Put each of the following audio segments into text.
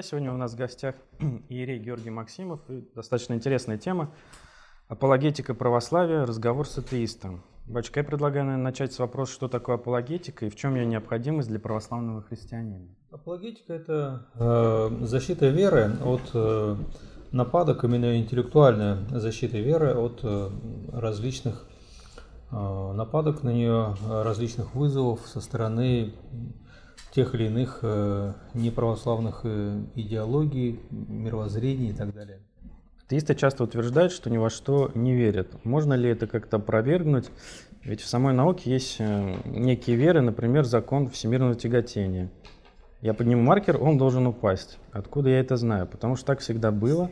друзья! Сегодня у нас в гостях Иерей Георгий Максимов. И достаточно интересная тема. Апологетика православия, разговор с атеистом. Батюшка, я предлагаю наверное, начать с вопроса, что такое апологетика и в чем ее необходимость для православного христианина. Апологетика – это э, защита веры от э, нападок, именно интеллектуальная защита веры от э, различных э, нападок на нее, различных вызовов со стороны тех или иных э, неправославных э, идеологий, мировоззрений и так далее. Атеисты часто утверждают, что ни во что не верят. Можно ли это как-то опровергнуть? Ведь в самой науке есть э, некие веры, например, закон всемирного тяготения. Я подниму маркер, он должен упасть. Откуда я это знаю? Потому что так всегда было.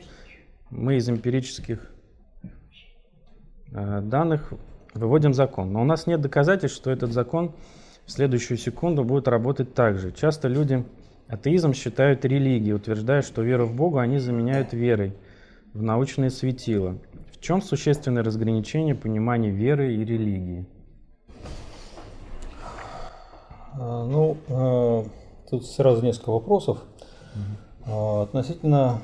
Мы из эмпирических данных выводим закон. Но у нас нет доказательств, что этот закон в следующую секунду будет работать так же. Часто люди атеизм считают религией, утверждая, что веру в Бога они заменяют верой в научное светило. В чем существенное разграничение понимания веры и религии? А, ну, а, тут сразу несколько вопросов. Угу. Относительно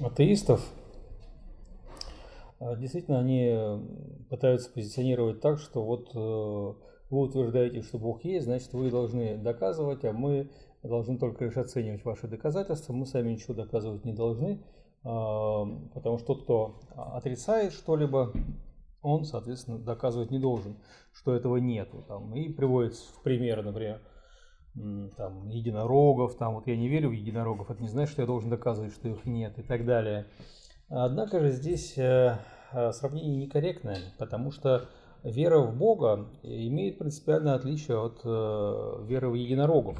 атеистов, действительно, они пытаются позиционировать так, что вот э, вы утверждаете, что Бог есть, значит, вы должны доказывать, а мы должны только лишь оценивать ваши доказательства, мы сами ничего доказывать не должны, а, потому что тот, кто отрицает что-либо, он, соответственно, доказывать не должен, что этого нету. Там, и приводит в пример, например, там, единорогов, там, вот я не верю в единорогов, это не значит, что я должен доказывать, что их нет и так далее. Однако же здесь э, э, сравнение некорректное, потому что вера в Бога имеет принципиальное отличие от э, веры в единорогов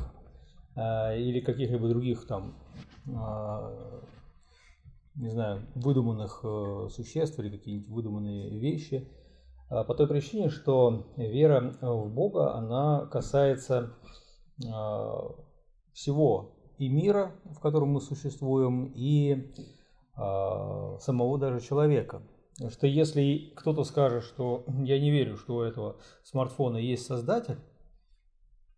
э, или каких-либо других там, э, не знаю, выдуманных существ или какие-нибудь выдуманные вещи. По той причине, что вера в Бога, она касается всего и мира, в котором мы существуем, и самого даже человека. Что если кто-то скажет, что я не верю, что у этого смартфона есть создатель,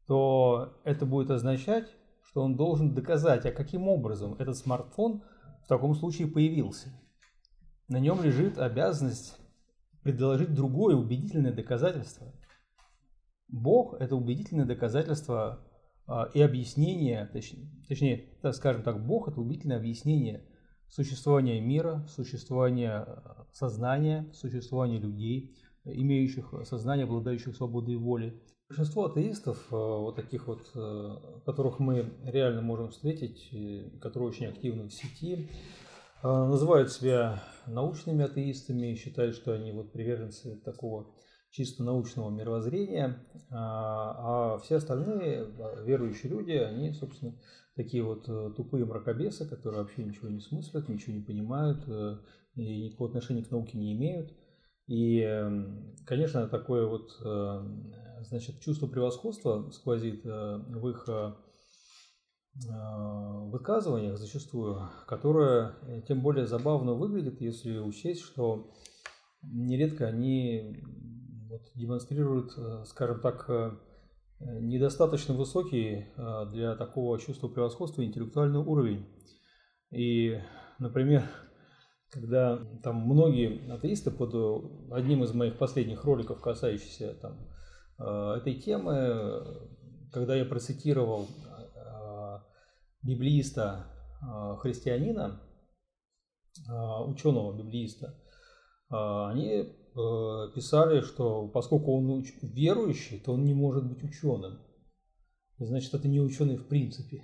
то это будет означать, что он должен доказать, а каким образом этот смартфон в таком случае появился. На нем лежит обязанность предложить другое убедительное доказательство. Бог – это убедительное доказательство а, и объяснение, точнее, точнее, скажем так, Бог – это убедительное объяснение существования мира, существования сознания, существования людей, имеющих сознание, обладающих свободой воли. Большинство атеистов, э, вот таких вот, э, которых мы реально можем встретить, которые очень активны в сети, э, называют себя научными атеистами, считают, что они вот приверженцы такого чисто научного мировоззрения, а все остальные верующие люди, они, собственно, такие вот тупые мракобесы, которые вообще ничего не смыслят, ничего не понимают, и никакого отношения к науке не имеют. И, эм, конечно, такое вот э, значит, чувство превосходства сквозит э, в их э, высказываниях зачастую, которое тем более забавно выглядит, если учесть, что нередко они вот демонстрируют, скажем так, недостаточно высокий для такого чувства превосходства интеллектуальный уровень. И, например, когда там многие атеисты под э, одним из моих последних роликов, касающихся там, э, этой темы, когда я процитировал э, библииста христианина, ученого библииста, они писали, что поскольку он верующий, то он не может быть ученым. Значит, это не ученый в принципе.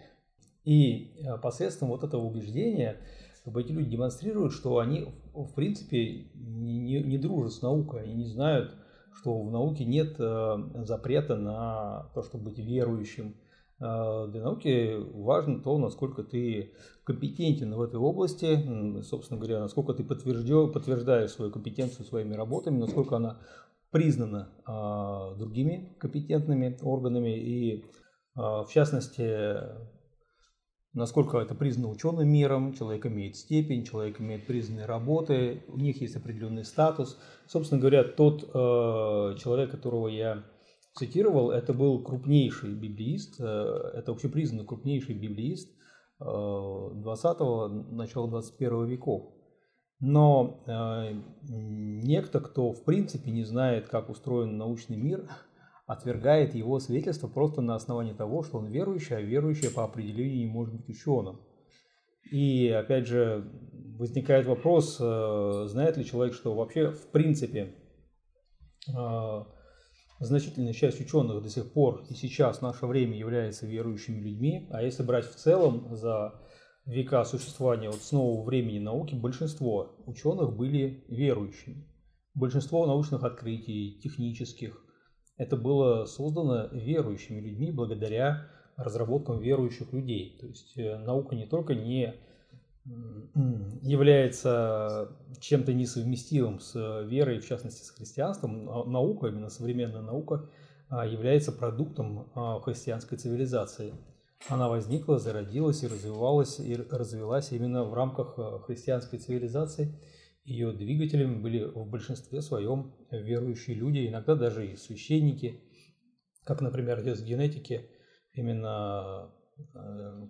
И посредством вот этого убеждения как бы эти люди демонстрируют, что они, в принципе, не, не, не дружат с наукой, они не знают, что в науке нет э, запрета на то, чтобы быть верующим. Э, для науки важно то, насколько ты компетентен в этой области, собственно говоря, насколько ты подтверждаешь свою компетенцию своими работами, насколько она признана э, другими компетентными органами и, в частности, насколько это признано ученым миром, человек имеет степень, человек имеет признанные работы, у них есть определенный статус. Собственно говоря, тот э, человек, которого я цитировал, это был крупнейший библиист, э, это общепризнанный крупнейший библиист 20-го, начала 21 веков. Но э, некто, кто в принципе не знает, как устроен научный мир, отвергает его свидетельство просто на основании того, что он верующий, а верующий по определению не может быть ученым. И опять же возникает вопрос, э, знает ли человек, что вообще в принципе э, значительная часть ученых до сих пор и сейчас в наше время является верующими людьми, а если брать в целом за века существования вот с нового времени науки, большинство ученых были верующими. Большинство научных открытий, технических, это было создано верующими людьми благодаря разработкам верующих людей. То есть э, наука не только не является чем-то несовместимым с верой, в частности с христианством, наука, именно современная наука, а, является продуктом а, христианской цивилизации. Она возникла, зародилась и развивалась, и развилась именно в рамках а, христианской цивилизации. Ее двигателями были в большинстве своем верующие люди, иногда даже и священники, как, например, отец генетики, именно Э,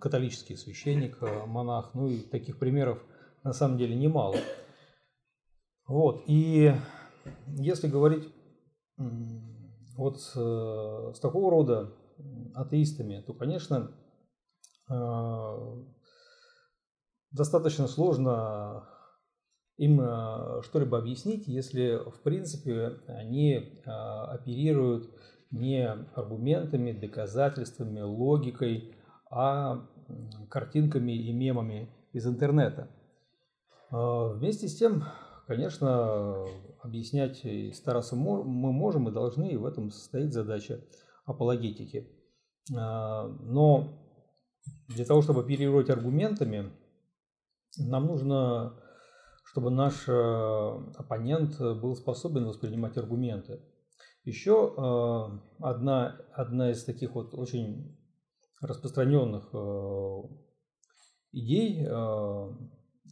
католический священник, э, монах, ну и таких примеров на самом деле немало. Вот, и если говорить вот с, с такого рода атеистами, то, конечно, э, достаточно сложно им что-либо объяснить, если, в принципе, они оперируют не аргументами, доказательствами, логикой, а картинками и мемами из интернета. А, вместе с тем, конечно, объяснять и стараться мы можем и должны, и в этом состоит задача апологетики. А, но для того, чтобы оперировать аргументами, нам нужно, чтобы наш э, оппонент был способен воспринимать аргументы. Еще э, одна, одна из таких вот очень распространенных э, идей э,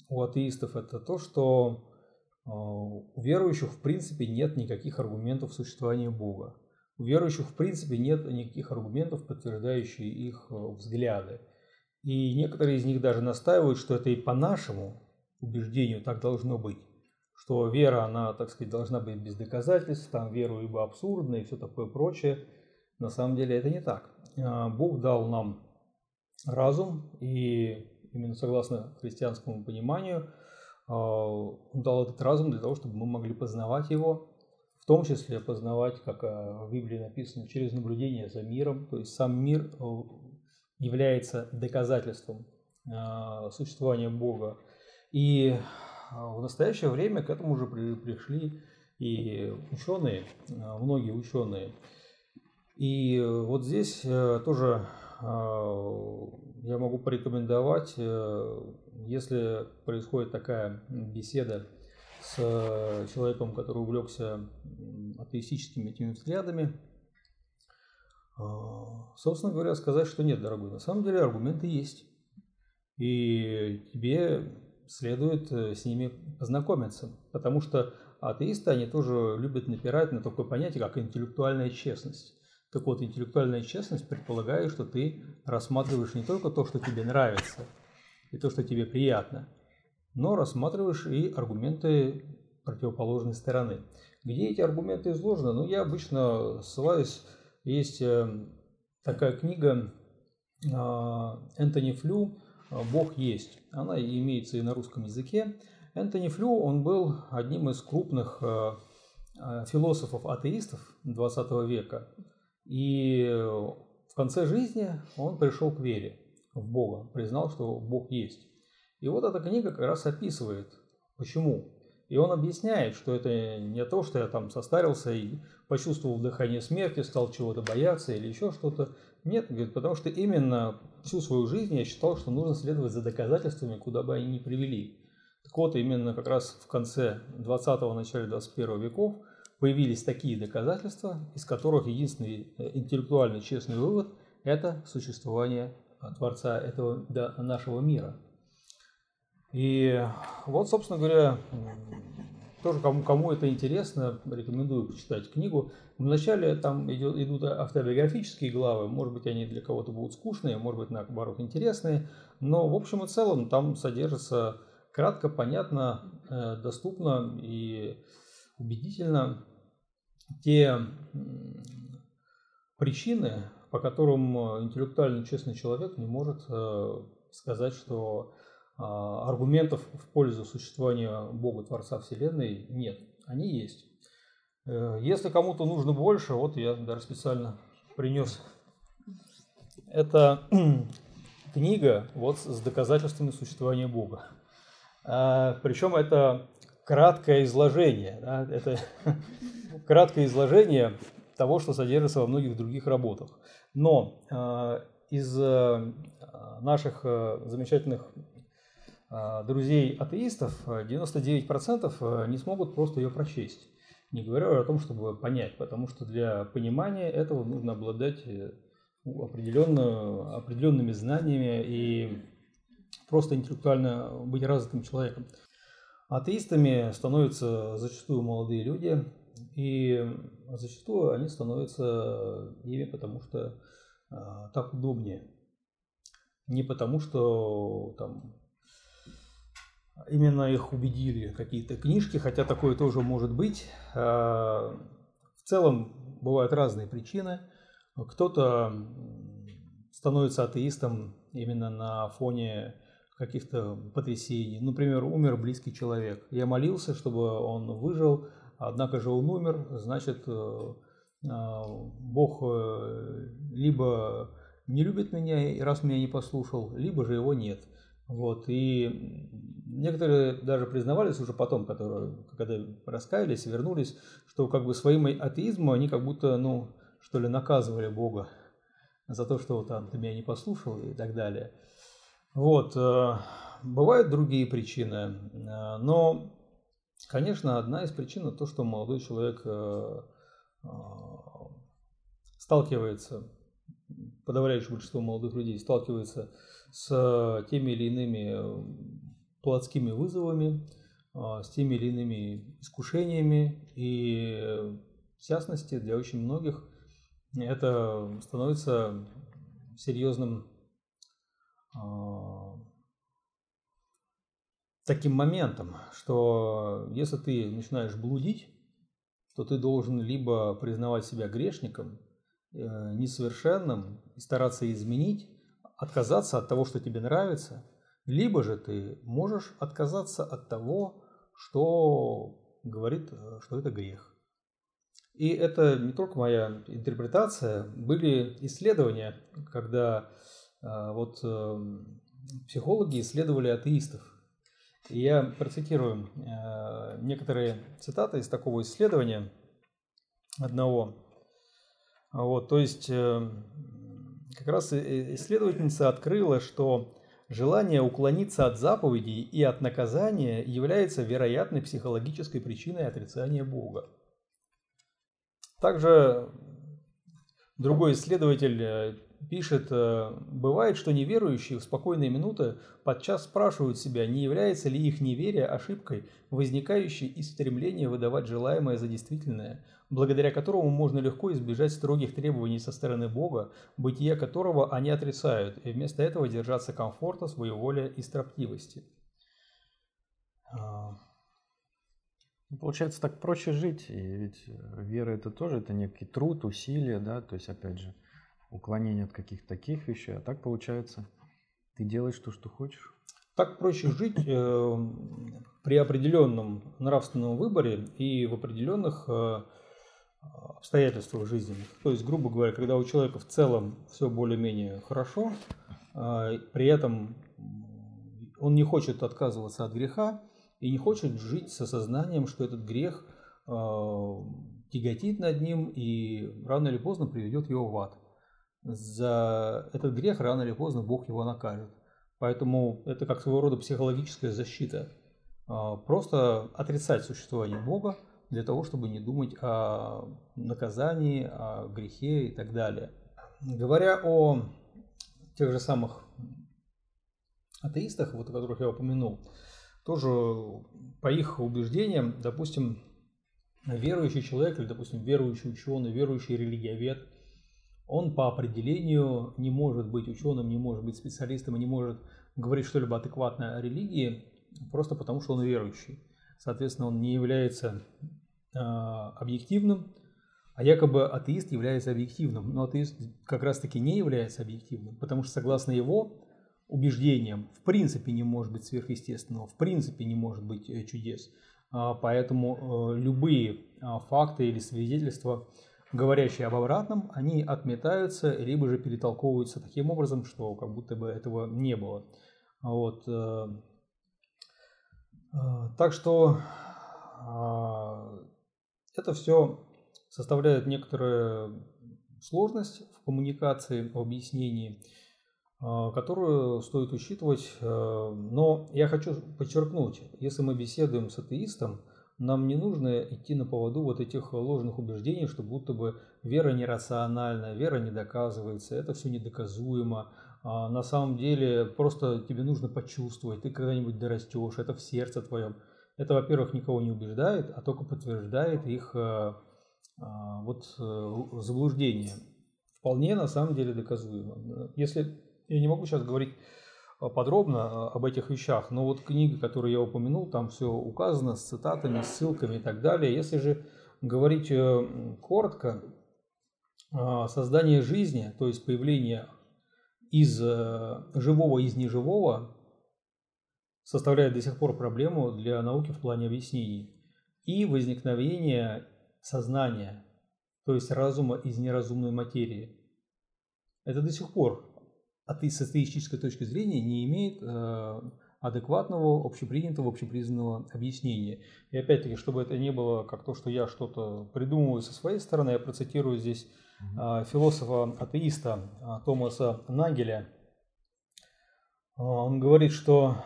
у атеистов это то, что э, у верующих в принципе нет никаких аргументов существования Бога. У верующих в принципе нет никаких аргументов, подтверждающих их взгляды. И некоторые из них даже настаивают, что это и по нашему убеждению так должно быть. Что вера, она, так сказать, должна быть без доказательств, там веру ибо абсурдно и все такое прочее. На самом деле это не так. А, Бог дал нам разум, и именно согласно христианскому пониманию, а, Он дал этот разум для того, чтобы мы могли познавать его, в том числе познавать, как а, в Библии написано, через наблюдение за миром. То есть сам мир является доказательством существования Бога. И в настоящее время к этому уже пришли и ученые, многие ученые. И э, вот здесь э, тоже а, я могу порекомендовать, э, если происходит такая беседа с человеком, который увлекся атеистическими этими взглядами, а, собственно говоря, сказать, что нет, дорогой, на самом деле аргументы есть. И тебе следует с ними познакомиться, потому что атеисты, они тоже любят напирать на такое понятие, как интеллектуальная честность. Так вот, интеллектуальная честность предполагает, что ты рассматриваешь не только то, что тебе нравится, и то, что тебе приятно, но рассматриваешь и аргументы противоположной стороны. Где эти аргументы изложены? Ну, я обычно ссылаюсь, есть э, такая книга а, Энтони Флю «Бог есть». Она имеется и на русском языке. Энтони Флю, он был одним из крупных э, э, философов-атеистов 20 века. И в конце жизни он пришел к вере в Бога, признал, что Бог есть. И вот эта книга как раз описывает, почему. И он объясняет, что это не то, что я там состарился и почувствовал дыхание смерти, стал чего-то бояться или еще что-то. Нет, говорит, потому что именно всю свою жизнь я считал, что нужно следовать за доказательствами, куда бы они ни привели. Так вот, именно как раз в конце 20-го, начале 21 веков появились такие доказательства, из которых единственный э, интеллектуальный честный вывод – это существование э, Творца этого нашего мира. И вот, собственно говоря, тоже кому, кому это интересно, рекомендую почитать книгу. Вначале там идет, идут автобиографические главы, может быть, они для кого-то будут скучные, может быть, наоборот, интересные, но в общем и целом там содержится кратко, понятно, э, доступно и убедительно те причины, по которым интеллектуально честный человек не может э, сказать, что а, аргументов в пользу существования Бога, Творца Вселенной нет. Они есть. Э, если кому-то нужно больше, вот я даже специально принес. Это книга вот с доказательствами существования Бога. А, Причем это краткое изложение. Да? Это краткое изложение того, что содержится во многих других работах. Но а, из э, наших э, замечательных а, друзей атеистов 99% э, не смогут просто ее прочесть. Не говоря о том, чтобы понять, потому что для понимания этого нужно обладать э, определенно, определенными знаниями и просто интеллектуально быть развитым человеком. Атеистами становятся зачастую молодые люди, и зачастую они становятся ими, потому что э, так удобнее. Не потому, что там именно их убедили какие-то книжки, хотя такое тоже может быть. А, в целом бывают разные причины. Кто-то становится атеистом именно на фоне каких-то потрясений. Например, умер близкий человек. Я молился, чтобы он выжил, однако же он умер, значит, э, а, Бог э, либо не любит меня, раз меня не послушал, либо же его нет. Вот, и некоторые даже признавались уже потом, которые, когда раскаялись, вернулись, что как бы своим атеизмом они как будто, ну, что ли, наказывали Бога за то, что там ты меня не послушал и так далее. Вот, э, бывают другие причины, э, но, конечно, одна из причин то, что молодой человек э, сталкивается, подавляющее большинство молодых людей сталкивается с э, теми или иными э, плотскими вызовами, а, с теми или иными искушениями. И э, в частности, для очень многих это становится серьезным таким моментом, что если ты начинаешь блудить, то ты должен либо признавать себя грешником, несовершенным и стараться изменить, отказаться от того, что тебе нравится, либо же ты можешь отказаться от того, что говорит, э, что это грех. И это не только моя интерпретация, были исследования, когда э, вот э, психологи исследовали атеистов. Я процитирую некоторые цитаты из такого исследования одного. Вот, то есть как раз исследовательница открыла, что желание уклониться от заповедей и от наказания является вероятной психологической причиной отрицания Бога. Также другой исследователь э, пишет, э, бывает, что неверующие в спокойные минуты подчас спрашивают себя, не является ли их неверие ошибкой, возникающей из стремления выдавать желаемое за действительное, благодаря которому можно легко избежать строгих требований со стороны Бога, бытие которого они отрицают, и вместо этого держаться комфорта, своеволия и строптивости. А. Ну, получается, так проще жить, и ведь вера это тоже это некий труд, усилие, да, то есть опять же уклонение от каких-то таких вещей, а так получается, ты делаешь то, что хочешь. Так проще жить э, при определенном нравственном выборе и в определенных э, обстоятельствах жизненных. То есть, грубо говоря, когда у человека в целом все более-менее хорошо, э, при этом он не хочет отказываться от греха и не хочет жить с осознанием, что этот грех э, тяготит над ним и рано или поздно приведет его в ад за этот грех рано или поздно Бог его накажет. Поэтому это как своего рода психологическая защита. А, просто отрицать существование Бога для того, чтобы не думать о наказании, о грехе и так далее. Говоря о тех же самых атеистах, вот, о которых я упомянул, тоже по их убеждениям, допустим, верующий человек или, допустим, верующий ученый, верующий религиовед, он по определению не может быть ученым, не может быть специалистом, не может говорить что-либо адекватно о религии, просто потому что он верующий. Соответственно, он не является э, объективным, а якобы атеист является объективным. Но атеист как раз-таки не является объективным, потому что согласно его убеждениям в принципе не может быть сверхъестественного, в принципе не может быть э, чудес. А, поэтому э, любые а, факты или свидетельства, говорящие об обратном, они отметаются, либо же перетолковываются таким образом, что как будто бы этого не было. Вот. Э, так что это все составляет некоторую сложность в коммуникации, в объяснении, а, которую стоит учитывать. Э, но я хочу подчеркнуть, если мы беседуем с атеистом, нам не нужно идти на поводу вот этих ложных убеждений, что будто бы вера нерациональна, вера не доказывается, это все недоказуемо. А на самом деле просто тебе нужно почувствовать, ты когда-нибудь дорастешь, это в сердце твоем. Это, во-первых, никого не убеждает, а только подтверждает их э, а, вот э, заблуждение вполне на самом деле доказуемо. Если я не могу сейчас говорить подробно а, об этих вещах, но вот книга, которую я упомянул, там все указано с цитатами, ссылками и так далее. Если же говорить э, коротко, создание жизни, то есть появление из э, живого из неживого, составляет до сих пор проблему для науки в плане объяснений. И возникновение сознания, то есть разума из неразумной материи. Это до сих пор с атеистической точки зрения не имеет э, адекватного, общепринятого, общепризнанного объяснения. И опять-таки, чтобы это не было как то, что я что-то придумываю со своей стороны, я процитирую здесь э, философа-атеиста э, Томаса Нагеля. Он говорит, что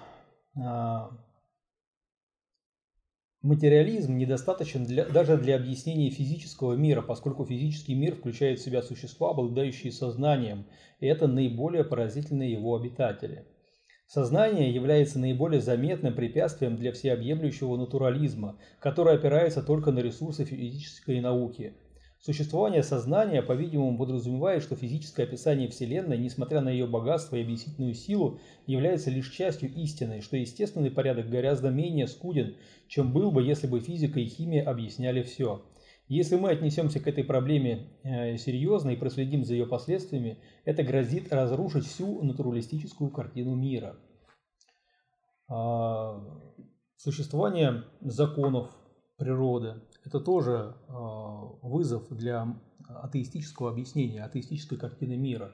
Материализм недостаточен для, даже для объяснения физического мира, поскольку физический мир включает в себя существа, обладающие сознанием, и это наиболее поразительные его обитатели. Сознание является наиболее заметным препятствием для всеобъемлющего натурализма, который опирается только на ресурсы физической науки. Существование сознания, по-видимому, подразумевает, что физическое описание Вселенной, несмотря на ее богатство и объяснительную силу, является лишь частью истины, что естественный порядок гораздо менее скуден, чем был бы, если бы физика и химия объясняли все. Если мы отнесемся к этой проблеме э, серьезно и проследим за ее последствиями, это грозит разрушить всю натуралистическую картину мира. А, существование законов природы, это тоже а, вызов для атеистического объяснения, атеистической картины мира.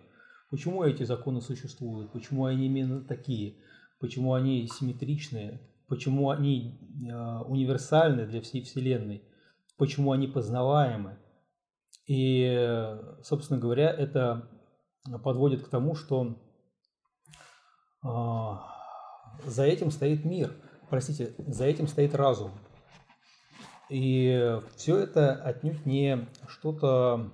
Почему эти законы существуют, почему они именно такие, почему они симметричные, почему они а, универсальны для всей Вселенной, почему они познаваемы. И, собственно говоря, это подводит к тому, что а, за этим стоит мир, простите, за этим стоит разум. И все это отнюдь не что-то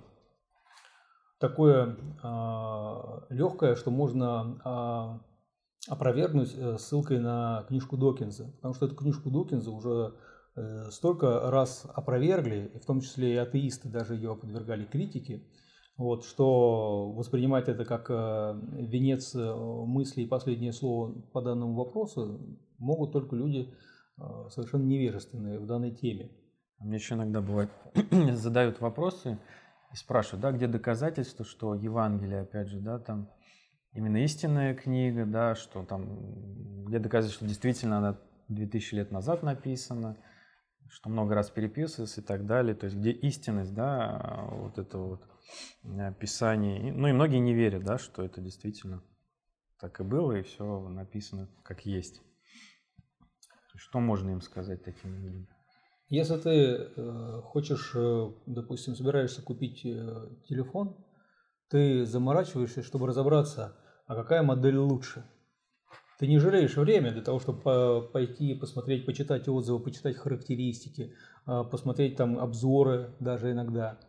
такое а, легкое, что можно а, опровергнуть э, ссылкой на книжку Докинза. Потому что эту книжку Докинза уже э, столько раз опровергли, и в том числе и атеисты даже ее подвергали критике, вот, что воспринимать это как э, венец мысли и последнее слово по данному вопросу могут только люди совершенно невежественные в данной теме. Мне еще иногда бывает, задают вопросы и спрашивают, да, где доказательства, что Евангелие, опять же, да, там именно истинная книга, да, что там, где доказательства, что действительно она 2000 лет назад написана, что много раз переписывается и так далее, то есть где истинность, да, вот это вот э, писание, ну и многие не верят, да, что это действительно так и было, и все написано как есть. Что можно им сказать таким людям? Если ты э, хочешь, э, допустим, собираешься купить э, телефон, ты заморачиваешься, чтобы разобраться, а какая модель лучше. Ты не жалеешь время для того, чтобы по пойти посмотреть, почитать отзывы, почитать характеристики, посмотреть там обзоры даже иногда.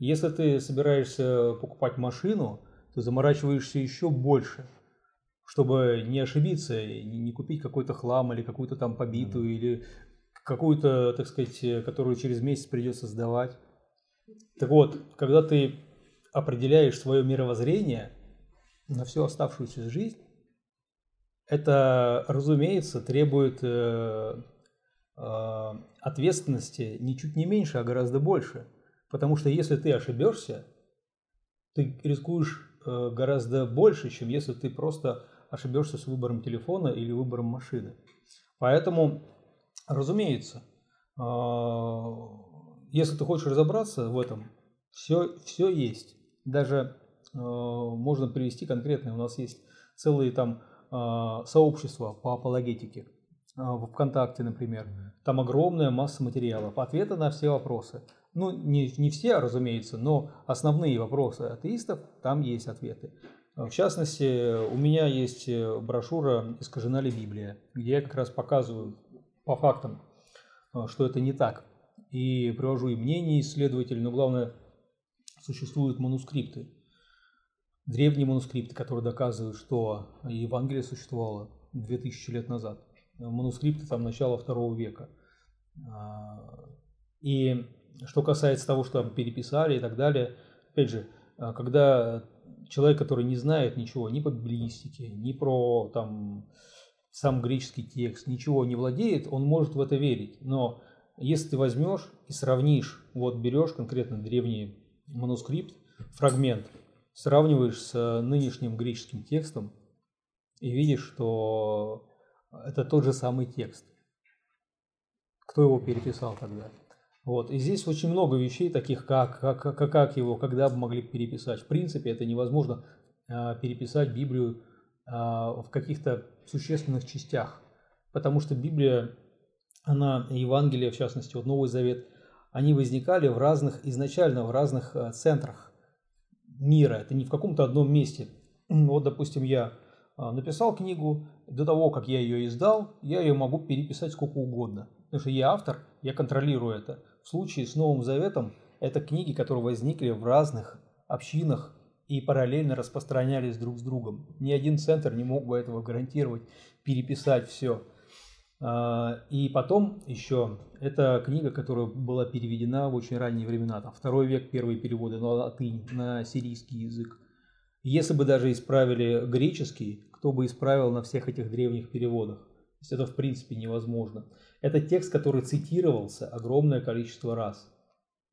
Если ты собираешься покупать машину, ты заморачиваешься еще больше. чтобы не ошибиться, не купить какой-то хлам или какую-то там побитую, mm-hmm. или какую-то, так сказать, которую через месяц придется сдавать. Так вот, когда ты определяешь свое мировоззрение на всю оставшуюся жизнь, это, разумеется, требует э, э, ответственности ничуть не меньше, а гораздо больше. Потому что если ты ошибешься, ты рискуешь э, гораздо больше, чем если ты просто ошибешься с выбором телефона или выбором машины. Поэтому, разумеется, если ты хочешь разобраться в этом, все, все есть. Даже можно привести конкретные. У нас есть целые там сообщества по апологетике в ВКонтакте, например. Там огромная масса материалов, ответы на все вопросы. Ну, не, не все, разумеется, но основные вопросы атеистов, там есть ответы. В частности, у меня есть э, брошюра «Искажена ли Библия», где я как раз показываю по фактам, э, что это не так. И привожу и мнения исследователей, но главное, существуют манускрипты, древние манускрипты, которые доказывают, что Евангелие существовало 2000 лет назад. Манускрипты там начала второго века. А, и что касается того, что там переписали и так далее, опять же, а, когда человек, который не знает ничего ни по библиистике, ни про там сам греческий текст, ничего не владеет, он может в это верить. Но если ты возьмешь и сравнишь, вот берешь конкретно древний манускрипт, фрагмент, сравниваешь с нынешним греческим текстом и видишь, что это тот же самый текст. Кто его переписал тогда? Вот. И здесь очень много вещей таких, как, как, как, его, когда бы могли переписать. В принципе, это невозможно э, переписать Библию в каких-то существенных частях. Потому что Библия, она, Евангелие, в частности, вот Новый Завет, они возникали в разных, изначально в разных э, центрах мира. Это не в каком-то одном месте. Вот, допустим, я написал книгу, до того, как я ее издал, я ее могу переписать сколько угодно. Потому что я автор, я контролирую это. В случае с Новым Заветом это книги, которые возникли в разных общинах и параллельно распространялись друг с другом. Ни один центр не мог бы этого гарантировать, переписать все. А, и потом еще, это книга, которая была переведена в очень ранние времена, там, второй век, первые переводы на латынь, на сирийский язык. Если бы даже исправили греческий, кто бы исправил на всех этих древних переводах? То есть это в принципе невозможно. Это текст, который цитировался огромное количество раз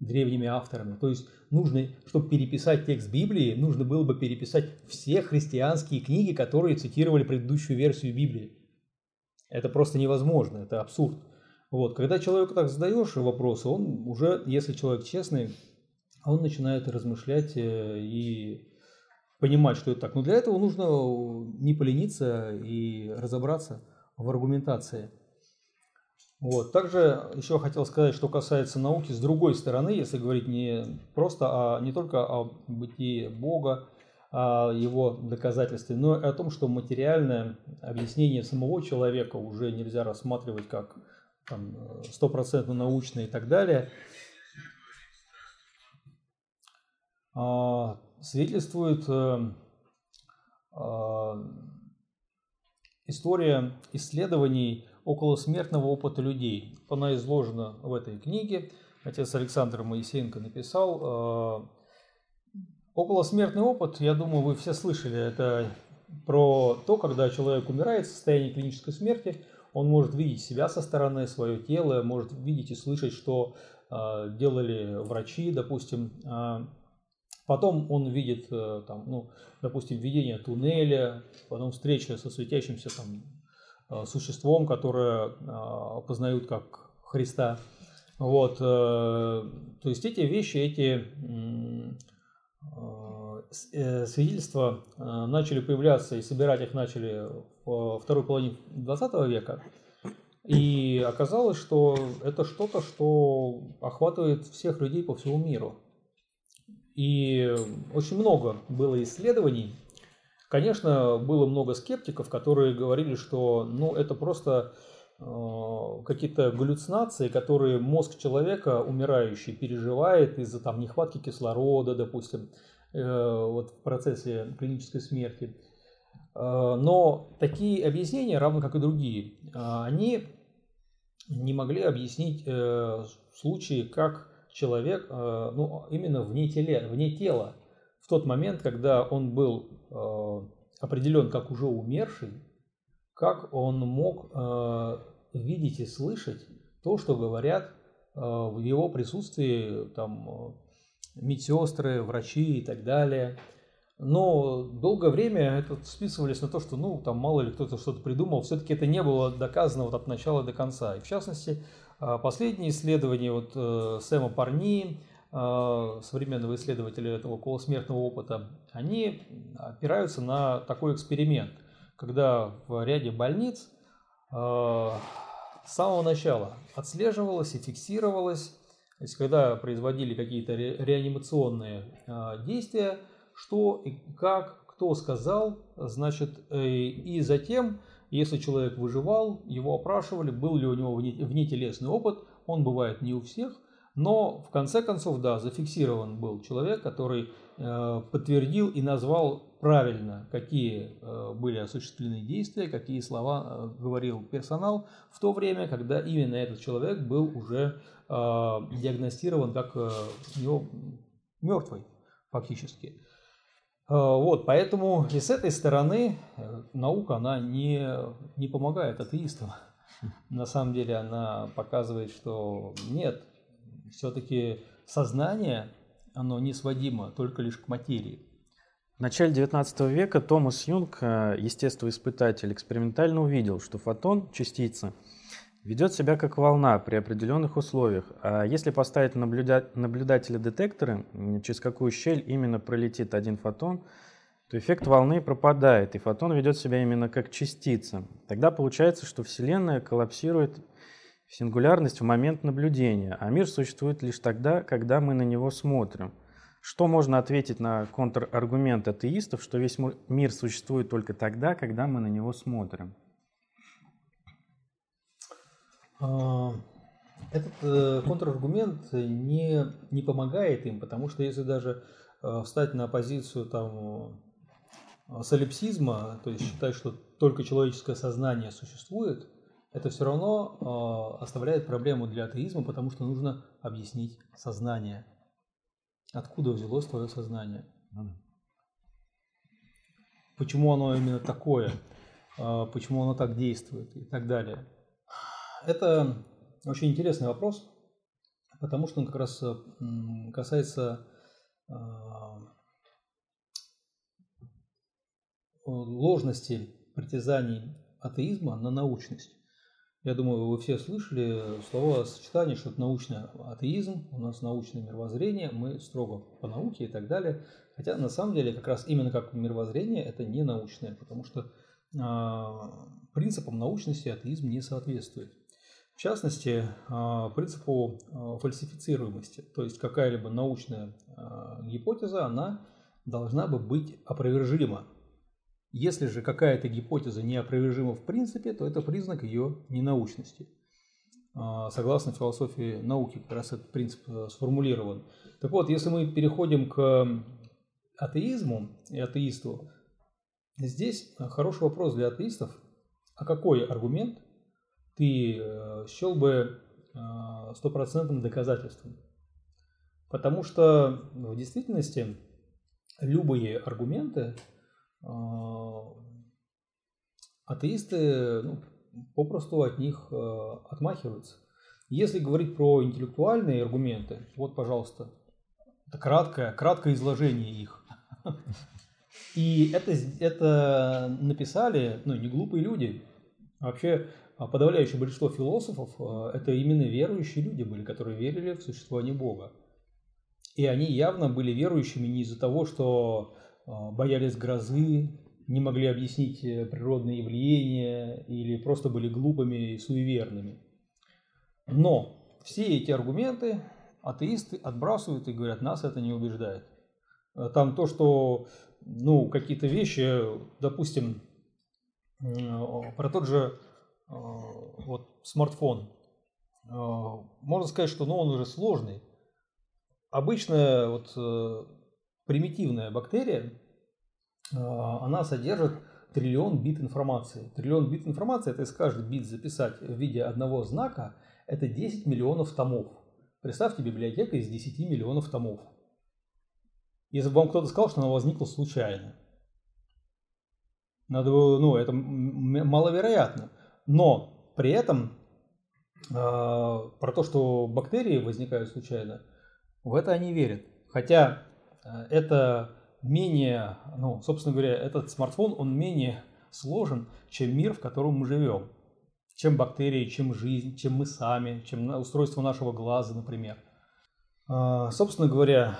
древними авторами. То есть нужно, чтобы переписать текст Библии, нужно было бы переписать все христианские книги, которые цитировали предыдущую версию Библии. Это просто невозможно, это абсурд. Вот. Когда человеку так задаешь вопросы, он уже, если человек честный, он начинает размышлять э, и понимать, что это так. Но для этого нужно не полениться и разобраться в аргументации. Вот. Также еще хотел сказать, что касается науки с другой стороны, если говорить не просто о, не только о бытии Бога, о его доказательстве, но и о том, что материальное объяснение самого человека уже нельзя рассматривать как стопроцентно научное и так далее, а, свидетельствует э, а, история исследований около смертного опыта людей. Она изложена в этой книге. Отец Александр Моисеенко написал. Э, Околосмертный опыт, я думаю, вы все слышали, это про то, когда человек умирает в состоянии клинической смерти, он может видеть себя со стороны, свое тело, может видеть и слышать, что э, делали врачи, допустим. Э, потом он видит, э, там, ну, допустим, видение туннеля, потом встреча со светящимся там существом, которое э, познают как Христа. Вот, э, то есть эти вещи, эти свидетельства начали появляться и собирать их начали во второй половине 20 века. И оказалось, что это что-то, что охватывает всех людей по всему миру. И очень много было исследований Конечно, было много скептиков, которые говорили, что ну, это просто э, какие-то галлюцинации, которые мозг человека, умирающий, переживает из-за там, нехватки кислорода, допустим, э, вот в процессе клинической смерти. Но такие объяснения, равно как и другие, они не могли объяснить случаи, как человек, ну, именно вне, теле, вне тела, в тот момент, когда он был определен как уже умерший, как он мог видеть и слышать то, что говорят э, в его присутствии там, э, медсестры, врачи и так далее. Но долгое время это списывались на то, что ну там мало ли кто-то что-то придумал. Все-таки это не было доказано вот от начала до конца. И в частности, э, последние исследования вот Сэма Парни, современного исследователя этого околосмертного опыта, они опираются на такой эксперимент, когда в ряде больниц с самого начала отслеживалось и фиксировалось, то есть когда производили какие-то ре реанимационные э, действия, что и как, кто сказал, значит, э, и затем, если человек выживал, его опрашивали, был ли у него внетелесный опыт, он бывает не у всех, но в конце концов, да, зафиксирован был человек, который э, подтвердил и назвал правильно, какие э, были осуществлены действия, какие слова э, говорил персонал в то время, когда именно этот человек был уже э, диагностирован как него мертвый фактически. Вот, поэтому и с этой стороны наука, она не, не помогает атеистам. На самом деле она показывает, что нет, все-таки сознание, оно не сводимо только лишь к материи. В начале XIX века Томас Юнг, э, естествоиспытатель, экспериментально увидел, что фотон, частица, ведет себя как волна при определенных условиях. А если поставить наблюда... наблюдатели-детекторы, через какую щель именно пролетит один фотон, то эффект волны пропадает, и фотон ведет себя именно как частица. Тогда получается, что Вселенная коллапсирует сингулярность в момент наблюдения, а мир существует лишь тогда, когда мы на него смотрим. Что можно ответить на контраргумент атеистов, что весь мир существует только тогда, когда мы на него смотрим? А, этот э, контраргумент не, не помогает им, потому что если даже э, встать на позицию там, солипсизма, то есть считать, что только человеческое сознание существует, это все равно оставляет проблему для атеизма, потому что нужно объяснить сознание. Откуда взялось твое сознание? Ну почему оно именно такое? А, почему оно так действует и так далее? Это очень интересный вопрос, потому что он как раз касается а, ложности притязаний атеизма на научность. Я думаю, вы все слышали слово сочетание, что это научный атеизм, у нас научное мировоззрение, мы строго по науке и так далее. Хотя на самом деле как раз именно как мировоззрение это не научное, потому что э, принципам научности атеизм не соответствует. В частности, э, принципу э, фальсифицируемости, то есть какая-либо научная э, гипотеза, она должна бы быть опровержима если же какая-то гипотеза неопровержима в принципе, то это признак ее ненаучности. А, согласно философии науки, как раз этот принцип э, сформулирован. Так вот, если мы переходим к атеизму и атеисту, здесь хороший вопрос для атеистов. А какой аргумент ты э, счел бы э, стопроцентным доказательством? Потому что в действительности любые аргументы атеисты ну, попросту от них э, отмахиваются. Если говорить про интеллектуальные аргументы, вот, пожалуйста, это краткое, краткое изложение их. И это, это написали ну, не глупые люди. Вообще а подавляющее большинство философов э, это именно верующие люди были, которые верили в существование Бога. И они явно были верующими не из-за того, что а, боялись грозы, не могли объяснить э, природные явления или просто были глупыми и суеверными. Но все эти аргументы атеисты отбрасывают и говорят, нас это не убеждает. Э, там то, что ну, какие-то вещи, допустим, про тот же э, вот, смартфон, можно сказать, что ну, он уже сложный. Обычно вот примитивная бактерия, а, она содержит триллион бит информации. Триллион бит информации, это если каждый бит записать в виде одного знака, это 10 миллионов томов. Представьте библиотека из 10 миллионов томов. Если бы вам кто-то сказал, что она возникла случайно. Надо было, ну, это маловероятно. Но при этом э, про то, что бактерии возникают случайно, в это они верят. Хотя это менее, ну, собственно говоря, этот смартфон, он менее сложен, чем мир, в котором мы живем. Чем бактерии, чем жизнь, чем мы сами, чем устройство нашего глаза, например. А, собственно говоря,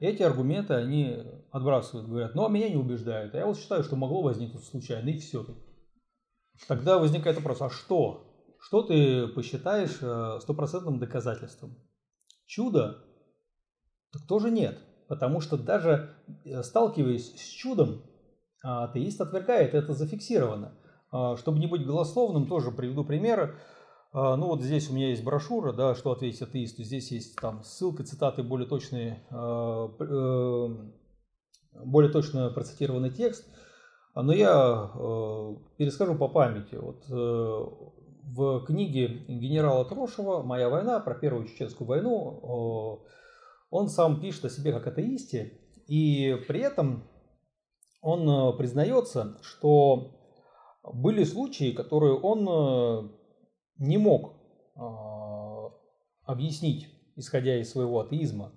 эти аргументы они отбрасывают, говорят, ну а меня не убеждают. А я вот считаю, что могло возникнуть случайно, и все. Тогда возникает вопрос, а что? Что ты посчитаешь э, стопроцентным доказательством? Чудо? Так тоже нет. Потому что даже э, сталкиваясь с чудом, а, атеист отвергает, это зафиксировано. А, чтобы не быть голословным, тоже приведу примеры. А, ну вот здесь у меня есть брошюра, да, что ответить атеисту. Здесь есть там ссылка, цитаты, более точные, э, более точно процитированный текст. Но я э, перескажу по памяти. Вот в книге генерала Трошева «Моя война» про Первую Чеченскую войну он сам пишет о себе как атеисте, и при этом он э, признается, что были случаи, которые он э, не мог э, объяснить, исходя из своего атеизма.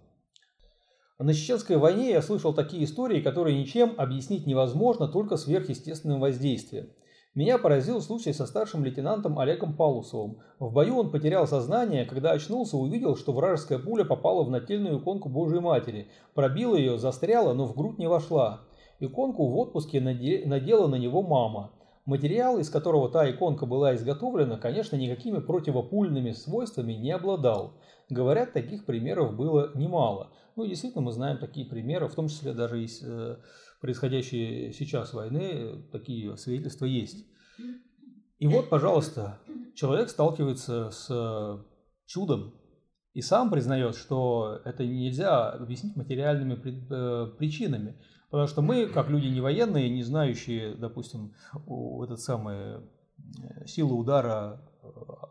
На Чеченской войне я слышал такие истории, которые ничем объяснить невозможно, только сверхъестественным воздействием. Меня поразил случай со старшим лейтенантом Олегом Палусовым. В бою он потерял сознание, когда очнулся, увидел, что вражеская пуля попала в нательную иконку Божьей Матери. Пробила ее, застряла, но в грудь не вошла. Иконку в отпуске надела на него мама. Материал, из которого та иконка была изготовлена, конечно, никакими противопульными свойствами не обладал. Говорят, таких примеров было немало. Ну, действительно, мы знаем такие примеры, в том числе даже из э, происходящей сейчас войны, такие свидетельства есть. И вот, пожалуйста, человек сталкивается с чудом и сам признает, что это нельзя объяснить материальными э, причинами. Потому что мы, как люди не военные, не знающие, допустим, этот самый э, силы удара э,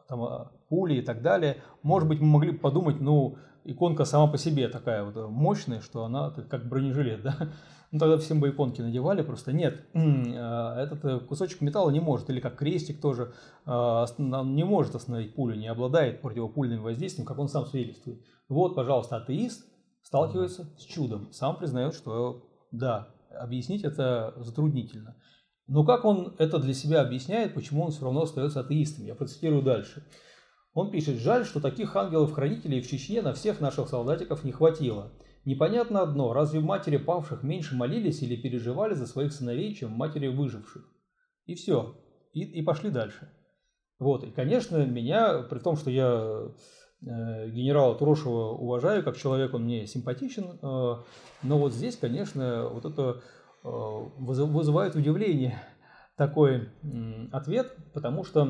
там, а, пули и так далее, может быть, мы могли бы подумать, ну, иконка сама по себе такая вот мощная, что она как бронежилет, да, ну, тогда всем бы иконки надевали, просто нет, а, этот э, кусочек металла не может, или как крестик тоже, а, не может остановить пулю, не обладает противопульным воздействием, как он сам свидетельствует. Вот, пожалуйста, атеист сталкивается с чудом, сам признает, что да, объяснить это затруднительно. Но как он это для себя объясняет, почему он все равно остается атеистом? Я процитирую дальше. Он пишет, жаль, что таких ангелов-хранителей в Чечне на всех наших солдатиков не хватило. Непонятно одно, разве матери павших меньше молились или переживали за своих сыновей, чем матери выживших? И все. И, и пошли дальше. Вот. И, конечно, меня, при том, что я э, генерала Турошева уважаю, как человек он мне симпатичен, э, но вот здесь, конечно, вот это э, вызывает удивление такой э, ответ, потому что,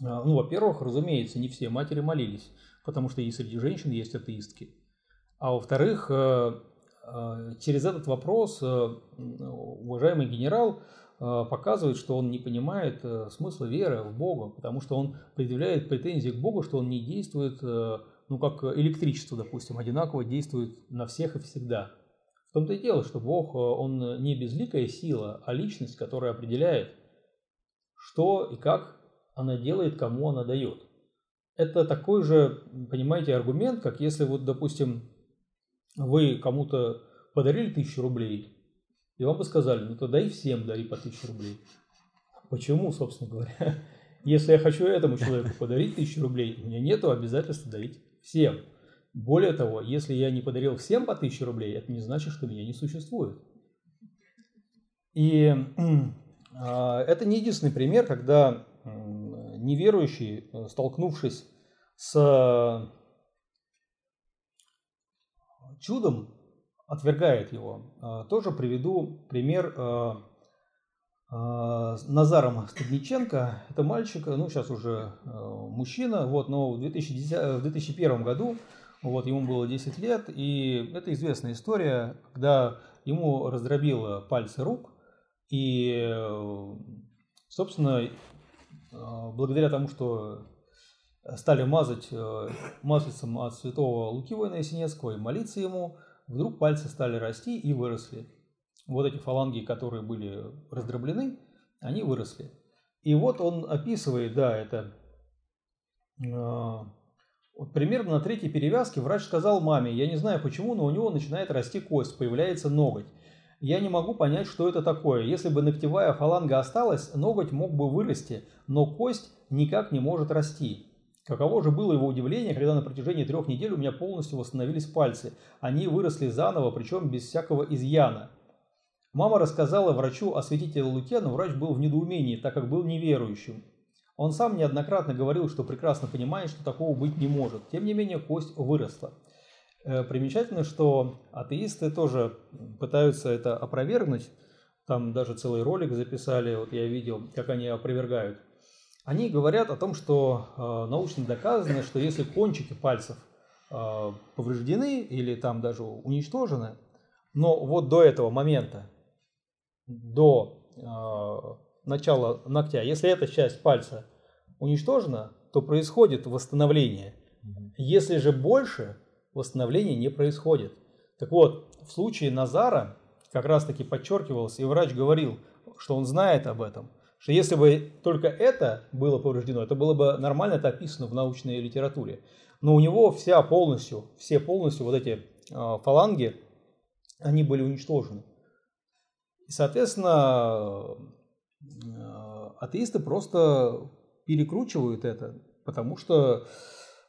э, ну, во-первых, разумеется, не все матери молились, потому что и среди женщин есть атеистки. А во-вторых, э, э, через этот вопрос э, уважаемый генерал показывает, что он не понимает смысла веры в Бога, потому что он предъявляет претензии к Богу, что он не действует, ну как электричество, допустим, одинаково действует на всех и всегда. В том-то и дело, что Бог, он не безликая сила, а личность, которая определяет, что и как она делает, кому она дает. Это такой же, понимаете, аргумент, как если вот, допустим, вы кому-то подарили тысячу рублей, и вам бы сказали, ну тогда и всем дари по тысяче рублей. Почему, собственно говоря? Если я хочу этому человеку подарить тысячу рублей, у меня нет обязательства дарить всем. Более того, если я не подарил всем по тысяче рублей, это не значит, что меня не существует. И э, это не единственный пример, когда э, неверующий, столкнувшись с чудом отвергает его. А, тоже приведу пример а, а, Назаром Студниченко. Это мальчик, ну сейчас уже мужчина, вот, но в, 2010, в 2001 году вот, ему было 10 лет, и это известная история, когда ему раздробило пальцы рук, И, собственно, благодаря тому, что стали мазать маслицем от святого Луки Воина и молиться ему, вдруг пальцы стали расти и выросли. Вот эти фаланги, которые были раздроблены, они выросли. И вот он описывает, да, это вот примерно на третьей перевязке врач сказал маме, я не знаю почему, но у него начинает расти кость, появляется ноготь. Я не могу понять, что это такое. Если бы ногтевая фаланга осталась, ноготь мог бы вырасти, но кость никак не может расти. Каково же было его удивление, когда на протяжении трех недель у меня полностью восстановились пальцы. Они выросли заново, причем без всякого изъяна. Мама рассказала врачу о святителе Луке, но врач был в недоумении, так как был неверующим. Он сам неоднократно говорил, что прекрасно понимает, что такого быть не может. Тем не менее, кость выросла. Э, примечательно, что атеисты тоже пытаются это опровергнуть. Там даже целый ролик записали, вот я видел, как они опровергают. Они говорят о том, что э, научно доказано, что если кончики пальцев э, повреждены или там даже уничтожены, но вот до этого момента, до начала ногтя, если эта часть пальца уничтожена, то происходит восстановление. Если же больше, восстановление не происходит. Так вот, в случае Назара как раз таки подчеркивалось, и врач говорил, что он знает об этом, что если бы только это было повреждено, это было бы нормально это описано в научной литературе. Но у него вся полностью, все полностью вот эти э, фаланги, они были уничтожены. И, соответственно, э, атеисты просто перекручивают это, потому что,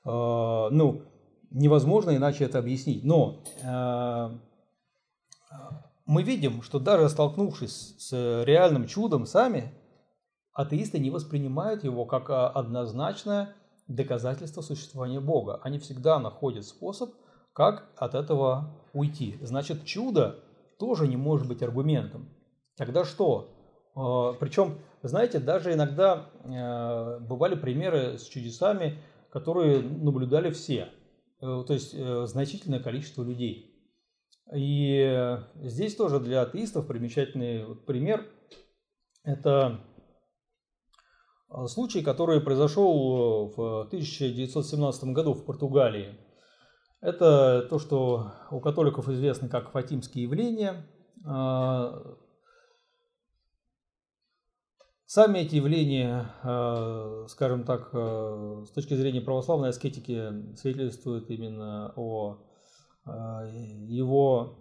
э, ну, невозможно иначе это объяснить. Но мы видим, что даже столкнувшись с реальным чудом сами, атеисты не воспринимают его как а, однозначное доказательство существования Бога. Они всегда находят способ, как от этого уйти. Значит, чудо тоже не может быть аргументом. Тогда что? Э, Причем знаете, даже иногда э, бывали примеры с чудесами, которые наблюдали все, э, то есть э, значительное количество людей. И здесь тоже для атеистов примечательный пример – это случай, который произошел в 1917 году в Португалии. Это то, что у католиков известно как фатимские явления. Сами эти явления, э, скажем так, э, с точки зрения православной аскетики свидетельствуют именно о э, его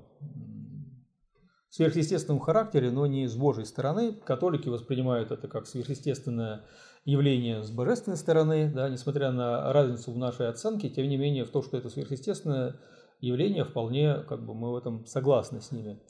сверхъестественном характере, но не с Божьей стороны. Католики воспринимают это как сверхъестественное явление с божественной стороны, да, несмотря на разницу в нашей оценке, тем не менее в то, что это сверхъестественное явление, вполне как бы мы в этом согласны с ними.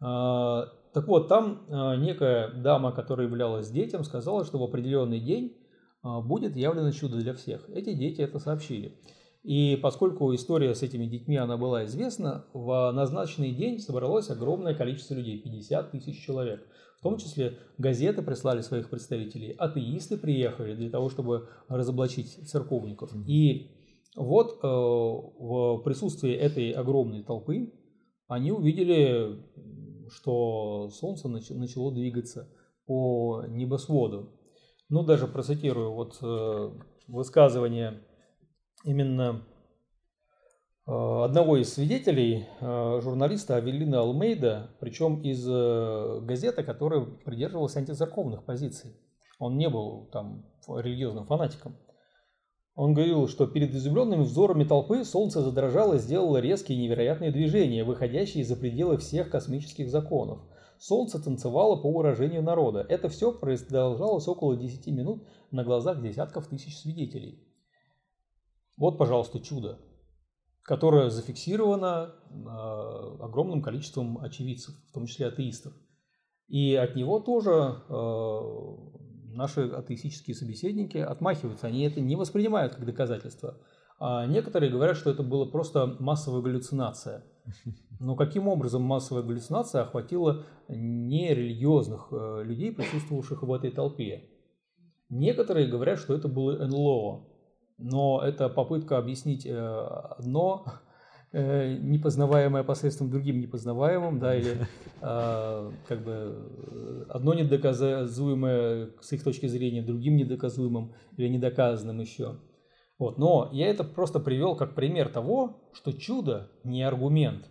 А, так вот, там а, некая дама, которая являлась детям, сказала, что в определенный день а, будет явлено чудо для всех. Эти дети это сообщили. И поскольку история с этими детьми она была известна, в назначенный день собралось огромное количество людей, 50 тысяч человек. В том числе газеты прислали своих представителей, атеисты приехали для того, чтобы разоблачить церковников. И вот э, в присутствии этой огромной толпы они увидели что Солнце начало двигаться по небосводу. Ну, даже процитирую вот э, высказывание именно э, одного из свидетелей, э, журналиста Авелина Алмейда, причем из газеты, которая придерживалась антицерковных позиций. Он не был там религиозным фанатиком. Он говорил, что перед изумленными взорами толпы солнце задрожало и сделало резкие невероятные движения, выходящие за пределы всех космических законов. Солнце танцевало по выражению народа. Это все продолжалось около 10 минут на глазах десятков тысяч свидетелей. Вот, пожалуйста, чудо, которое зафиксировано э, огромным количеством очевидцев, в том числе атеистов. И от него тоже э, наши атеистические собеседники отмахиваются, они это не воспринимают как доказательство. А некоторые говорят, что это была просто массовая галлюцинация. Но каким образом массовая галлюцинация охватила нерелигиозных э, людей, присутствовавших в этой толпе? Некоторые говорят, что это было НЛО, но это попытка объяснить э, одно, э, непознаваемое посредством другим непознаваемым, да, или э, как бы одно недоказуемое с их точки зрения другим недоказуемым или недоказанным еще. Вот. Но я это просто привел как пример того, что чудо не аргумент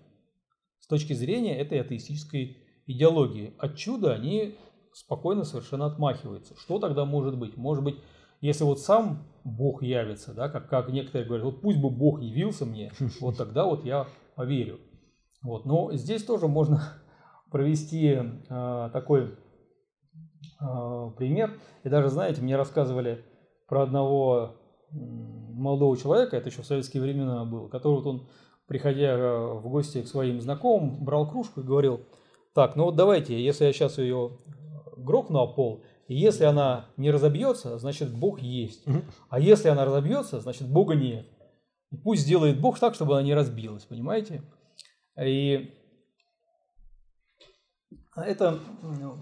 с точки зрения этой атеистической идеологии. От чуда они спокойно совершенно отмахиваются. Что тогда может быть? Может быть, если вот сам Бог явится, да, как, как некоторые говорят, вот пусть бы Бог явился мне, вот тогда вот я поверю. Вот. Но здесь тоже можно провести э, такой э, пример. И даже, знаете, мне рассказывали про одного молодого человека, это еще в советские времена было, который вот он, приходя в гости к своим знакомым, брал кружку и говорил, так, ну вот давайте, если я сейчас ее грохну о пол, и если она не разобьется, значит Бог есть. А если она разобьется, значит Бога нет. И пусть сделает Бог так, чтобы она не разбилась, понимаете? И это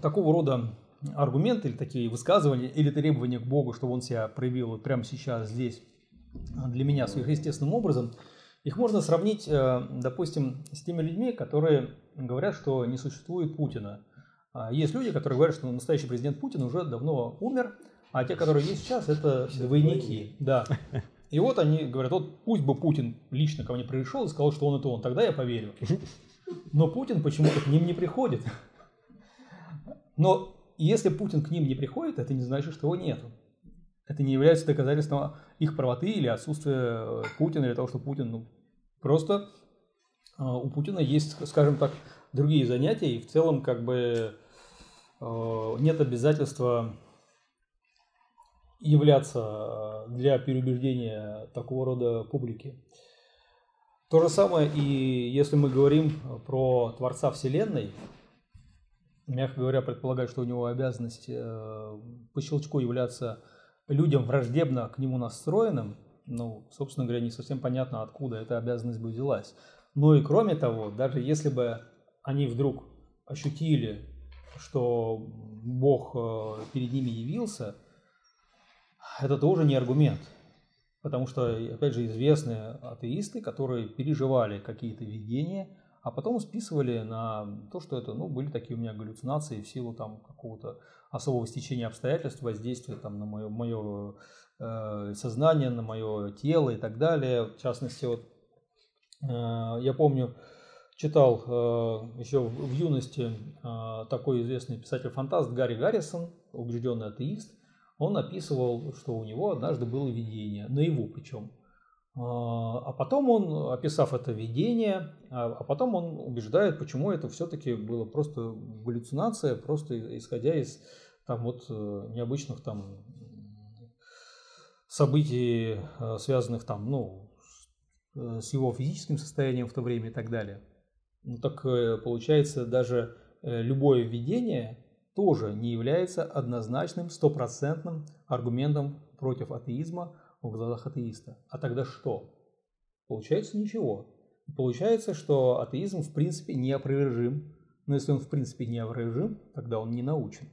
такого рода аргументы или такие высказывания или требования к Богу, чтобы он себя проявил вот прямо сейчас здесь для меня сверхъестественным образом, их можно сравнить, э, допустим, с теми людьми, которые говорят, что не существует Путина. А есть люди, которые говорят, что настоящий президент Путин уже давно умер, а те, которые есть сейчас, это двойники. Да. И вот они говорят, вот пусть бы Путин лично ко мне пришел и сказал, что он это он, тогда я поверю. Но Путин почему-то к ним не приходит. Но если Путин к ним не приходит, это не значит, что его нету. Это не является доказательством их правоты или отсутствия Путина, или того, что Путин, ну, просто а, у Путина есть, скажем так, другие занятия, и в целом как бы э, нет обязательства являться для переубеждения такого рода публики. То же самое и если мы говорим про Творца Вселенной, мягко говоря, предполагаю, что у него обязанность э, по щелчку являться людям враждебно к нему настроенным, ну, собственно говоря, не совсем понятно, откуда эта обязанность бы взялась. Но и кроме того, даже если бы они вдруг ощутили, что Бог э, перед ними явился, это тоже не аргумент. Потому что, опять же, известные атеисты, которые переживали какие-то видения, а потом списывали на то, что это, ну, были такие у меня галлюцинации в силу там какого-то особого стечения обстоятельств, воздействия там на мое, мое э, сознание, на мое тело и так далее. В частности, вот э, я помню, читал э, еще в, юности э, такой известный писатель-фантаст Гарри Гаррисон, убежденный атеист. Он описывал, что у него однажды было видение, наяву причем. Э, а потом он, описав это видение, а, а потом он убеждает, почему это все-таки было просто галлюцинация, просто исходя из там вот необычных там событий, связанных там, ну, с его физическим состоянием в то время и так далее. Ну так э, получается, даже э, любое введение тоже не является однозначным, стопроцентным аргументом против атеизма в глазах атеиста. А тогда что? Получается ничего. Получается, что атеизм в принципе неопровержим. Но если он в принципе неопровержим, тогда он не научен.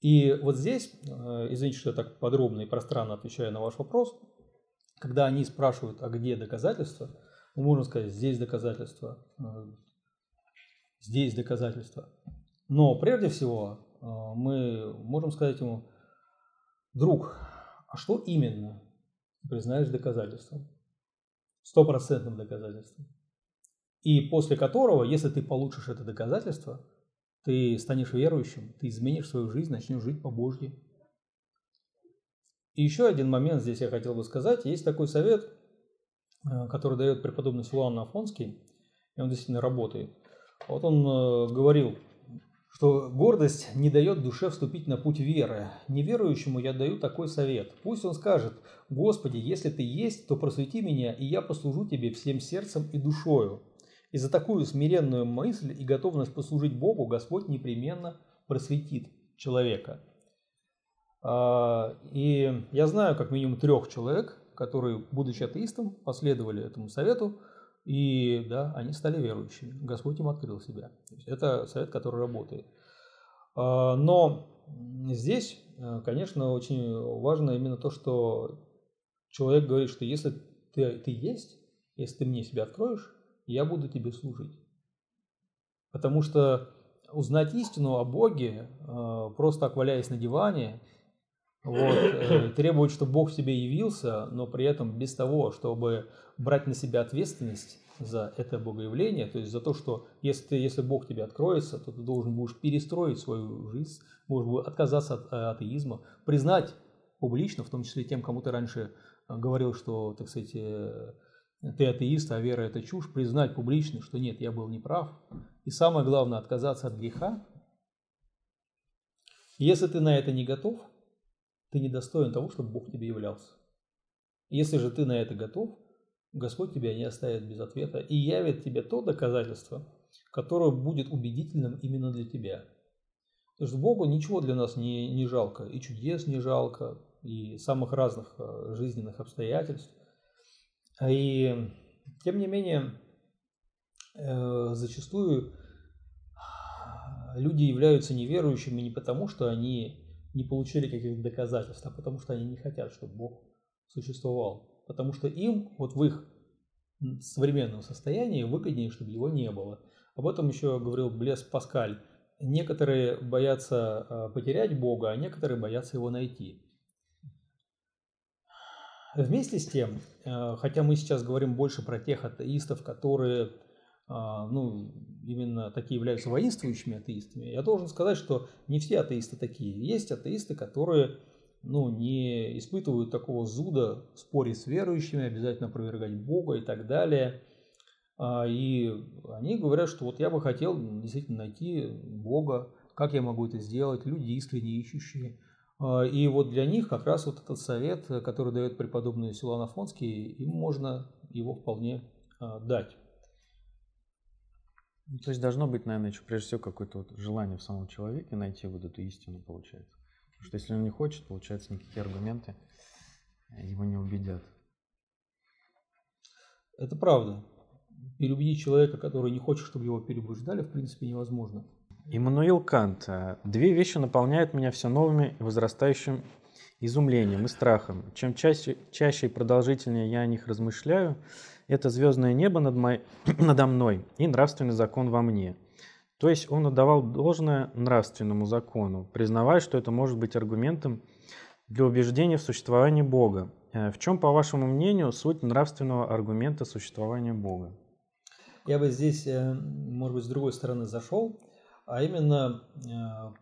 И вот здесь, э, извините, что я так подробно и пространно отвечаю на ваш вопрос, когда они спрашивают, а где доказательства, можно сказать, здесь доказательства, э, здесь доказательства. Но прежде всего э, мы можем сказать ему, друг, а что именно признаешь доказательством? Стопроцентным доказательством. И после которого, если ты получишь это доказательство, ты станешь верующим, ты изменишь свою жизнь, начнешь жить по Божьей. И еще один момент здесь я хотел бы сказать. Есть такой совет – который дает преподобный Силуан Афонский, и он действительно работает. Вот он э, говорил, что гордость не дает душе вступить на путь веры. Неверующему я даю такой совет. Пусть он скажет, Господи, если Ты есть, то просвети меня, и я послужу Тебе всем сердцем и душою. И за такую смиренную мысль и готовность послужить Богу Господь непременно просветит человека. А, и я знаю как минимум трех человек, которые, будучи атеистом, последовали этому совету, и да, они стали верующими. Господь им открыл себя. это совет, который работает. А, но здесь, э, конечно, очень важно именно то, что человек говорит, что если ты, ты есть, Если ты мне себя откроешь, я буду тебе служить. Потому что узнать истину о Боге, э, просто так валяясь на диване, вот, э, требует, чтобы Бог тебе явился, но при этом без того, чтобы брать на себя ответственность за это богоявление, то есть за то, что если, ты, если Бог тебе откроется, то ты должен будешь перестроить свою жизнь, можешь отказаться от э, атеизма, признать публично, в том числе тем, кому ты раньше говорил, что, так сказать, ты атеист, а вера это чушь, признать публично, что нет, я был неправ. И самое главное, отказаться от греха. Если ты на это не готов, ты не достоин того, чтобы Бог тебе являлся. Если же ты на это готов, Господь тебя не оставит без ответа и явит тебе то доказательство, которое будет убедительным именно для тебя. То есть Богу ничего для нас не, не жалко, и чудес не жалко, и самых разных э, жизненных обстоятельств. И тем не менее, э, зачастую люди являются неверующими не потому, что они не получили каких-то доказательств, а потому что они не хотят, чтобы Бог существовал. Потому что им, вот в их современном состоянии, выгоднее, чтобы его не было. Об этом еще говорил Блес Паскаль. Некоторые боятся э, потерять Бога, а некоторые боятся его найти. Вместе с тем, э, хотя мы сейчас говорим больше про тех атеистов, которые а, ну, именно такие являются воинствующими атеистами, я должен сказать, что не все атеисты такие. Есть атеисты, которые ну, не испытывают такого зуда в споре с верующими, обязательно опровергать Бога и так далее. А, и они говорят, что вот я бы хотел действительно найти Бога, как я могу это сделать, люди искренне ищущие – а, и вот для них как раз вот этот совет, который дает преподобный Силуан Афонский, им можно его вполне а, дать. Ну, то есть должно быть, наверное, еще прежде всего какое-то вот желание в самом человеке найти вот эту истину, получается. Потому что если он не хочет, получается, никакие аргументы его не убедят. Это правда. Переубедить человека, который не хочет, чтобы его переубеждали, в принципе, невозможно. Иммануил Кант. Две вещи наполняют меня все новыми и возрастающим изумлением и страхом. Чем чаще, чаще и продолжительнее я о них размышляю, это звездное небо над мой, надо мной и нравственный закон во мне. То есть он отдавал должное нравственному закону, признавая, что это может быть аргументом для убеждения в существовании Бога. Э, в чем, по вашему мнению, суть нравственного аргумента существования Бога? Я бы здесь, э, может быть, с другой стороны зашел а именно э,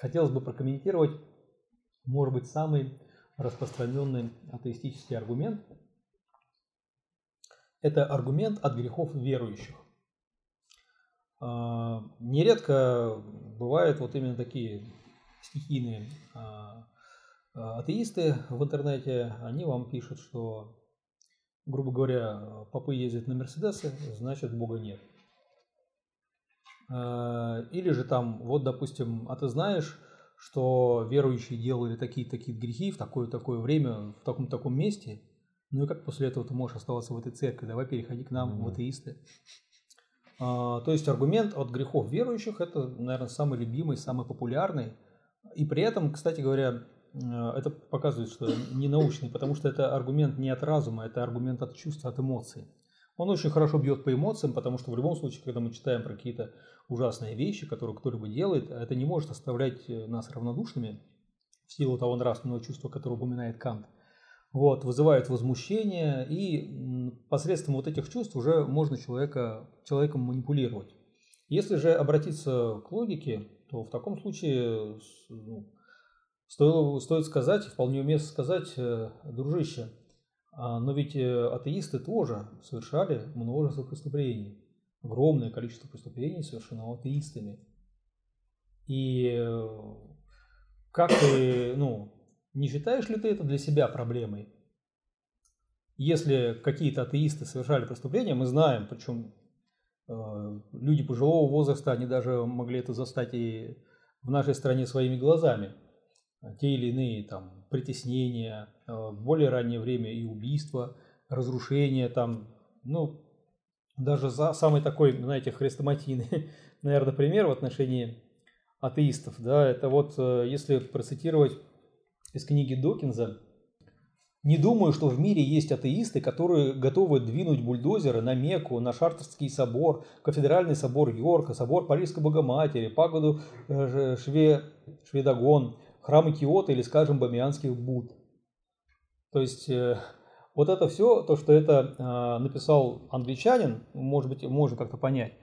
хотелось бы прокомментировать, может быть, самый распространенный атеистический аргумент. Это аргумент от грехов верующих. Э, нередко бывают вот именно такие стихийные э, атеисты в интернете, они вам пишут, что, грубо говоря, попы ездят на Мерседесе, значит Бога нет. Э, или же там, вот, допустим, а ты знаешь, что верующие делали такие-такие грехи в такое-такое время, в таком-таком месте, ну и как после этого ты можешь оставаться в этой церкви? Давай переходи к нам, mm-hmm. в атеисты. А, то есть аргумент от грехов верующих – это, наверное, самый любимый, самый популярный. И при этом, кстати говоря, э, это показывает, что не научный, потому что это аргумент не от разума, это аргумент от чувства, от эмоций. Он очень хорошо бьет по эмоциям, потому что в любом случае, когда мы читаем про какие-то ужасные вещи, которые кто-либо делает, это не может оставлять э, нас равнодушными в силу того нравственного чувства, которое упоминает Кант. Вот, вызывает возмущение, и посредством вот этих чувств уже можно человека, человеком манипулировать. Если же обратиться к логике, то в таком случае ну, стоило, стоит сказать, вполне уместно сказать, э, дружище, а, но ведь э, атеисты тоже совершали множество преступлений огромное количество преступлений совершено атеистами. И э, как ты, ну, не считаешь ли ты это для себя проблемой? Если какие-то атеисты совершали преступления, мы знаем, причем э, люди пожилого возраста, они даже могли это застать и в нашей стране своими глазами. Те или иные там притеснения, э, в более раннее время и убийства, разрушения там, ну, даже за самый такой, знаете, хрестоматийный, наверное, пример в отношении атеистов, да, это вот, э, если процитировать из книги Докинза, Не думаю, что в мире есть атеисты, которые готовы двинуть бульдозеры на Мекку, на Шартерский собор, кафедральный собор Йорка, собор Парижской Богоматери, пагоду э, Шве, Шведогон, храмы Киота или, скажем, Бамианских Буд. То есть э, вот это все, то, что это э, написал англичанин, может быть, можно как-то понять,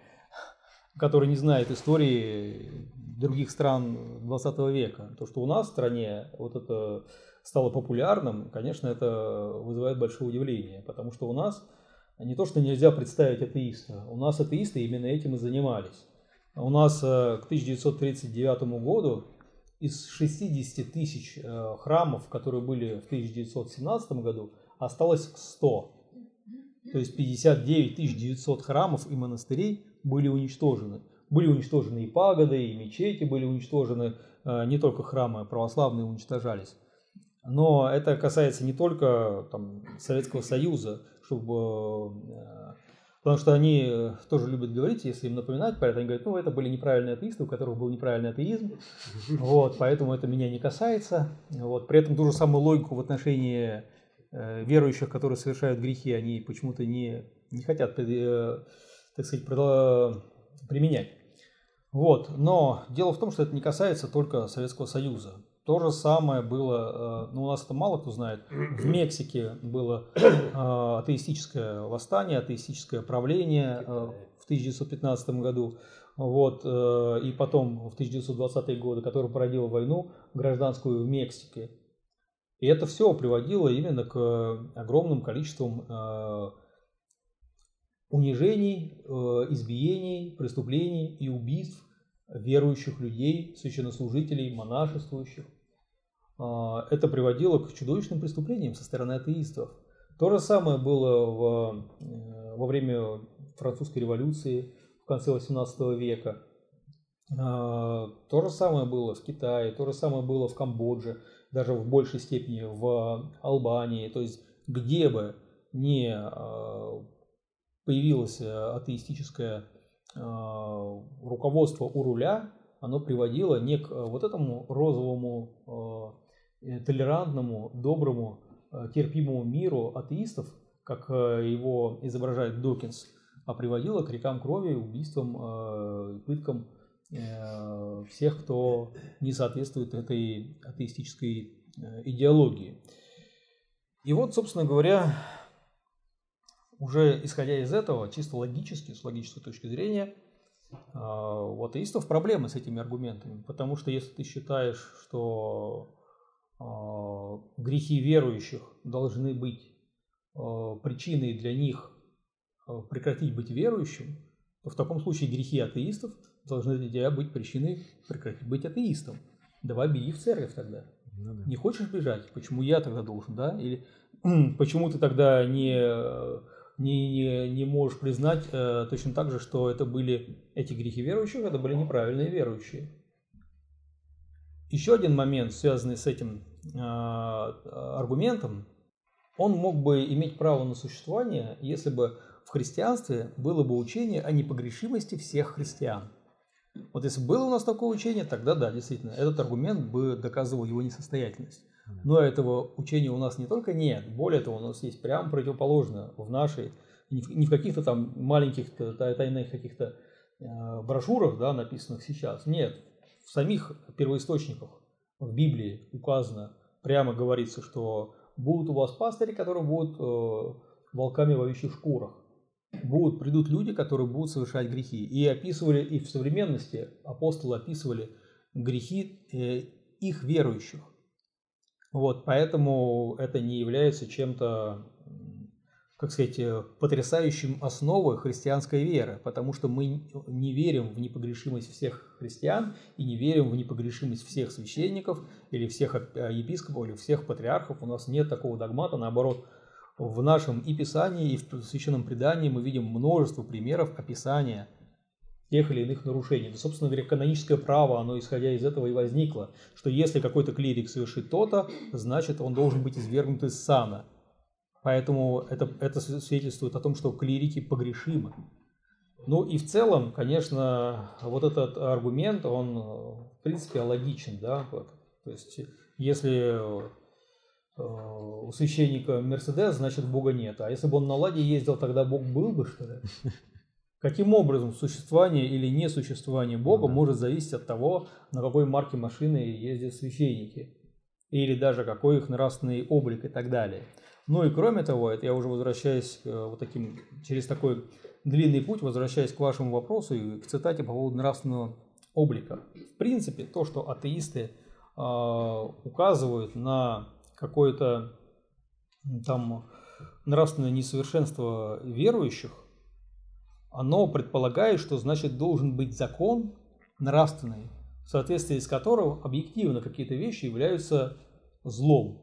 который не знает истории других стран 20 века. То, что у нас в стране вот это стало популярным, конечно, это вызывает большое удивление, потому что у нас не то, что нельзя представить атеиста, у нас атеисты именно этим и занимались. У нас э, к 1939 году из 60 тысяч э, храмов, которые были в 1917 году, осталось 100. То есть 59 900 храмов и монастырей были уничтожены. Были уничтожены и пагоды, и мечети были уничтожены, э, не только храмы православные уничтожались. Но это касается не только там, Советского Союза, чтобы э, Потому что они э, тоже любят говорить, если им напоминать про это, они говорят, ну, это были неправильные атеисты, у которых был неправильный атеизм, вот, поэтому это меня не касается. Вот, при этом ту же самую логику в отношении верующих, которые совершают грехи, они почему-то не, не хотят, так сказать, применять. Вот, но дело в том, что это не касается только Советского Союза. То же самое было, э, ну у нас это мало кто знает, в Мексике было э, атеистическое восстание, атеистическое правление э, в 1915 году. Вот, и потом в 1920-е годы, которое породило войну гражданскую в Мексике. И это все приводило именно к огромным количествам унижений, избиений, преступлений и убийств верующих людей, священнослужителей, монашествующих. А, это приводило к чудовищным преступлениям со стороны атеистов. То же самое было в, э, во время французской революции в конце XVIII века. А, то же самое было в Китае, то же самое было в Камбодже, даже в большей степени в Албании. То есть где бы не появилось атеистическое руководство у руля, оно приводило не к вот этому розовому Э, толерантному, доброму, э, терпимому миру атеистов, как э, его изображает Докинс, а приводило к рекам крови, убийствам, пыткам всех, кто не соответствует этой атеистической идеологии. И вот, собственно говоря, уже исходя из этого, чисто логически, с логической точки зрения, у атеистов проблемы с этими аргументами. Потому что если ты считаешь, что а, грехи верующих должны быть а, причиной для них а, прекратить быть верующим, то в таком случае грехи атеистов должны для тебя быть причиной прекратить быть атеистом. Давай беги в церковь тогда. Ну, да. Не хочешь бежать? Почему я тогда должен, да? Или почему ты тогда не, не, не, не можешь признать э, точно так же, что это были эти грехи верующих, это были неправильные верующие? Еще один момент, связанный с этим а, аргументом, он мог бы иметь право на существование, если бы в христианстве было бы учение о непогрешимости всех христиан. Вот если было у нас такое учение, тогда да, действительно, этот аргумент бы доказывал его несостоятельность. Но этого учения у нас не только нет, более того, у нас есть прямо противоположное в нашей, не в каких-то там маленьких тайных каких-то а, брошюрах, да, написанных сейчас, нет, в самих первоисточниках, в Библии указано, прямо говорится, что будут у вас пастыри, которые будут э, волками в овечьих шкурах. Будут, придут люди, которые будут совершать грехи. И описывали, и в современности апостолы описывали грехи э, их верующих. Вот, поэтому это не является чем-то как сказать, э, потрясающим основой христианской веры, потому что мы не верим в непогрешимость всех христиан и не верим в непогрешимость всех священников или всех э, епископов или всех патриархов. У нас нет такого догмата, наоборот, в нашем и Писании, и в священном предании мы видим множество примеров описания тех или иных нарушений. Да, собственно говоря, каноническое право, оно исходя из этого и возникло, что если какой-то клирик совершит то-то, значит он должен быть извергнут из сана – Поэтому это, это свидетельствует о том, что клирики погрешимы. Ну и в целом, конечно, вот этот аргумент, он в принципе логичен, да, то есть если у священника Мерседес, значит Бога нет. А если бы он на Ладе ездил, тогда Бог был бы, что ли? Каким образом существование или несуществование Бога да. может зависеть от того, на какой марке машины ездят священники? Или даже какой их нравственный облик и так далее. Ну и кроме того, это я уже возвращаюсь э, вот таким, через такой длинный путь, возвращаясь к вашему вопросу и к цитате по поводу нравственного облика. В принципе, то, что атеисты э, указывают на какое-то там нравственное несовершенство верующих, оно предполагает, что значит должен быть закон нравственный, в соответствии с которым объективно какие-то вещи являются злом.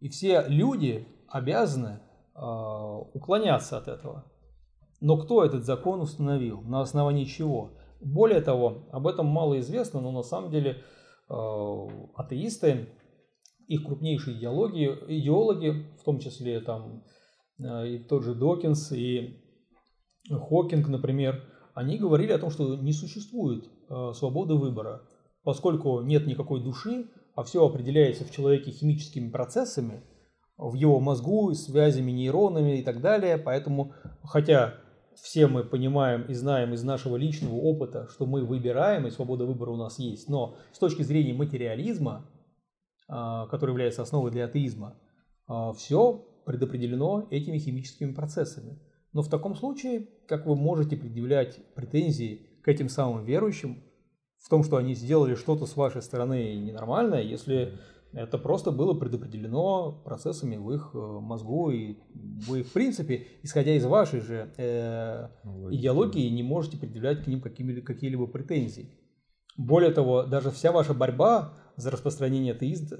И все люди обязаны э, уклоняться от этого. Но кто этот закон установил? На основании чего? Более того, об этом мало известно, но на самом деле э, атеисты, их крупнейшие идеологи, идеологи, в том числе там э, и тот же Докинс, и Хокинг, например, они говорили о том, что не существует э, свободы выбора, поскольку нет никакой души, а все определяется в человеке химическими процессами – в его мозгу, связями, нейронами и так далее. Поэтому, хотя все мы понимаем и знаем из нашего личного опыта, что мы выбираем, и свобода выбора у нас есть, но с точки зрения материализма, а, который является основой для атеизма, а, все предопределено этими химическими процессами. Но в таком случае, как вы можете предъявлять претензии к этим самым верующим в том, что они сделали что-то с вашей стороны ненормальное, если это просто было предопределено процессами в их э, мозгу, и вы, в принципе, исходя из вашей же э, идеологии, не можете предъявлять к ним какие-либо претензии. Более того, даже вся ваша борьба за распространение атеиз,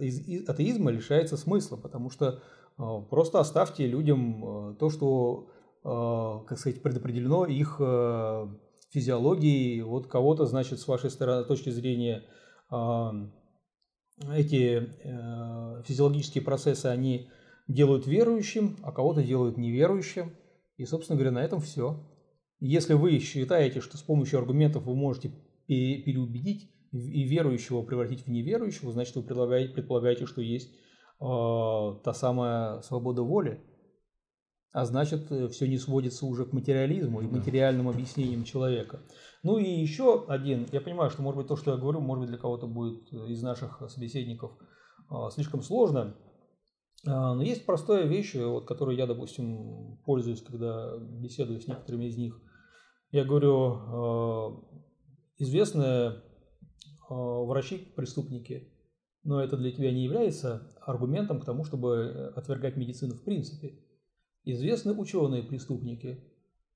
атеизма лишается смысла, потому что э, просто оставьте людям э, то, что, как сказать, предопределено их э, физиологией. Вот кого-то, значит, с вашей стороны, точки зрения, э, эти э, физиологические процессы, они делают верующим, а кого-то делают неверующим. И, собственно говоря, на этом все. Если вы считаете, что с помощью аргументов вы можете переубедить и верующего превратить в неверующего, значит, вы предполагаете, что есть э, та самая свобода воли. А значит, э, все не сводится уже к материализму и материальным объяснениям человека. Ну и еще один, я понимаю, что может быть то, что я говорю, может быть для кого-то будет э, из наших собеседников а, слишком сложно. А, но есть простая вещь, вот, которой я, допустим, пользуюсь, когда беседую с некоторыми из них. Я говорю, а, известные врачи-преступники, но это для тебя не является аргументом к тому, чтобы э, отвергать медицину в принципе. Известны ученые-преступники,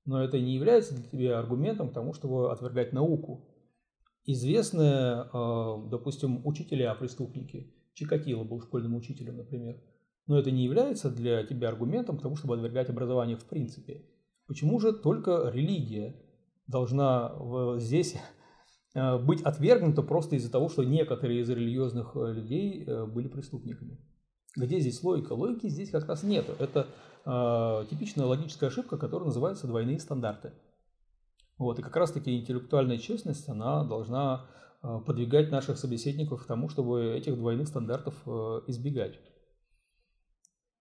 но это не является для тебя аргументом к тому, чтобы отвергать науку. Известные, э, допустим, учителя-преступники, Чикатило был школьным учителем, например, но это не является для тебя аргументом к тому, чтобы отвергать образование в принципе. Почему же только религия должна здесь э, быть отвергнута просто из-за того, что некоторые из религиозных э, людей были преступниками? Где здесь логика? Логики здесь как раз нет. Это э, типичная логическая ошибка, которая называется двойные стандарты. Вот, и как раз таки интеллектуальная честность, она должна э, подвигать наших собеседников к тому, чтобы этих двойных стандартов э, избегать.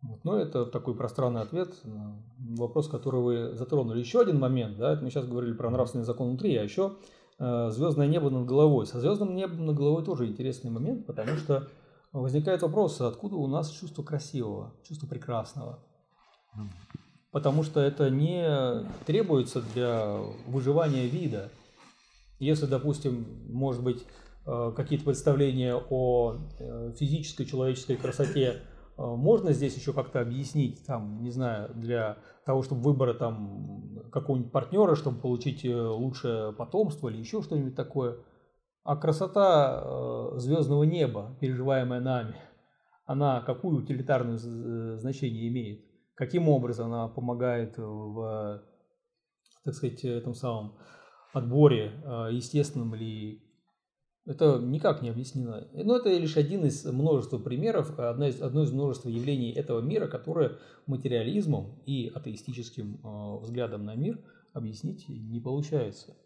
Вот, но это такой пространный ответ на вопрос, который вы затронули. Еще один момент, да, это мы сейчас говорили про нравственный закон внутри, а еще звездное небо над головой. Со звездным небом над головой тоже интересный момент, потому что возникает вопрос, откуда у нас чувство красивого, чувство прекрасного. Потому что это не требуется для выживания вида. Если, допустим, может быть, э, какие-то представления о э, физической человеческой красоте э, можно здесь еще как-то объяснить, там, не знаю, для того, чтобы выбора там какого-нибудь партнера, чтобы получить лучшее потомство или еще что-нибудь такое – а красота звездного неба, переживаемая нами, она какую утилитарное значение имеет? Каким образом она помогает в, так сказать, этом самом отборе, э, естественном или это никак не объяснено. Но это лишь один из множества примеров, одно из, одно из множества явлений этого мира, которое материализмом и атеистическим взглядом на мир объяснить не получается.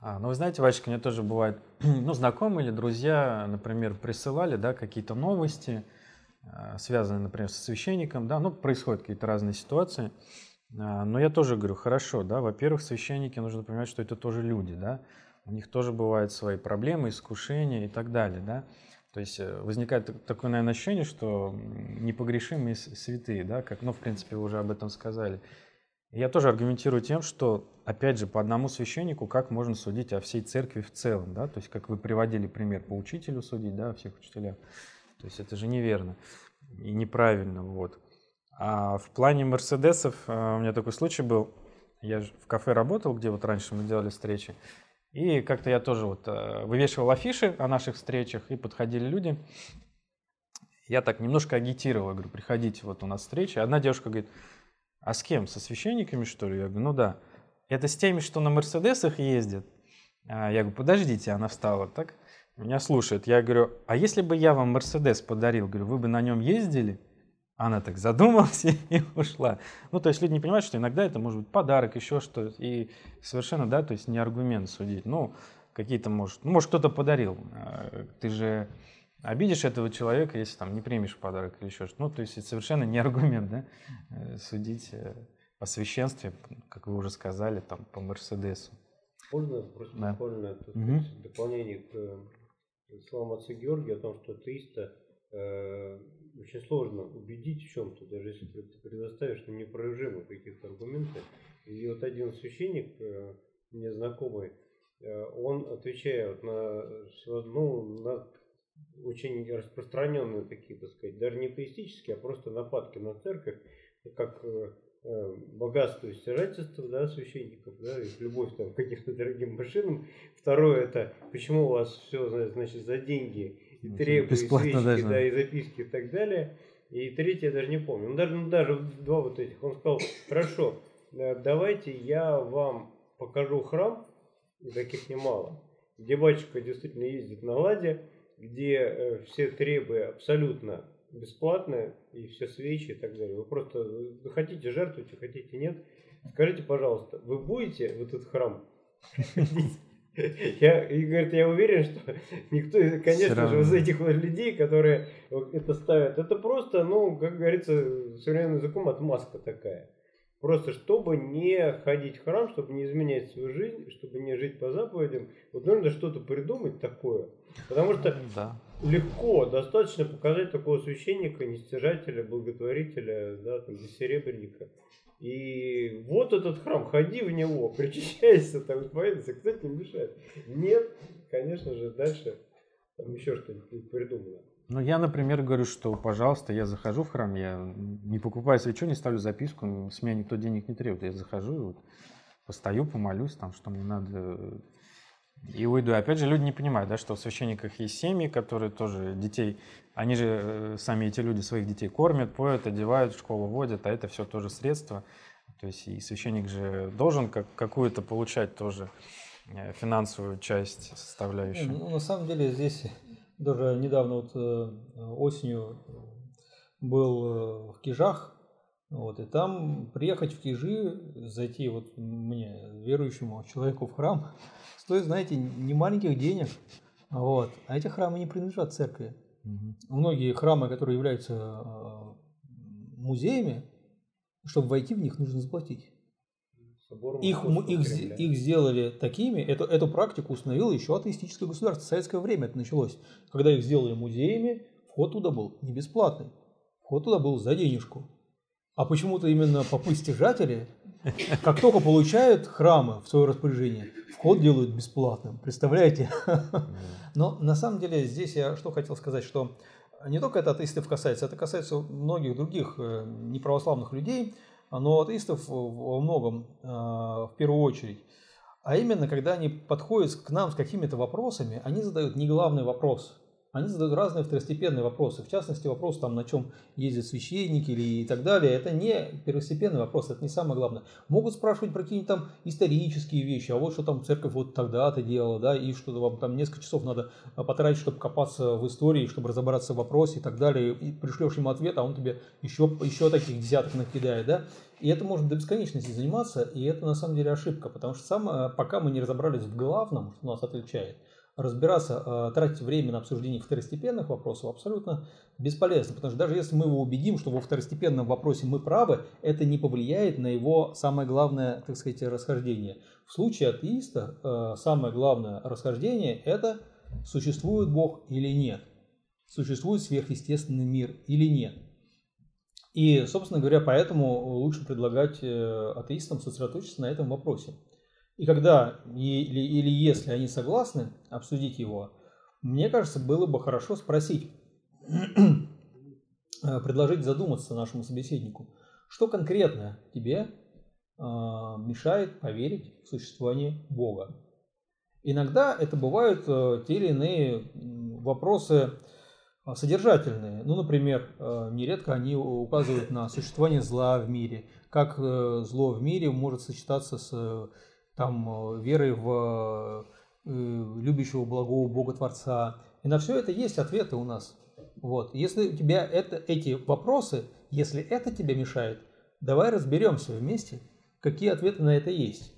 А, ну, вы знаете, Вачка, мне тоже бывает, ну, знакомые или друзья, например, присылали, да, какие-то новости, связанные, например, со священником, да, ну, происходят какие-то разные ситуации. А, но я тоже говорю, хорошо, да, во-первых, священники, нужно понимать, что это тоже люди, да, у них тоже бывают свои проблемы, искушения и так далее, да. То есть э, возникает такое, наверное, ощущение, что непогрешимые святые, да, как, ну, в принципе, вы уже об этом сказали. Я тоже аргументирую тем, что, опять же, по одному священнику как можно судить о всей церкви в целом, да, то есть как вы приводили пример по учителю судить, да, о всех учителях. То есть это же неверно и неправильно, вот. А в плане Мерседесов э, у меня такой случай был. Я в кафе работал, где вот раньше мы делали встречи. И как-то я тоже вот э, вывешивал афиши о наших встречах, и подходили люди. Я так немножко агитировал, говорю, приходите, вот у нас встреча. Одна девушка говорит, а с кем, со священниками что ли? Я говорю, ну да. Это с теми, что на Мерседесах ездят. А я говорю, подождите, она встала так, меня слушает. Я говорю, а если бы я вам Мерседес подарил, говорю, вы бы на нем ездили? Она так задумалась и ушла. Ну, то есть люди не понимают, что иногда это может быть подарок, еще что-то. И совершенно, да, то есть не аргумент судить. Ну, какие-то, может, ну, может, кто-то подарил. А, ты же обидишь этого человека, если там не примешь подарок или еще что-то. Ну, то есть это совершенно не аргумент, да, э, судить э, о священстве, как вы уже сказали, там, по Мерседесу. Можно просто да. буквально угу. дополнение к э, словам отца Георгия о том, что атеиста э, очень сложно убедить в чем-то, даже если ты предоставишь ну, непровержимые каких-то аргументы. И вот один священник, э, мне знакомый, э, он отвечает на, ну, на очень распространенные такие, так сказать, даже не теистические, а просто нападки на церковь, как э, богатство и стяжательство да, священников, да, их любовь там, к каким-то дорогим машинам. Второе это, почему у вас все, значит, за деньги и Бесплатно свечки, даже. да, и записки и так далее. И третье я даже не помню. Ну, даже, ну, даже два вот этих. Он сказал, хорошо, э, давайте я вам покажу храм, и таких немало, где батюшка действительно ездит на ладе, где э, все требы абсолютно бесплатные, и все свечи и так далее. Вы просто вы хотите жертвуйте, хотите нет. Скажите, пожалуйста, вы будете в этот храм? Я, и говорит, я уверен, что никто, конечно же, из этих людей, которые это ставят, это просто, ну, как говорится, современным языком отмазка такая. Просто чтобы не ходить в храм, чтобы не изменять свою жизнь, чтобы не жить по заповедям, вот нужно что-то придумать такое. Потому что да. Легко, достаточно показать такого священника, нестяжателя, благотворителя, да, там, бессеребренника. И вот этот храм, ходи в него, причащайся, там, исповедайся, кто тебе мешает? Нет, конечно же, дальше там еще что-нибудь придумано. Ну, я, например, говорю, что, пожалуйста, я захожу в храм, я не покупаю свечу, не ставлю записку, с меня никто денег не требует. Я захожу вот постою, помолюсь, там, что мне надо, и уйду. Опять же, люди не понимают, да, что в священниках есть семьи, которые тоже детей, они же э, сами эти люди своих детей кормят, поют, одевают, в школу водят, а это все тоже средства. То есть и священник же должен как, какую-то получать тоже э, финансовую часть составляющую. Ну, на самом деле здесь даже недавно вот э, осенью был в Кижах, вот, и там приехать в Кижи, зайти вот мне, верующему человеку в храм, стоит, знаете, не маленьких денег. Вот. А эти храмы не принадлежат церкви. Угу. Многие храмы, которые являются э, музеями, чтобы войти в них, нужно заплатить. их, их, их сделали такими, эту, эту практику установило еще атеистическое государство. В советское время это началось. Когда их сделали музеями, вход туда был не бесплатный. Вход туда был за денежку. А почему-то именно попы-стяжатели, как только получают храмы в свое распоряжение, вход делают бесплатным. Представляете? Но на самом деле здесь я что хотел сказать, что не только это атеистов касается, это касается многих других э, неправославных людей, но атеистов во многом э, в первую очередь. А именно, когда они подходят к нам с какими-то вопросами, они задают не главный вопрос – они задают разные второстепенные вопросы. В частности, вопрос, там, на чем ездят священники или и так далее. Это не первостепенный вопрос, это не самое главное. Могут спрашивать про какие-нибудь там исторические вещи, а вот что там церковь вот тогда-то делала, да, и что вам там несколько часов надо а, потратить, чтобы копаться в истории, чтобы разобраться в вопросе и так далее. И пришлешь ему ответ, а он тебе еще, еще таких десяток накидает, да. И это может до бесконечности заниматься, и это на самом деле ошибка, потому что сам, пока мы не разобрались в главном, что нас отличает, разбираться, тратить время на обсуждение второстепенных вопросов абсолютно бесполезно, потому что даже если мы его убедим, что во второстепенном вопросе мы правы, это не повлияет на его самое главное, так сказать, расхождение. В случае атеиста самое главное расхождение – это существует Бог или нет, существует сверхъестественный мир или нет. И, собственно говоря, поэтому лучше предлагать э, атеистам сосредоточиться на этом вопросе. И когда или, или если они согласны обсудить его, мне кажется, было бы хорошо спросить, э, предложить задуматься нашему собеседнику, что конкретно тебе э, мешает поверить в существование Бога. Иногда это бывают те или иные вопросы, а, содержательные. Ну, например, э, нередко они указывают на существование зла в мире, как э, зло в мире может сочетаться с э, там, верой в любящего благого Бога Творца. И на все это есть ответы у нас. Вот. Если у тебя это, эти вопросы, если это тебе мешает, давай разберемся вместе, какие ответы на это есть.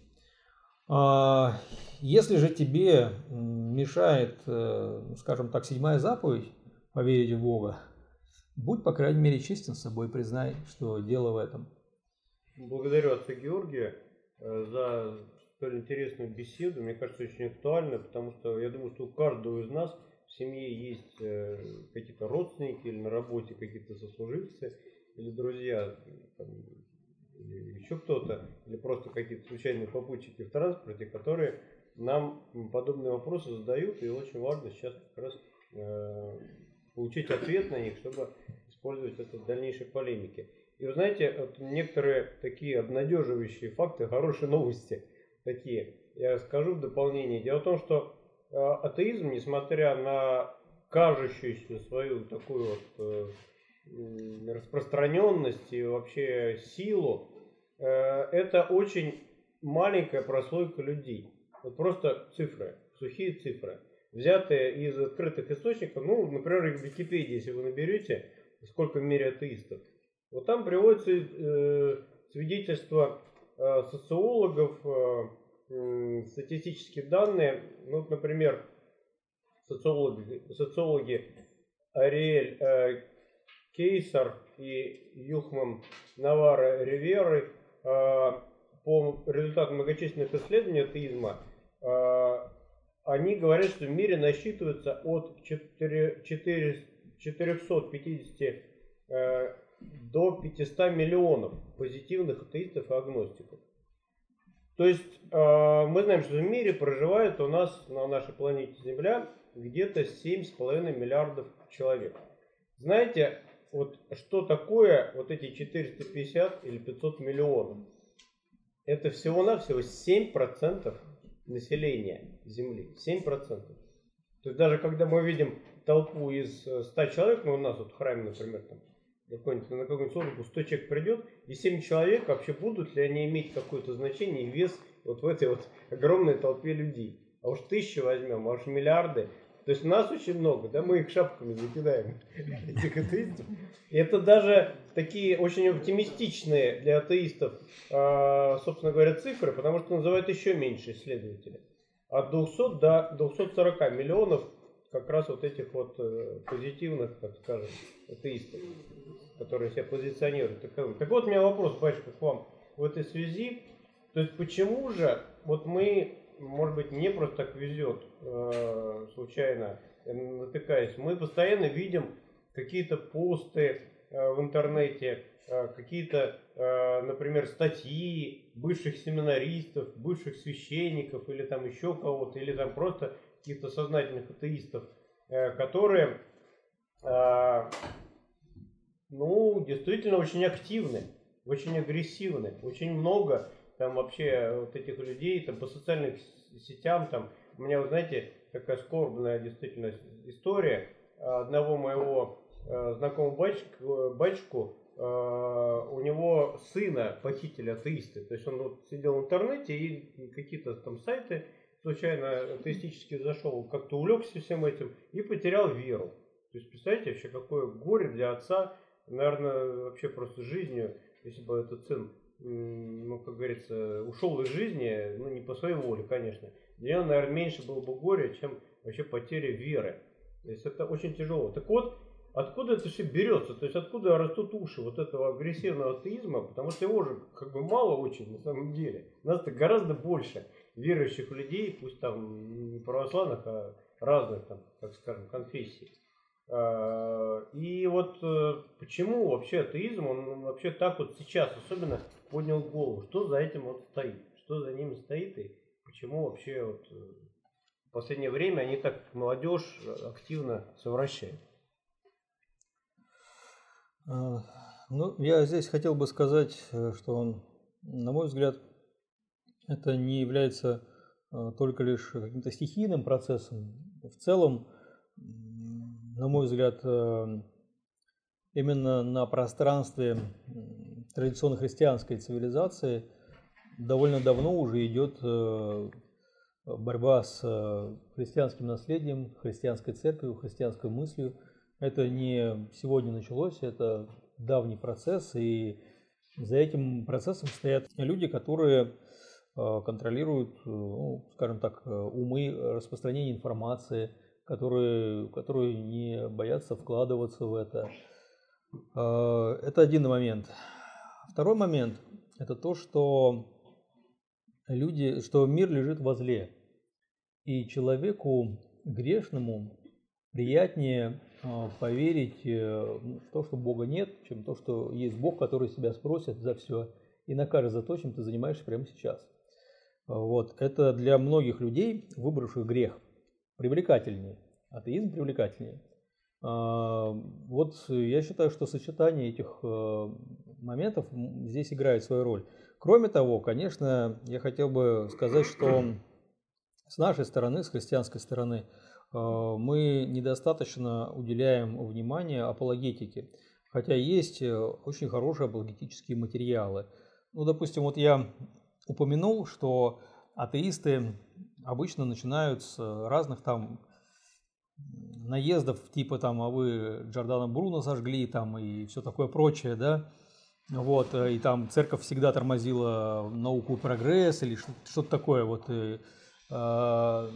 А, если же тебе мешает, скажем так, седьмая заповедь, поверить в Бога. Будь, по крайней мере, честен с собой, признай, что дело в этом. Благодарю отца Георгия э, за столь интересную беседу. Мне кажется, очень актуально, потому что я думаю, что у каждого из нас в семье есть э, какие-то родственники или на работе какие-то сослуживцы или друзья, там, или еще кто-то, или просто какие-то случайные попутчики в транспорте, которые нам подобные вопросы задают, и очень важно сейчас как раз э, получить ответ на них, чтобы использовать это в дальнейшей полемике. И вы знаете, вот некоторые такие обнадеживающие факты, хорошие новости такие, я скажу в дополнение. Дело в том, что э, атеизм, несмотря на кажущуюся свою такую вот э, распространенность и вообще силу, э, это очень маленькая прослойка людей. Вот просто цифры, сухие цифры взятые из открытых источников, ну, например, в Википедии, если вы наберете, сколько в мире атеистов, вот там приводятся свидетельства э, социологов, э, статистические данные, ну, вот, например, социологи, социологи Ариэль э, Кейсар и Юхман Навара Риверы э, по результатам многочисленных исследований атеизма э, они говорят, что в мире насчитывается от 4, 4, 450 э, до 500 миллионов позитивных атеистов и агностиков. То есть э, мы знаем, что в мире проживает у нас на нашей планете Земля где-то 7,5 миллиардов человек. Знаете, вот что такое вот эти 450 или 500 миллионов? Это всего-навсего 7% населения Земли. 7%. То есть даже когда мы видим толпу из 100 э, человек, ну у нас вот в храме, например, там, какой-нибудь, на какую-нибудь службу 100 человек придет, и 7 человек вообще будут ли они иметь какое-то значение и вес вот в этой вот огромной толпе людей. А уж тысячи возьмем, а уж миллиарды. То есть нас очень много, да, мы их шапками закидаем, этих атеистов. И это даже такие очень оптимистичные для атеистов, а, собственно говоря, цифры, потому что называют еще меньше исследователи. От 200 до 240 миллионов как раз вот этих вот э, позитивных, так скажем, атеистов, которые себя позиционируют Так вот у меня вопрос, батюшка, к вам в этой связи. То есть почему же вот мы может быть, мне просто так везет, э, случайно натыкаясь. Мы постоянно видим какие-то посты э, в интернете, э, какие-то, например, статьи бывших семинаристов, бывших священников или там еще кого-то, или там просто каких-то сознательных атеистов, которые, ну, действительно очень активны, очень агрессивны, очень много там вообще вот этих людей, там по социальным сетям, там, у меня, вы знаете, такая скорбная действительно история одного моего э, знакомого батюшку, батюшку э, у него сына похитили атеисты. То есть он вот сидел в интернете и какие-то там сайты случайно атеистически зашел, как-то увлекся всем этим и потерял веру. То есть представляете вообще какое горе для отца, наверное, вообще просто жизнью, если бы этот сын ну, как говорится, ушел из жизни, ну, не по своей воле, конечно, для него, наверное, меньше было бы горя, чем вообще потеря веры. То есть это очень тяжело. Так вот, откуда это все берется? То есть откуда растут уши вот этого агрессивного атеизма? Потому что его же как бы мало очень на самом деле. Нас-то гораздо больше верующих людей, пусть там не православных, а разных там, так скажем, конфессий. А, и вот э, почему вообще атеизм, он вообще так вот сейчас особенно поднял голову? Что за этим вот стоит? Что за ним стоит и почему вообще вот э, в последнее время они так молодежь активно совращают? Ну, я здесь хотел бы сказать, э, что он, на мой взгляд, это не является только лишь каким-то стихийным процессом. В целом, на мой взгляд, э, именно на пространстве традиционно христианской цивилизации довольно давно уже идет э, борьба с э, христианским наследием, христианской церковью, христианской мыслью. Это не сегодня началось, это давний процесс, и за этим процессом стоят люди, которые контролируют, ну, скажем так, умы распространения информации – которые, которые не боятся вкладываться в это. А, это один момент. Второй момент – это то, что люди, что мир лежит возле, и человеку грешному приятнее а, поверить э, в то, что Бога нет, чем то, что есть Бог, который себя спросит за все и накажет за то, чем ты занимаешься прямо сейчас. Вот. Это для многих людей, выбравших грех, привлекательнее. Атеизм привлекательнее. А, вот я считаю, что сочетание этих э, моментов здесь играет свою роль. Кроме того, конечно, я хотел бы сказать, что с нашей стороны, с христианской стороны, э, мы недостаточно уделяем внимание апологетике. Хотя есть э, очень хорошие апологетические материалы. Ну, допустим, вот я упомянул, что атеисты обычно начинают с разных там наездов типа там, а вы Джордана Бруно сожгли там и все такое прочее, да, вот, э, и там церковь всегда тормозила науку и прогресс или что-то такое, вот, и, э,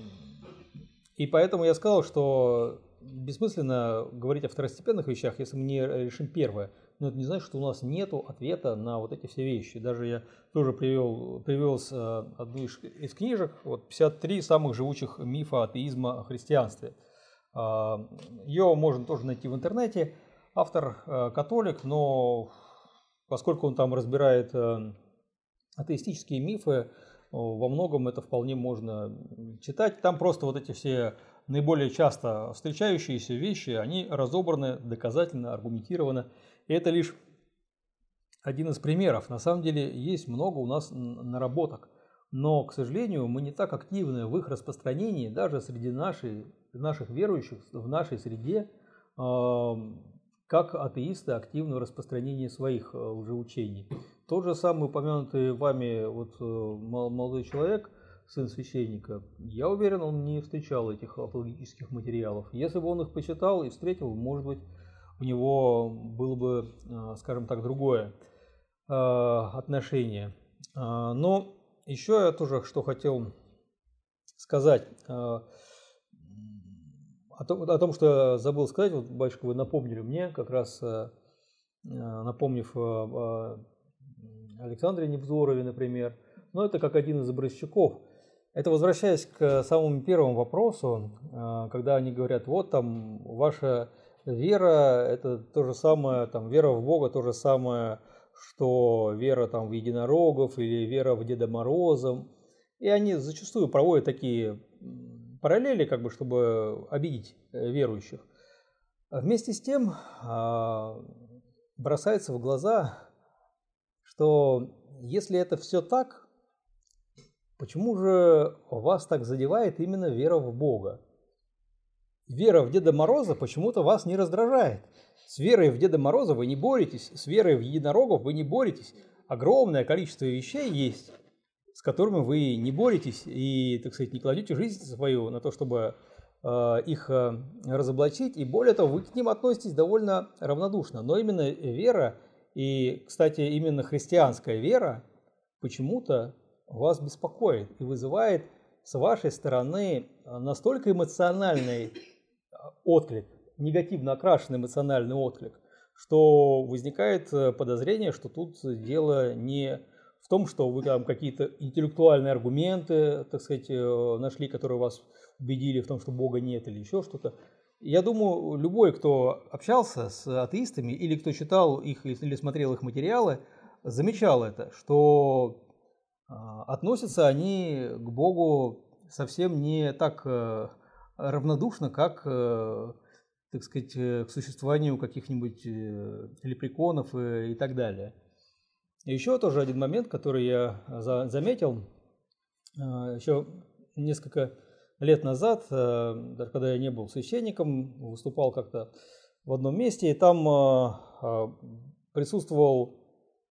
и поэтому я сказал, что бессмысленно говорить о второстепенных вещах, если мы не решим первое. Но это не значит, что у нас нет ответа на вот эти все вещи. Даже я тоже привел, привел э, одну из, книжек, вот 53 самых живучих мифа атеизма о христианстве. А, Ее можно тоже найти в интернете. Автор э, католик, но поскольку он там разбирает э, атеистические мифы, во многом это вполне можно читать. Там просто вот эти все наиболее часто встречающиеся вещи, они разобраны, доказательно, аргументированы. И это лишь один из примеров. На самом деле есть много у нас наработок. Но, к сожалению, мы не так активны в их распространении даже среди нашей, наших верующих, в нашей среде, как атеисты активны в распространении своих э, уже учений. Тот же самый упомянутый вами вот э, молодой человек, сын священника, я уверен, он не встречал этих апологетических материалов. Если бы он их почитал и встретил, может быть, у него было бы, э, скажем так, другое отношение. Но еще я тоже что хотел сказать о том, что я забыл сказать, вот, батюшка, вы напомнили мне, как раз напомнив Александре Невзорове, например, но это как один из образчиков. Это возвращаясь к самому первому вопросу, когда они говорят, вот там ваша вера, это то же самое, там вера в Бога, то же самое, что вера там в единорогов или вера в Деда Мороза. И они зачастую проводят такие параллели, как бы, чтобы обидеть э, верующих. Вместе с тем а, бросается в глаза, что если это все так, почему же вас так задевает именно вера в Бога? Вера в Деда Мороза почему-то вас не раздражает. С верой в Деда Мороза вы не боретесь, с верой в единорогов вы не боретесь. Огромное количество вещей есть, с которыми вы не боретесь и, так сказать, не кладете жизнь свою на то, чтобы э, их э, разоблачить. И более того, вы к ним относитесь довольно равнодушно. Но именно вера, и, кстати, именно христианская вера почему-то вас беспокоит и вызывает с вашей стороны настолько эмоциональный отклик, негативно окрашенный эмоциональный отклик, что возникает подозрение, что тут дело не в том, что вы там какие-то интеллектуальные аргументы, так сказать, нашли, которые вас убедили в том, что Бога нет или еще что-то. Я думаю, любой, кто общался с атеистами или кто читал их или смотрел их материалы, замечал это, что а, относятся они к Богу совсем не так э, равнодушно, как, э, так сказать, э, к существованию каких-нибудь лепреконов и так далее. Еще тоже один момент, который я заметил, еще несколько лет назад, э, даже когда я не был священником, выступал как-то в одном месте, и там э, э, присутствовал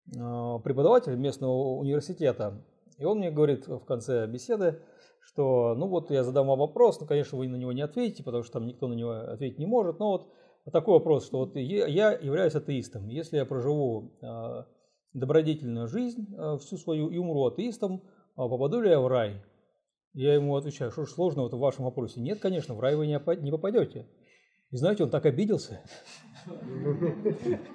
преподаватель местного университета. И он мне говорит в конце беседы, что, ну вот я задам вам вопрос, ну, конечно, вы на него не ответите, потому что там никто на него ответить не может, но вот такой вопрос, что вот я являюсь атеистом, если я проживу добродетельную жизнь всю свою и умру атеистом, попаду ли я в рай? Я ему отвечаю, что ж сложного в вашем вопросе? Нет, конечно, в рай вы не попадете. И знаете, он так обиделся.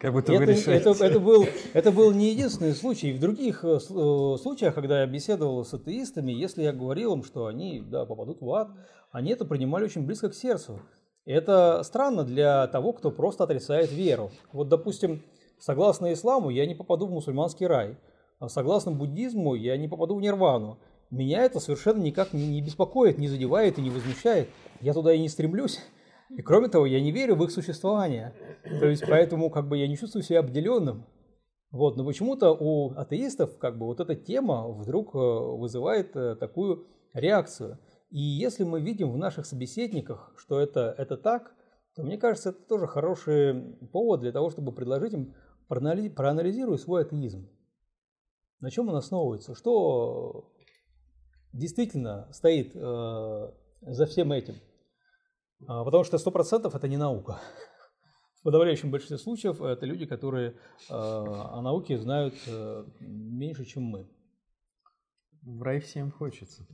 Как будто вы это, это, это, был, это был не единственный случай. В других э, э, случаях, когда я беседовал с атеистами, если я говорил им, что они да, попадут в ад, они это принимали очень близко к сердцу. Это странно для того, кто просто отрицает веру. Вот, допустим, согласно исламу, я не попаду в мусульманский рай. А согласно буддизму, я не попаду в нирвану меня это совершенно никак не, не беспокоит, не задевает и не возмущает. Я туда и не стремлюсь. И кроме того, я не верю в их существование. То есть поэтому как бы я не чувствую себя обделенным. Вот, но почему-то у атеистов как бы вот эта тема вдруг э, вызывает э, такую реакцию. И если мы видим в наших собеседниках, что это, это так, то мне кажется, это тоже хороший повод для того, чтобы предложить им проанализировать свой атеизм. На чем он основывается? Что действительно стоит э, за всем этим. А, потому что 100% это не наука. В подавляющем большинстве случаев это люди, которые э, о науке знают э, меньше, чем мы. В рай всем хочется.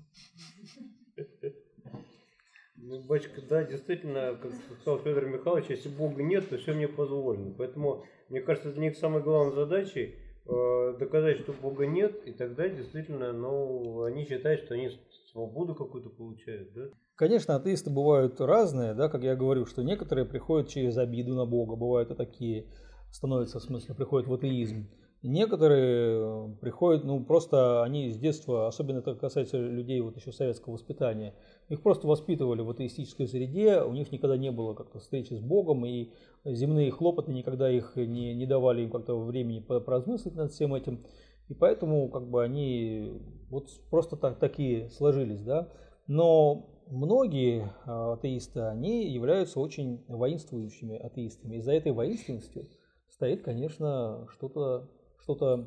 Ну, батюшка, да, действительно, как сказал Федор Михайлович, если Бога нет, то все мне позволено. Поэтому, мне кажется, для них самой главной задачей Э, доказать, что Бога нет, и тогда действительно, ну, они считают, что они свободу какую-то получают, да? Конечно, атеисты бывают разные, да, как я говорю, что некоторые приходят через обиду на Бога, бывают и такие, становятся, в смысле, приходят в атеизм. Некоторые э, приходят, ну, просто они с детства, особенно это касается людей вот еще советского воспитания, их просто воспитывали в атеистической среде, у них никогда не было как-то встречи с Богом, и земные хлопоты никогда их не, не давали им как-то времени поразмыслить над всем этим. И поэтому как бы они вот просто так, такие сложились, да. Но многие а, атеисты, они являются очень воинствующими атеистами. И за этой воинственностью стоит, конечно, что-то что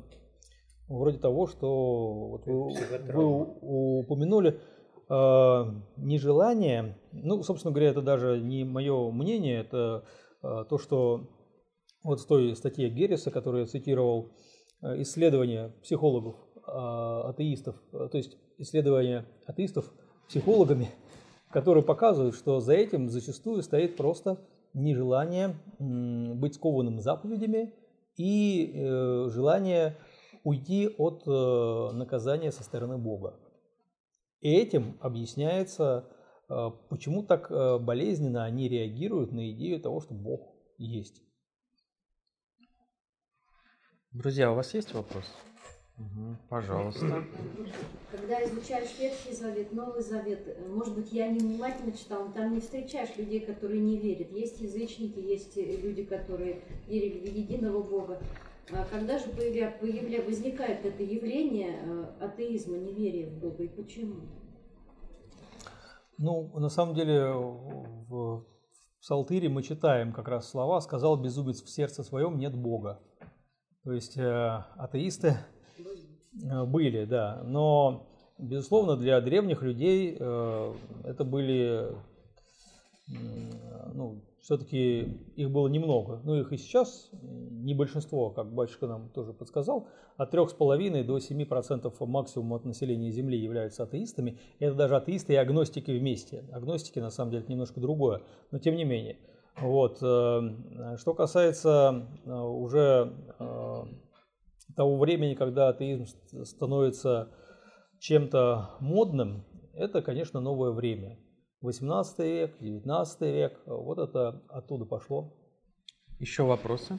вроде того, что вот вы, вы упомянули, э, нежелание, ну, собственно говоря, это даже не мое мнение, это э, то, что вот в той статье Герриса, которую я цитировал, исследования психологов, атеистов, то есть исследования атеистов психологами, которые показывают, что за этим зачастую стоит просто нежелание быть скованным заповедями и э, желание уйти от э, наказания со стороны Бога. И этим объясняется, э, почему так болезненно они реагируют на идею того, что Бог есть. Друзья, у вас есть вопрос? Угу, пожалуйста. Когда изучаешь Ветхий Завет, Новый Завет, может быть, я не внимательно читал, но там не встречаешь людей, которые не верят. Есть язычники, есть люди, которые верили в единого Бога. А когда же появля, появля, возникает это явление э, атеизма, неверия в Бога и почему? Ну, на самом деле, в, в Псалтире мы читаем как раз слова «сказал безумец в сердце своем нет Бога». То есть э, атеисты э, были, да, но, безусловно, для древних людей э, это были ну, все-таки их было немного. Ну, их и сейчас не большинство, как батюшка нам тоже подсказал. От 3,5 до 7% максимум от населения Земли являются атеистами. Это даже атеисты и агностики вместе. Агностики, на самом деле, немножко другое, но тем не менее. Вот. Э, что касается э, уже э, того времени, когда атеизм становится чем-то модным, это, конечно, новое время. 18 век, 19 век, вот это оттуда пошло. Еще вопросы?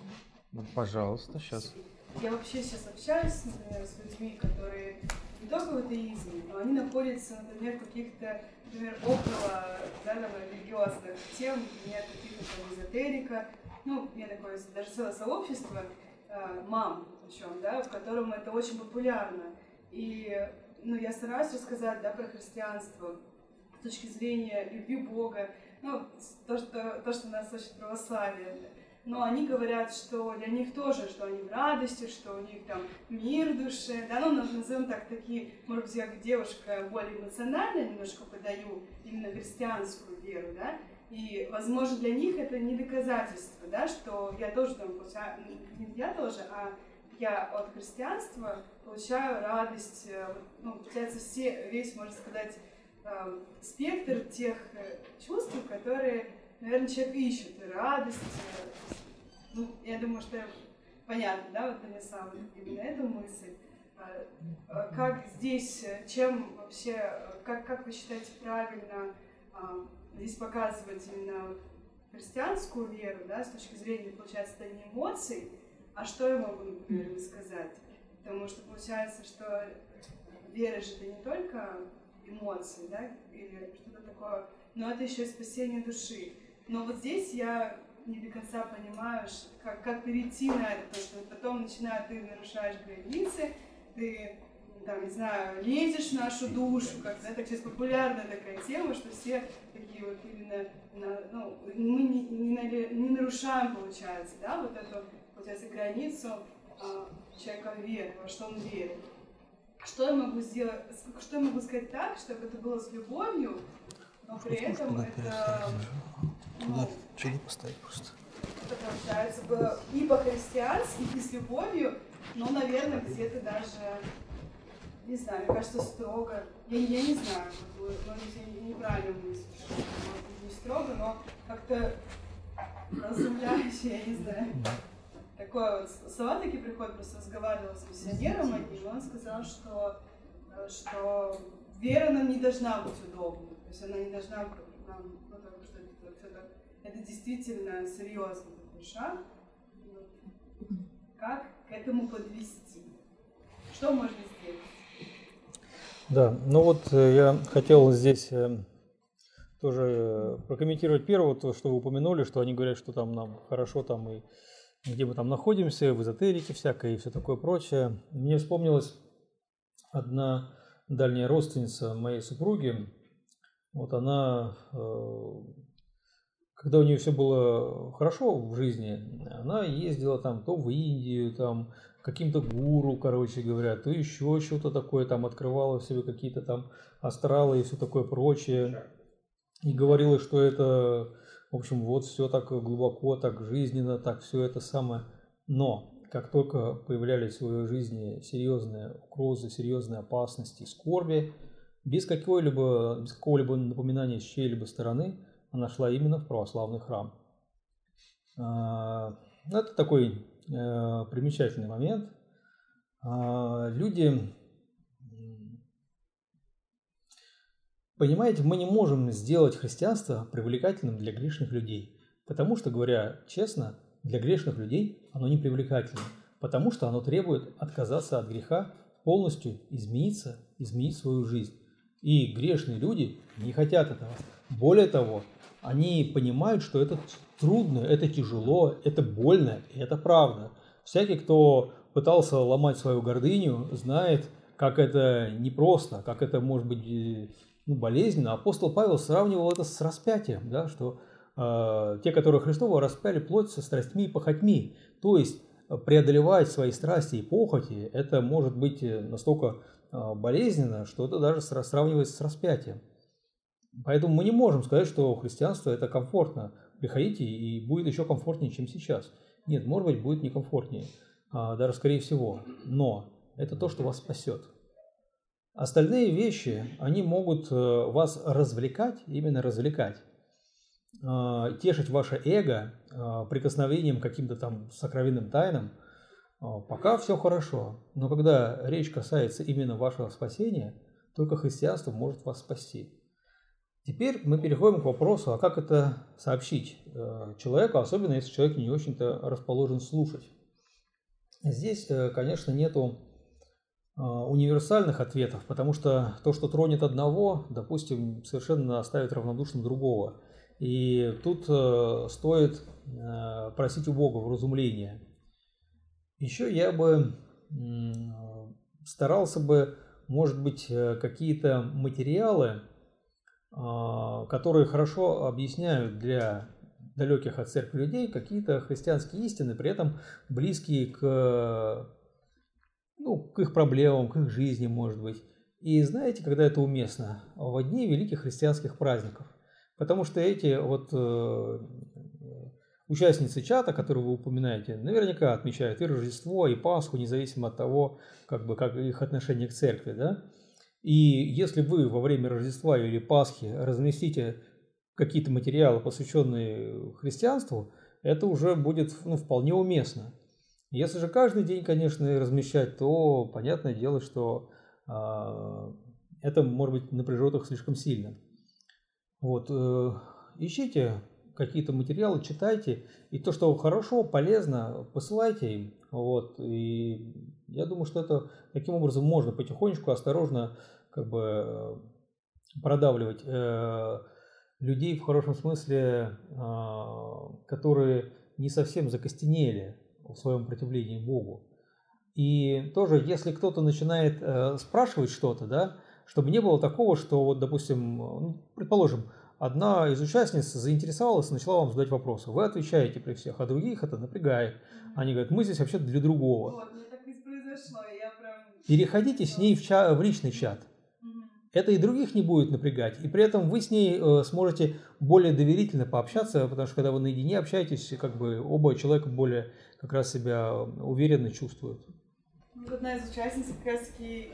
Ну, пожалуйста, сейчас. Я вообще сейчас общаюсь, например, с людьми, которые не только в атеизме, но они находятся, например, в каких-то, например, около да, там, религиозных тем, нет каких-то там эзотерика. Ну, я такое, даже целое сообщество э, мам, причем, да, в котором это очень популярно. И ну, я стараюсь рассказать да, про христианство, с точки зрения любви Бога, ну, то, что, то, что нас учит православие. Но они говорят, что для них тоже, что они в радости, что у них там мир в душе, да, ну, назовем так, такие, может быть, я как девушка более эмоционально немножко подаю именно христианскую веру, да, и, возможно, для них это не доказательство, да, что я тоже там получаю, не я тоже, а я от христианства получаю радость, э, ну, получается, все, весь, можно сказать, э, спектр тех э, чувств, которые, наверное, человек ищет. И радость. Ну, я думаю, что понятно, да, вот донесла именно эту мысль. А, а как здесь, чем вообще, как, как вы считаете правильно а, здесь показывать именно христианскую веру, да, с точки зрения, получается, это не эмоций, а что я могу, например, сказать? Потому что получается, что вера же это не только эмоции, да, или что-то такое, но это еще и спасение души. Но вот здесь я не до конца понимаю, как, как перейти на это, потому что потом начинает, ты нарушаешь границы, ты, там, не знаю, лезешь в нашу душу, как, да, так сейчас популярная такая тема, что все такие вот именно, на, ну, мы не, не, не нарушаем, получается, да, вот эту, получается, границу а, человека веры, во что он верит. Что я могу сделать, что я могу сказать так, чтобы это было с любовью, но при этом это... Туда чили поставить просто. Это получается было и по-христиански, и с любовью, но, наверное, где-то даже, не знаю, мне кажется, строго. Я, я не знаю, может быть, я неправильно мыслю, что может не строго, но как-то разумляюще, я не знаю такой вот Салатаки приходит, просто разговаривал с миссионером одним, и он сказал, что, э, что вера нам не должна быть удобной, то есть она не должна быть нам, ну, так, что это, это, это действительно серьезный такой шаг. Как к этому подвести? Что можно сделать? Да, ну вот э, я хотел здесь э, тоже прокомментировать первое, то, что вы упомянули, что они говорят, что там нам хорошо там и где мы там находимся, в эзотерике всякой и все такое прочее. Мне вспомнилась одна дальняя родственница моей супруги. Вот она, э, когда у нее все было хорошо в жизни, она ездила там то в Индию, там каким-то гуру, короче говоря, то еще что-то такое, там открывала себе какие-то там астралы и все такое прочее. И говорила, что это в общем, вот все так глубоко, так жизненно, так все это самое. Но как только появлялись в ее жизни серьезные угрозы, серьезные опасности, скорби, без какого-либо, без какого-либо напоминания с чьей-либо стороны, она шла именно в православный храм. А, это такой э, примечательный момент. А, люди Понимаете, мы не можем сделать христианство привлекательным для грешных людей. Потому что, говоря честно, для грешных людей оно не привлекательно. Потому что оно требует отказаться от греха, полностью измениться, изменить свою жизнь. И грешные люди не хотят этого. Более того, они понимают, что это трудно, это тяжело, это больно, и это правда. Всякий, кто пытался ломать свою гордыню, знает, как это непросто, как это может быть ну, болезненно. Апостол Павел сравнивал это с распятием, да, что э, те, которые Христова распяли плоть со страстьми и похотьми. То есть э, преодолевать свои страсти и похоти, это может быть э, настолько э, болезненно, что это даже сравнивается с распятием. Поэтому мы не можем сказать, что христианство это комфортно. приходите и будет еще комфортнее, чем сейчас. Нет, может быть, будет некомфортнее, а, даже скорее всего. Но это то, что вас спасет. Остальные вещи, они могут э, вас развлекать, именно развлекать, а, тешить ваше эго а, прикосновением к каким-то там сокровенным тайнам, пока все хорошо. Но когда речь касается именно вашего спасения, только христианство может вас спасти. Теперь мы переходим к вопросу, а как это сообщить э, человеку, особенно если человек не очень-то расположен слушать. Здесь, э, конечно, нету универсальных ответов, потому что то, что тронет одного, допустим, совершенно оставит равнодушным другого. И тут э, стоит э, просить у Бога вразумления. Еще я бы старался бы, может быть, э, какие-то материалы, которые хорошо объясняют для далеких от церкви людей какие-то христианские истины, при этом близкие к ну, к их проблемам, к их жизни, может быть. И знаете, когда это уместно? В дни великих христианских праздников. Потому что эти вот э, участницы чата, которые вы упоминаете, наверняка отмечают и Рождество, и Пасху, независимо от того, как бы, как их отношение к церкви, да? И если вы во время Рождества или Пасхи разместите какие-то материалы, посвященные христианству, это уже будет ну, вполне уместно. Если же каждый день, конечно, размещать, то понятное дело, что э, это может быть напряжет их слишком сильно. Вот, э, ищите какие-то материалы, читайте, и то, что хорошо, полезно, посылайте им. Вот, и я думаю, что это таким образом можно потихонечку, осторожно как бы продавливать э, людей в хорошем смысле, э, которые не совсем закостенели, в своем противлении Богу. И тоже, если кто-то начинает э, спрашивать что-то, да, чтобы не было такого, что вот, допустим, ну, предположим, одна из участниц заинтересовалась и начала вам задать вопросы. Вы отвечаете при всех, а других это напрягает. Они говорят, мы здесь вообще для другого. Вот, мне так и произошло, я прям... Переходите с ней в, ча- в личный чат это и других не будет напрягать. И при этом вы с ней э, сможете более доверительно пообщаться, потому что когда вы наедине общаетесь, как бы оба человека более как раз себя уверенно чувствуют. Ну, одна из участниц как раз таки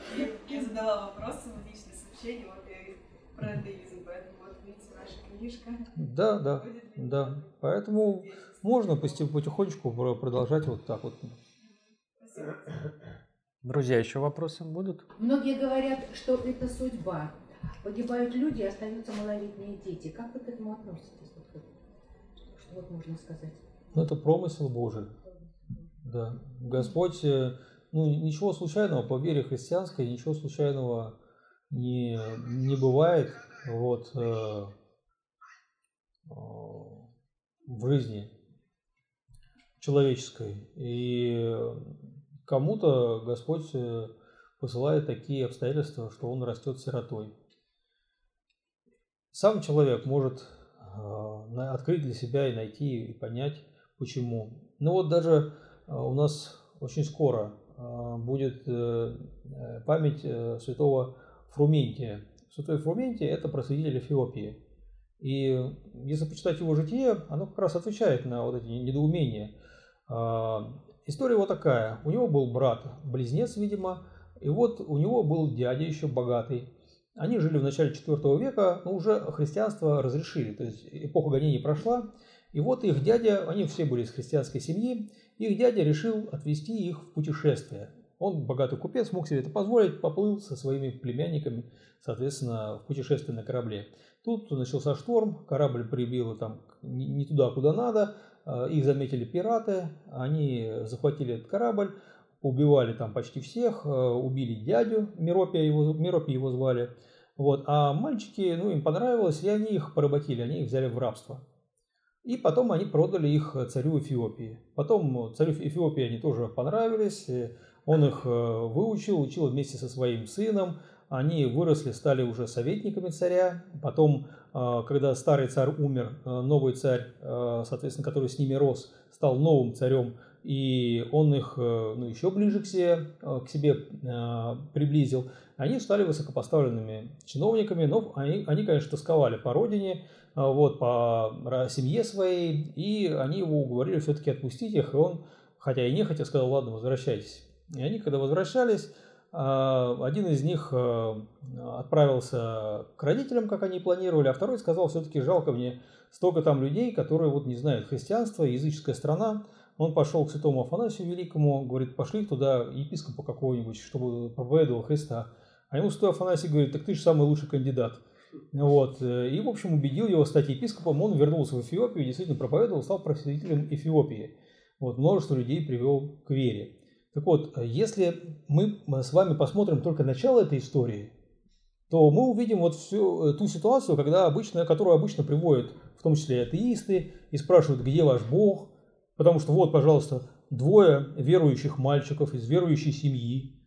я задала вопросы в личное сообщение, вот я про атеизм, поэтому вот видите, наша книжка. Да, да, да. Поэтому можно потихонечку продолжать вот так вот. Спасибо. Друзья, еще вопросы будут? Многие говорят, что это судьба. Погибают люди, остаются малолетние дети. Как вы к этому относитесь? Что вот можно сказать? Ну, это промысел Божий. Да. Господь, э, ну, ничего случайного по вере христианской, ничего случайного не, не бывает вот, э, э, в жизни человеческой. И Кому-то Господь э, посылает такие обстоятельства, что он растет сиротой. Сам человек может э, открыть для себя и найти и понять, почему. Ну вот даже у нас очень скоро будет память святого Фрументия. Святой Фрументий – это просветитель Эфиопии. И если почитать его житие, оно как раз отвечает на вот эти недоумения. История вот такая. У него был брат, близнец, видимо, и вот у него был дядя еще богатый. Они жили в начале IV века, но уже христианство разрешили, то есть эпоха гонений прошла. И вот их дядя, они все были из христианской семьи, их дядя решил отвезти их в путешествие. Он, богатый купец, мог себе это позволить, поплыл со своими племянниками, соответственно, в путешествие на корабле. Тут начался шторм, корабль прибило там не туда, куда надо, Э, их заметили пираты, они захватили этот корабль, убивали там почти всех, э, убили дядю, Миропия его, Миропия его звали. Вот. А мальчики, ну, им понравилось, и они их поработили, они их взяли в рабство. И потом они продали их царю Эфиопии. Потом царю Эфиопии они тоже понравились, он их э, выучил, учил вместе со своим сыном, они выросли, стали уже советниками царя. Потом, когда старый царь умер, новый царь, соответственно, который с ними рос, стал новым царем, и он их ну, еще ближе к себе, к себе приблизил. Они стали высокопоставленными чиновниками, но они, они конечно, тосковали по родине, вот, по семье своей, и они его уговорили все-таки отпустить их, и он, хотя и не хотел, сказал, ладно, возвращайтесь. И они, когда возвращались, один из них отправился к родителям, как они планировали, а второй сказал, все-таки жалко мне столько там людей, которые вот не знают христианства, языческая страна. Он пошел к святому Афанасию Великому, говорит, пошли туда епископа какого-нибудь, чтобы проповедовал Христа. А ему святой Афанасий говорит, так ты же самый лучший кандидат. Вот. И, в общем, убедил его стать епископом. Он вернулся в Эфиопию, действительно проповедовал, стал просветителем Эфиопии. Вот. Множество людей привел к вере. Так вот, если мы с вами посмотрим только начало этой истории, то мы увидим вот всю ту ситуацию, когда обычно, которую обычно приводят в том числе атеисты, и спрашивают, где ваш Бог, потому что вот, пожалуйста, двое верующих мальчиков из верующей семьи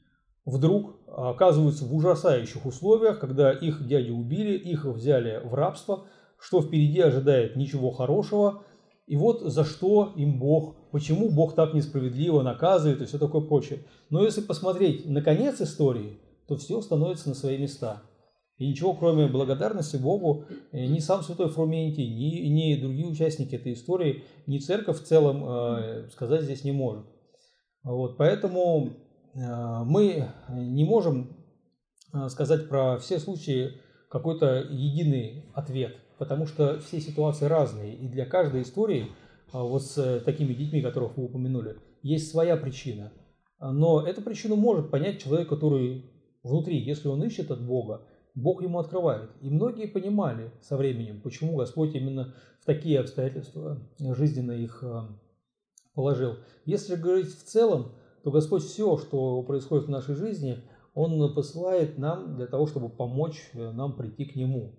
вдруг оказываются в ужасающих условиях, когда их дядю убили, их взяли в рабство, что впереди ожидает ничего хорошего, и вот за что им Бог, почему Бог так несправедливо наказывает и все такое прочее. Но если посмотреть на конец истории, то все становится на свои места. И ничего, кроме благодарности Богу, э, ни сам святой Фрументий, ни, ни другие участники этой истории, ни церковь в целом э, сказать здесь не может. Вот, поэтому мы не можем э, сказать про все случаи какой-то единый ответ, потому что все ситуации разные, и для каждой истории, э, вот с э, такими детьми, которых вы упомянули, есть своя причина. Но эту причину может понять человек, который внутри, если он ищет от Бога, Бог ему открывает. И многие понимали со временем, почему Господь именно в такие обстоятельства жизненно их э, положил. Если говорить в целом, то Господь все, что происходит в нашей жизни, Он посылает нам для того, чтобы помочь э, нам прийти к Нему.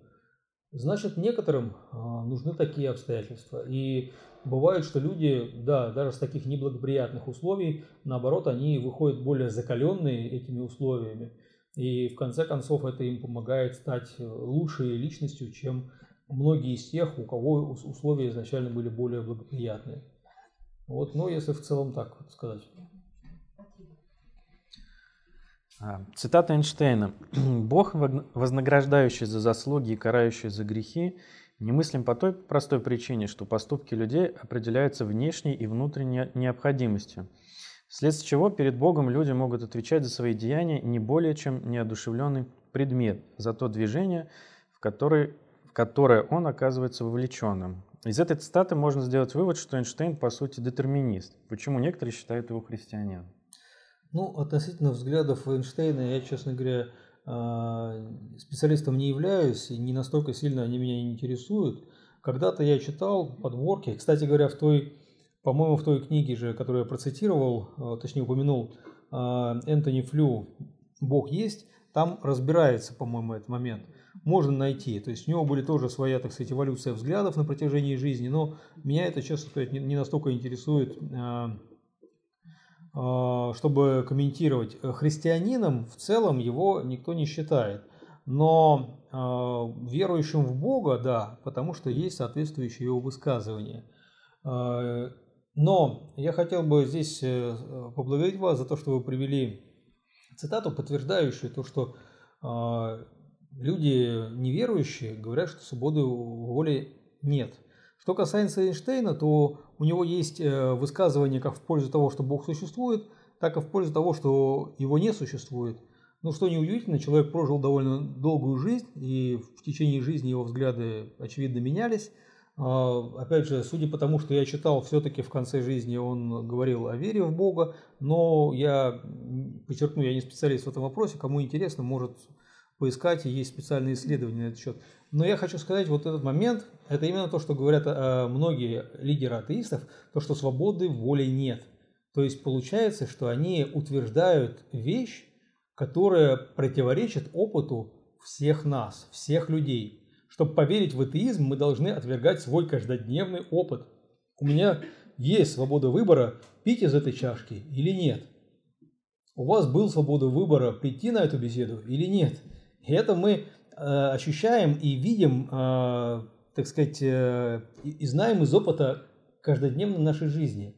Значит, некоторым э, нужны такие обстоятельства. И бывает, что люди, да, даже с таких неблагоприятных условий, наоборот, они выходят более закаленные этими условиями – и в конце концов это им помогает стать э, лучшей личностью, чем многие из тех, у кого условия изначально были более благоприятные. Вот, ну, если в целом так вот сказать. А, цитата Эйнштейна. «Бог, вознаграждающий за заслуги и карающий за грехи, немыслим по той простой причине, что поступки людей определяются внешней и внутренней необходимостью – Вследствие чего перед Богом люди могут отвечать за свои деяния не более чем неодушевленный предмет за то движение, в, который, в которое он оказывается вовлеченным. Из этой цитаты можно сделать вывод, что Эйнштейн по сути детерминист. Почему некоторые считают его христианином? Ну, относительно взглядов Эйнштейна, я, честно говоря, а, специалистом не являюсь, и не настолько сильно они меня интересуют. Когда-то я читал подборки, кстати говоря, в той по-моему, в той книге же, которую я процитировал, э, точнее упомянул, э, Энтони Флю «Бог есть», там разбирается, по-моему, этот момент. Можно найти. То есть у него были тоже своя, так сказать, эволюция взглядов на протяжении жизни, но меня это, честно сказать, не настолько интересует, чтобы комментировать. Христианином в целом его никто не считает. Но верующим в Бога, да, потому что есть соответствующие его высказывания. Но я хотел бы здесь э, поблагодарить вас за то, что вы привели цитату, подтверждающую то, что а, люди неверующие говорят, что свободы воли нет. Что касается Эйнштейна, то у него есть э, высказывание как в пользу того, что Бог существует, так и в пользу того, что его не существует. Ну, что неудивительно, человек прожил довольно долгую жизнь, и в течение жизни его взгляды, очевидно, менялись. А, опять же, судя по тому, что я читал, все-таки в конце жизни он говорил о вере в Бога, но я подчеркну, я не специалист в этом вопросе, кому интересно, может поискать, и есть специальные исследования на этот счет. Но я хочу сказать, вот этот момент, это именно то, что говорят э, многие лидеры атеистов, то, что свободы воли нет. То есть получается, что они утверждают вещь, которая противоречит опыту всех нас, всех людей. Чтобы поверить в атеизм, мы должны отвергать свой каждодневный опыт. У меня есть свобода выбора, пить из этой чашки или нет. У вас был свобода выбора, прийти на эту беседу или нет. И это мы э, ощущаем и видим, э, так сказать, э, и знаем из опыта каждодневной нашей жизни.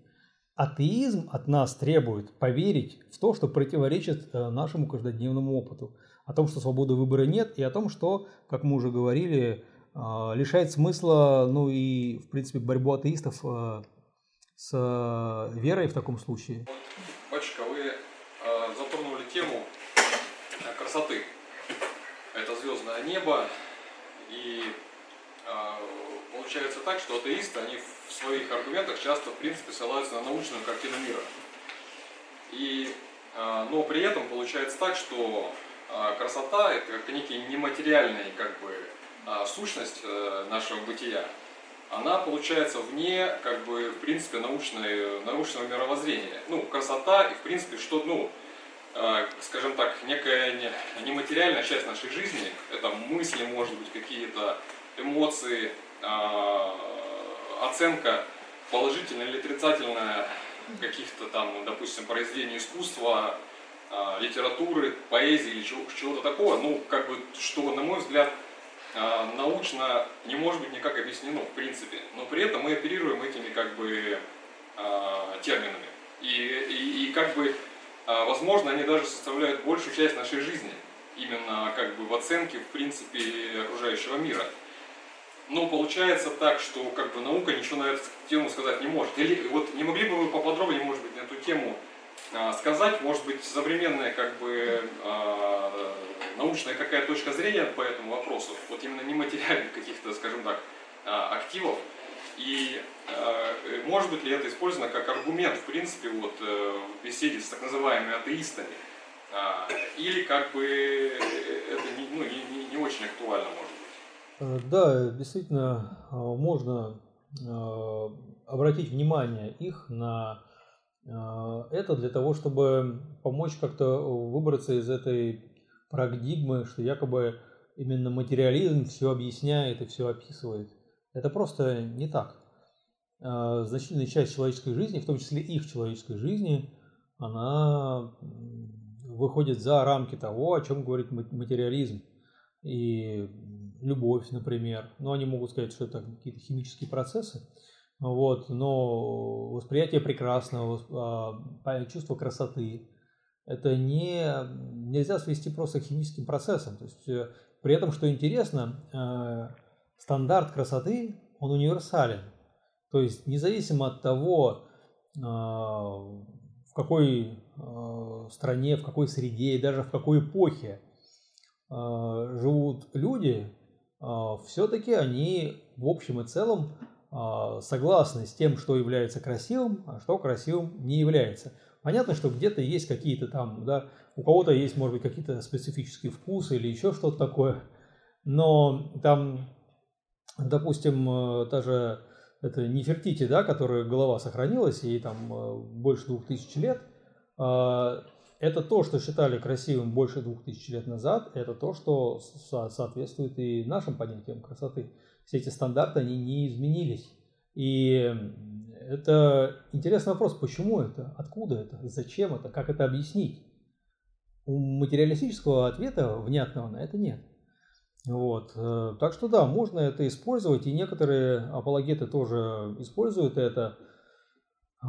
Атеизм от нас требует поверить в то, что противоречит нашему каждодневному опыту о том, что свободы выбора нет, и о том, что, как мы уже говорили, лишает смысла, ну и, в принципе, борьбу атеистов с верой в таком случае. Батюшка, вы э, затронули тему э, красоты. Это звездное небо. И э, получается так, что атеисты, они в своих аргументах часто, в принципе, ссылаются на научную картину мира. И, э, но при этом получается так, что э, красота – это как некий нематериальный как бы, сущность э, нашего бытия она получается вне, как бы, в принципе, научной, научного мировоззрения. Ну, красота и, в принципе, что, ну, скажем так, некая не, нематериальная часть нашей жизни, это мысли, может быть, какие-то эмоции, э, оценка положительная или отрицательная каких-то там, допустим, произведений искусства, э, литературы, поэзии или чего- чего-то такого, ну, как бы, что, на мой взгляд, а, научно не может быть никак объяснено в принципе, но при этом мы оперируем этими как бы а, терминами. И, и, и как бы, а, возможно, они даже составляют большую часть нашей жизни, именно как бы в оценке, в принципе, окружающего мира. Но получается так, что как бы наука ничего на эту тему сказать не может. Или вот не могли бы вы поподробнее, может быть, на эту тему а, сказать, может быть, современная как бы а, научная какая точка зрения по этому вопросу, вот именно нематериальных каких-то, скажем так, а, активов, и а, может быть ли это использовано как аргумент, в принципе, вот э, в беседе с так называемыми атеистами, а, или как бы это не, ну, не, не, очень актуально может быть? Э, Да, действительно, э, можно э, обратить внимание их на э, это для того, чтобы помочь как-то выбраться из этой парадигмы, что якобы именно материализм все объясняет и все описывает. Это просто не так. Э, Значительная часть человеческой жизни, в том числе их человеческой жизни, она выходит за рамки того, о чем говорит ма- материализм. И любовь, например. Ну, они могут сказать, что это какие-то химические процессы. Вот, но восприятие прекрасного, а, чувство красоты, это не, нельзя свести просто к химическим процессам. То есть, э, при этом, что интересно, э, стандарт красоты, он универсален. То есть, независимо от того, э, в какой э, стране, в какой среде и даже в какой эпохе э, живут люди, все-таки они в общем и целом согласны с тем, что является красивым, а что красивым не является. Понятно, что где-то есть какие-то там, да, у кого-то есть, может быть, какие-то специфические вкусы или еще что-то такое, но там, допустим, э, та же это Нефертити, да, которая голова сохранилась, ей там э, больше двух тысяч лет, э, это то, что считали красивым больше двух тысяч лет назад, это то, что со- соответствует и нашим понятиям красоты. Все эти стандарты, они не изменились. И это интересный вопрос, почему это, откуда это, зачем это, как это объяснить. У материалистического ответа внятного на это нет. Вот. э, Так что да, можно это использовать, и некоторые апологеты тоже используют это э,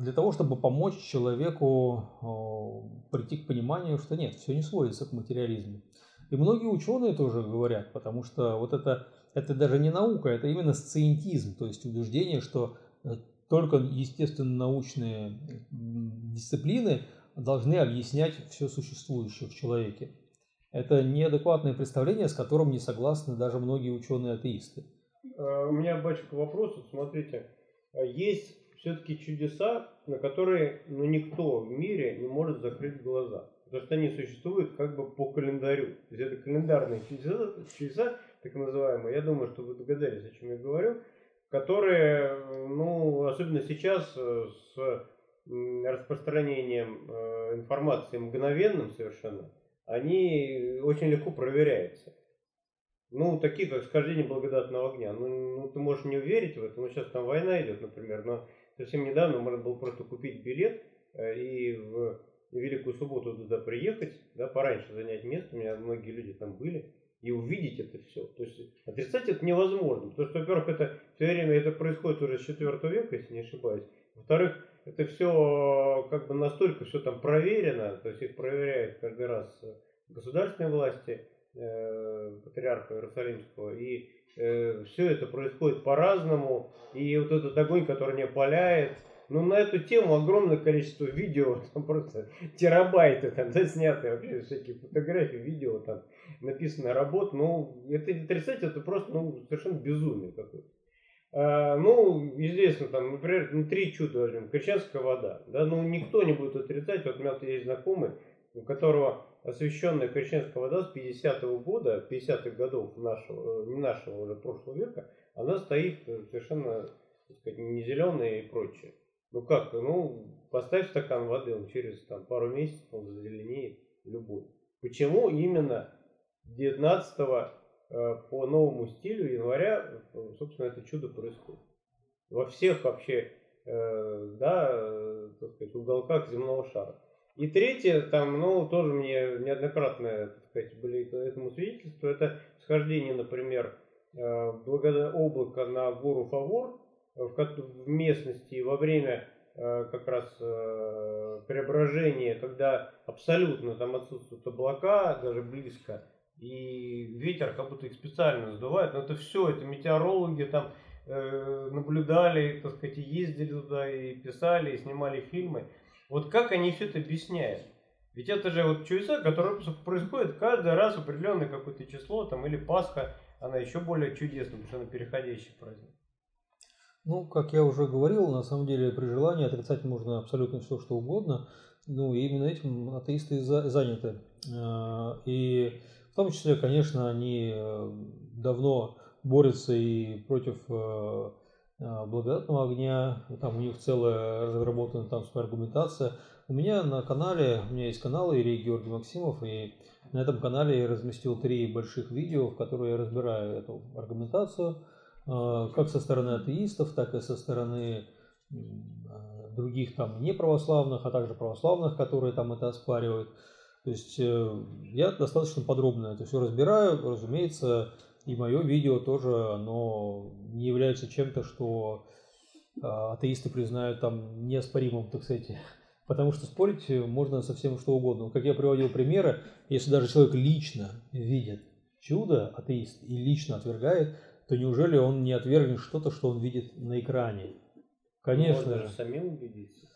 для того, чтобы помочь человеку э, прийти к пониманию, что нет, все не сводится к материализму. И многие ученые тоже говорят, потому что вот это, это даже не наука, это именно сциентизм, то есть убеждение, что э, только естественно-научные дисциплины должны объяснять все существующее в человеке. Это неадекватное представление, с которым не согласны даже многие ученые-атеисты. А, У меня, батюшка, вопрос. Вот смотрите, а есть все-таки чудеса, на которые ну, никто в мире не может закрыть глаза. Потому что они существуют как бы по календарю. То есть это календарные чудеса, чудеса, так называемые. Я думаю, что вы догадались, о чем я говорю. Которые, ну, особенно сейчас э, с распространением э, информации мгновенным совершенно, они очень легко проверяются. Ну, такие как схождение благодатного огня. Ну, ну, ты можешь не верить в это, ну, сейчас там война идет, например, но совсем недавно можно было просто купить билет э, и в Великую Субботу туда приехать, да, пораньше занять место, у меня многие люди там были, и увидеть это все. То есть отрицать это невозможно, потому что, во-первых, это все время это происходит уже с 4 века, если не ошибаюсь. Во-вторых, это все как бы настолько все там проверено, то есть их проверяют каждый раз э, государственные власти, э, патриарха Иерусалимского. И э, все это происходит по-разному. И вот этот огонь, который не опаляет, ну, на эту тему огромное количество видео, там просто терабайты там, да, сняты вообще всякие фотографии, видео, там написанная работа. Ну, это отрицать, это просто ну, совершенно безумие какое-то. А, ну, известно, там, например, ну, три чуда возьмем. Крещенская вода. Да, ну, никто не будет отрицать. Вот у меня есть знакомый, у которого освященная крещенская вода с 50-го года, 50-х годов нашего, э, не нашего уже прошлого века, она стоит совершенно, так сказать, не зеленая и прочее. Ну как, ну, поставь стакан воды, он через там, пару месяцев он зазеленеет любой. Почему именно 19 Э, по новому стилю января, э, собственно, это чудо происходит. Во всех вообще, э, да, так сказать, уголках земного шара. И третье, там, ну, тоже мне неоднократно, так сказать, были этому свидетельства, это схождение, например, облака на гору Фавор в местности во время как раз преображения, когда абсолютно там отсутствуют облака, даже близко, и ветер как будто их специально сдувает. Но это все, это метеорологи там э, наблюдали, так сказать, и ездили туда, и писали, и снимали фильмы. Вот как они все это объясняют? Ведь это же вот чудеса, которые происходят каждый раз определенное какое-то число, там, или Пасха, она еще более чудесна, потому что она переходящий праздник. Ну, как я уже говорил, на самом деле при желании отрицать можно абсолютно все, что угодно. Ну, и именно этим атеисты заняты. Э, и в том числе, конечно, они э, давно борются и против э, э, благодатного огня, там у них целая разработана там своя аргументация. У меня на канале, у меня есть канал Ирий Георгий Максимов, и на этом канале я разместил три больших видео, в которые я разбираю эту аргументацию, как со стороны атеистов, так и со стороны других там неправославных, а также православных, которые там это оспаривают. То есть э, я достаточно подробно это все разбираю. Разумеется, и мое видео тоже, оно не является чем-то, что а, атеисты признают там неоспоримым, так сказать. Потому что спорить можно со всем что угодно. Как я приводил примеры, если даже человек лично видит чудо, атеист, и лично отвергает, то неужели он не отвергнет что-то, что он видит на экране? Конечно Можно же. самим убедиться.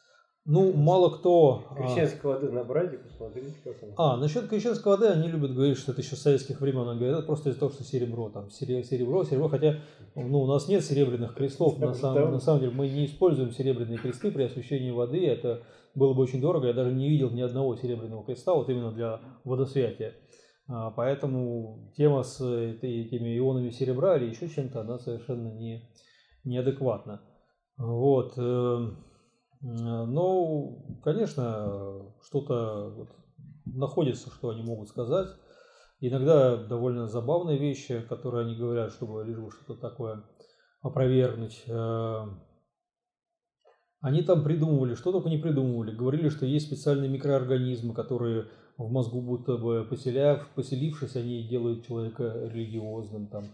Ну, мало кто... А, крещенской воды набрать и посмотрите, как он. А, насчет крещенской воды они любят говорить, что это еще с советских времен. Они говорят, просто из-за того, что серебро, там, серебро, серебро, хотя ну, у нас нет серебряных крестов, на самом, на самом деле мы не используем серебряные кресты при освящении воды, это было бы очень дорого, я даже не видел ни одного серебряного креста, вот именно для водосвятия. А, поэтому тема с этими ионами серебра или еще чем-то, она совершенно не, неадекватна. Вот. Эм, ну, конечно, что-то вот находится, что они могут сказать. Иногда довольно забавные вещи, которые они говорят, чтобы лишь бы что-то такое опровергнуть. Э, они там придумывали, что только не придумывали. Говорили, что есть специальные микроорганизмы, которые в мозгу будто бы поселяв, поселившись, они делают человека религиозным. Там.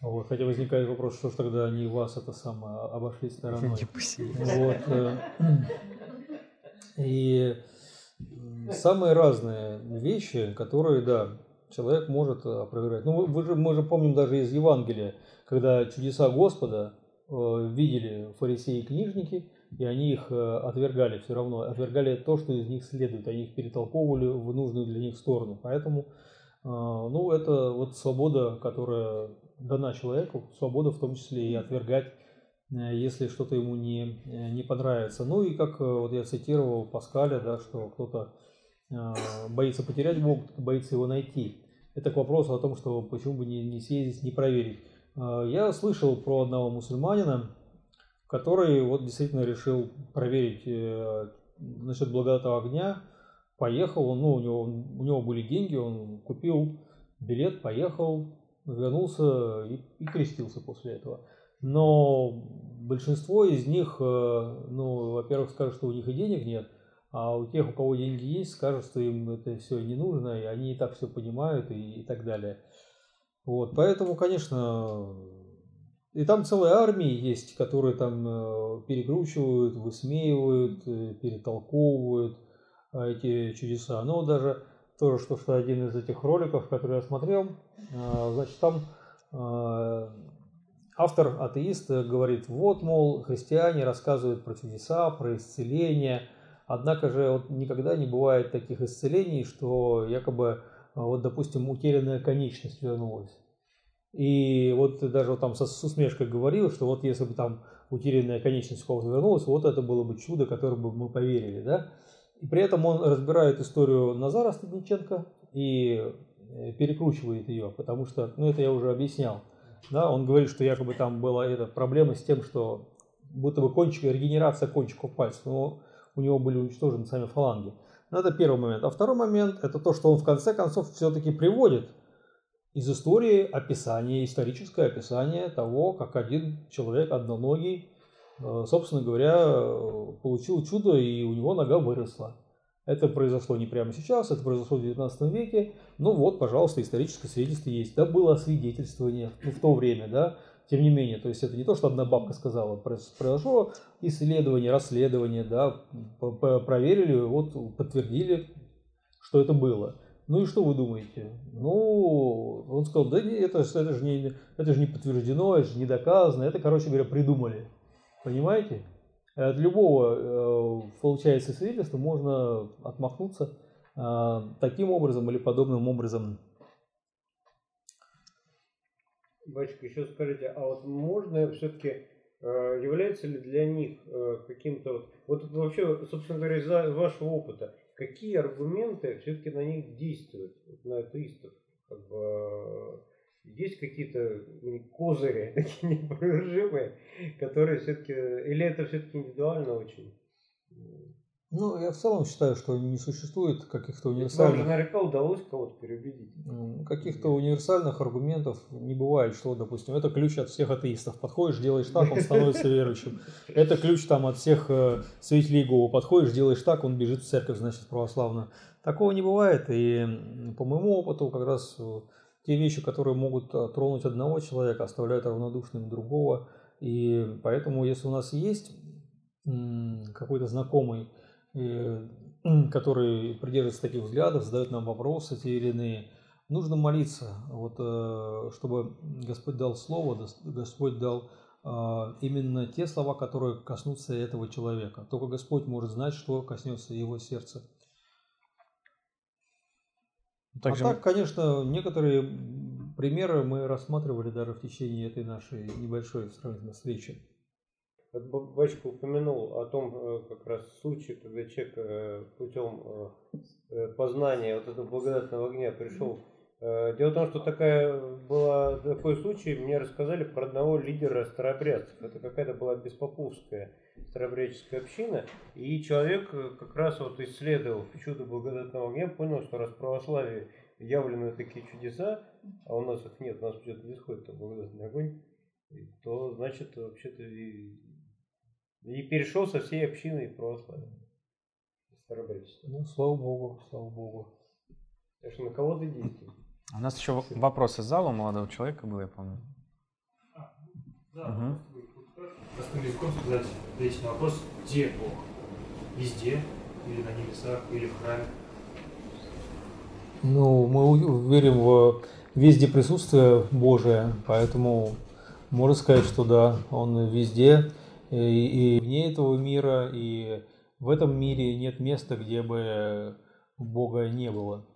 Вот, хотя возникает вопрос, что ж тогда они вас это самое обошли стороной. Вот, э, и самые разные вещи, которые, да, человек может опровергать. Ну, вы же, мы же помним даже из Евангелия, когда чудеса Господа э, видели фарисеи и книжники, и они их э, отвергали все равно, отвергали то, что из них следует, они их перетолковывали в нужную для них сторону. Поэтому, ну, это вот свобода, которая дана человеку свобода в том числе и отвергать, э, если что-то ему не, э, не понравится. Ну и как э, вот я цитировал Паскаля, да, что кто-то боится потерять Бога, кто-то боится его найти. Это к вопросу о том, что почему бы не, не съездить, не проверить. Я слышал про одного мусульманина, который вот действительно решил проверить насчет благодатного огня. Поехал, ну, у него, у него были деньги, он купил билет, поехал, вернулся и, и крестился после этого. Но большинство из них, э, ну, во-первых, скажут, что у них и денег нет, а у тех, у кого деньги есть, скажут, что им это все не нужно, и они и так все понимают и, и так далее. Вот, поэтому, конечно, и там целая армия есть, которые там э, перекручивают, высмеивают, э, перетолковывают эти чудеса. Но даже тоже что, что один из этих роликов, который я смотрел, значит, там э, автор, атеист, говорит, вот, мол, христиане рассказывают про чудеса, про исцеление, однако же вот никогда не бывает таких исцелений, что якобы, вот, допустим, утерянная конечность вернулась. И вот даже вот там со, с усмешкой говорил, что вот если бы там утерянная конечность кого-то вернулась, вот это было бы чудо, которое бы мы поверили, да. И при этом он разбирает историю Назара Стадниченко и э, перекручивает ее, потому что, ну это я уже объяснял, да, он говорит, что якобы там была эта проблема с тем, что будто бы кончик, регенерация кончиков пальцев, но у него были уничтожены сами фаланги. Но это первый момент. А второй момент это то, что он в конце концов все-таки приводит из истории описание, историческое описание того, как один человек одноногий, э, собственно говоря, получил чудо и у него нога выросла. Это произошло не прямо сейчас, это произошло в 19 веке. Ну вот, пожалуйста, историческое свидетельство есть. Да, было свидетельствование ну, в то время, да. Тем не менее, то есть это не то, что одна бабка сказала, произошло исследование, расследование, да, проверили, вот подтвердили, что это было. Ну и что вы думаете? Ну, он сказал, да это, это, же, не, это же не подтверждено, это же не доказано, это, короче говоря, придумали. Понимаете? От любого, э, получается, свидетельства можно отмахнуться э, таким образом или подобным образом. Батюшка, еще скажите, а вот можно все-таки э, является ли для них каким-то вот вообще, собственно говоря, из вашего опыта, какие аргументы все-таки на них действуют, на атеистов? Как бы, есть какие-то козыри, такие непровержимые, которые все-таки, или это все-таки индивидуально очень? Ну, я в целом считаю, что не существует каких-то универсальных... Вам наверняка удалось кого-то переубедить. Каких-то универсальных аргументов не бывает, что, допустим, это ключ от всех атеистов. Подходишь, делаешь так, он становится верующим. Это ключ там от всех э, святителей Иеговы. Подходишь, делаешь так, он бежит в церковь, значит, православную. Такого не бывает. И по моему опыту как раз э, те вещи, которые могут э, тронуть одного человека, оставляют равнодушным другого. И поэтому, если у нас есть какой-то знакомый который придерживается таких взглядов, задает нам вопросы те или иные, нужно молиться, вот, э, чтобы Господь дал слово, Господь дал именно те слова, которые коснутся этого человека. Только Господь может знать, что коснется его сердца. Также... А так, конечно, некоторые примеры мы рассматривали даже в течение этой нашей небольшой сравнительной встречи. Батюшка упомянул о том э, как раз случае, когда человек э, путем э, познания вот этого благодатного огня пришел. Дело в том, что такая была, такой случай, мне рассказали про одного лидера старобрядцев. Это какая-то была беспоповская старобрядческая община. И человек как раз вот исследовал чудо благодатного огня, понял, что раз в православии явлены такие чудеса, а у нас их нет, у нас почему-то не исходит благодатный огонь, то значит вообще-то и перешел со всей общиной православия. Старобрячество. Ну, слава Богу, слава Богу. Так что на кого-то действует. У нас еще Спасибо. вопрос из зала у молодого человека был, я помню. А, да, угу. простым языком сказать, ответить на вопрос, где Бог? Везде? Или на небесах, или в храме? Ну, мы верим в везде присутствие Божие, поэтому можно сказать, что да, Он везде и, и вне этого мира, и в этом мире нет места, где бы Бога не было.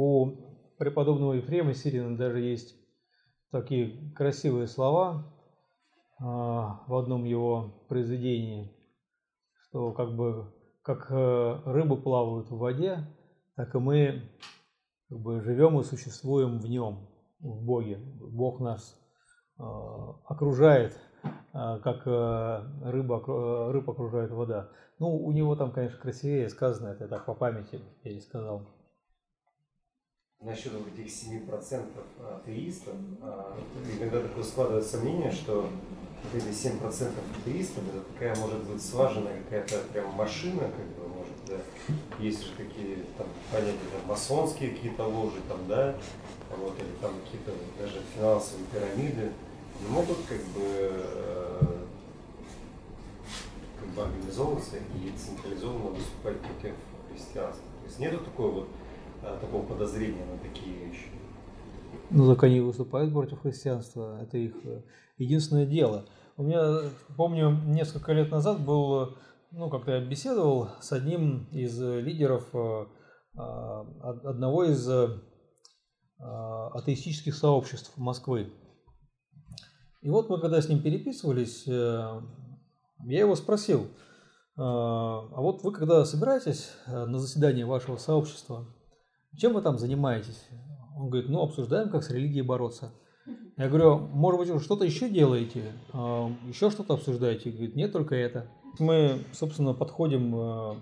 У преподобного Ефрема Сирина даже есть такие красивые слова а, в одном его произведении, что как бы как э, рыбы плавают в воде, так и мы как бы живем и существуем в нем, в Боге. Бог нас а, окружает а, как э, рыба, э, рыб окружает вода. Ну, у него там, конечно, красивее сказано, это так по памяти я и сказал. Насчет вот этих 7% атеистов, а, иногда такое складывается мнение, что эти 7% атеистов, это такая может быть слаженная какая-то прям машина, как бы, может, да, есть же такие там понятия, там, масонские какие-то ложи, там, да, вот, или там какие-то даже финансовые пирамиды, могут как бы, э, как бы организовываться и централизованно выступать против христианства. То есть нету такой вот такого подозрения на такие вещи. Ну так они выступают против христианства, это их э, единственное дело. У меня, помню, несколько лет назад был, ну, как-то я беседовал с одним из лидеров э, а, одного из а, атеистических сообществ Москвы. И вот мы когда с ним переписывались, э, я его спросил, а, вот вы когда собираетесь э, на заседание вашего сообщества, чем вы там занимаетесь? Он говорит, ну обсуждаем, как с религией бороться. Я говорю, может быть, вы что-то еще делаете, а, еще что-то обсуждаете? Говорит, нет, только это. Мы, собственно, подходим э,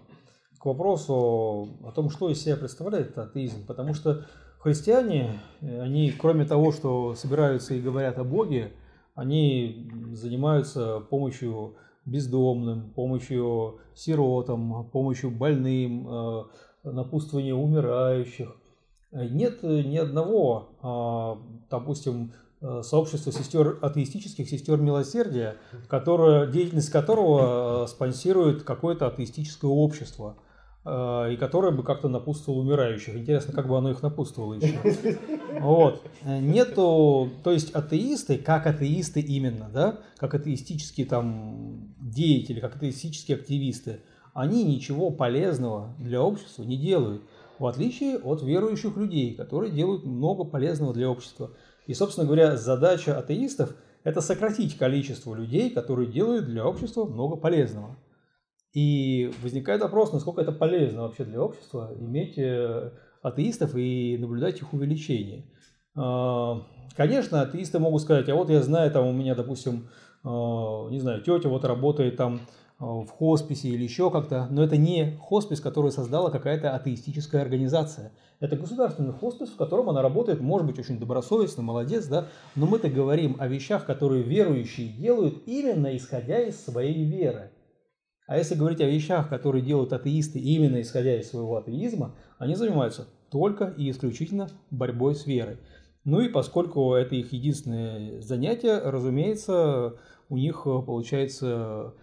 к вопросу о том, что из себя представляет атеизм, потому что христиане, они, кроме того, что собираются и говорят о Боге, они занимаются помощью бездомным, помощью сиротам, помощью больным, напутствованию умирающих. Нет ни одного, а, допустим, э, сообщества сестер атеистических сестер милосердия, которое, деятельность которого э, спонсирует какое-то атеистическое общество. Э, и которое бы как-то напутствовало умирающих. Интересно, как бы оно их напутствовало еще. Вот. Нету, то есть атеисты, как атеисты именно, да, как атеистические там деятели, как атеистические активисты, они ничего полезного для общества не делают, в отличие от верующих людей, которые делают много полезного для общества. И, собственно говоря, задача атеистов – это сократить количество людей, которые делают для общества много полезного. И возникает вопрос, насколько это полезно вообще для общества иметь э, атеистов и наблюдать их увеличение. А, конечно, атеисты могут сказать, а вот я знаю, там у меня, допустим, а, не знаю, тетя вот работает там в хосписе или еще как-то, но это не хоспис, который создала какая-то атеистическая организация. Это государственный хоспис, в котором она работает, может быть, очень добросовестно, молодец, да, но мы-то говорим о вещах, которые верующие делают именно исходя из своей веры. А если говорить о вещах, которые делают атеисты именно исходя из своего атеизма, они занимаются только и исключительно борьбой с верой. Ну и поскольку это их единственное занятие, разумеется, у них получается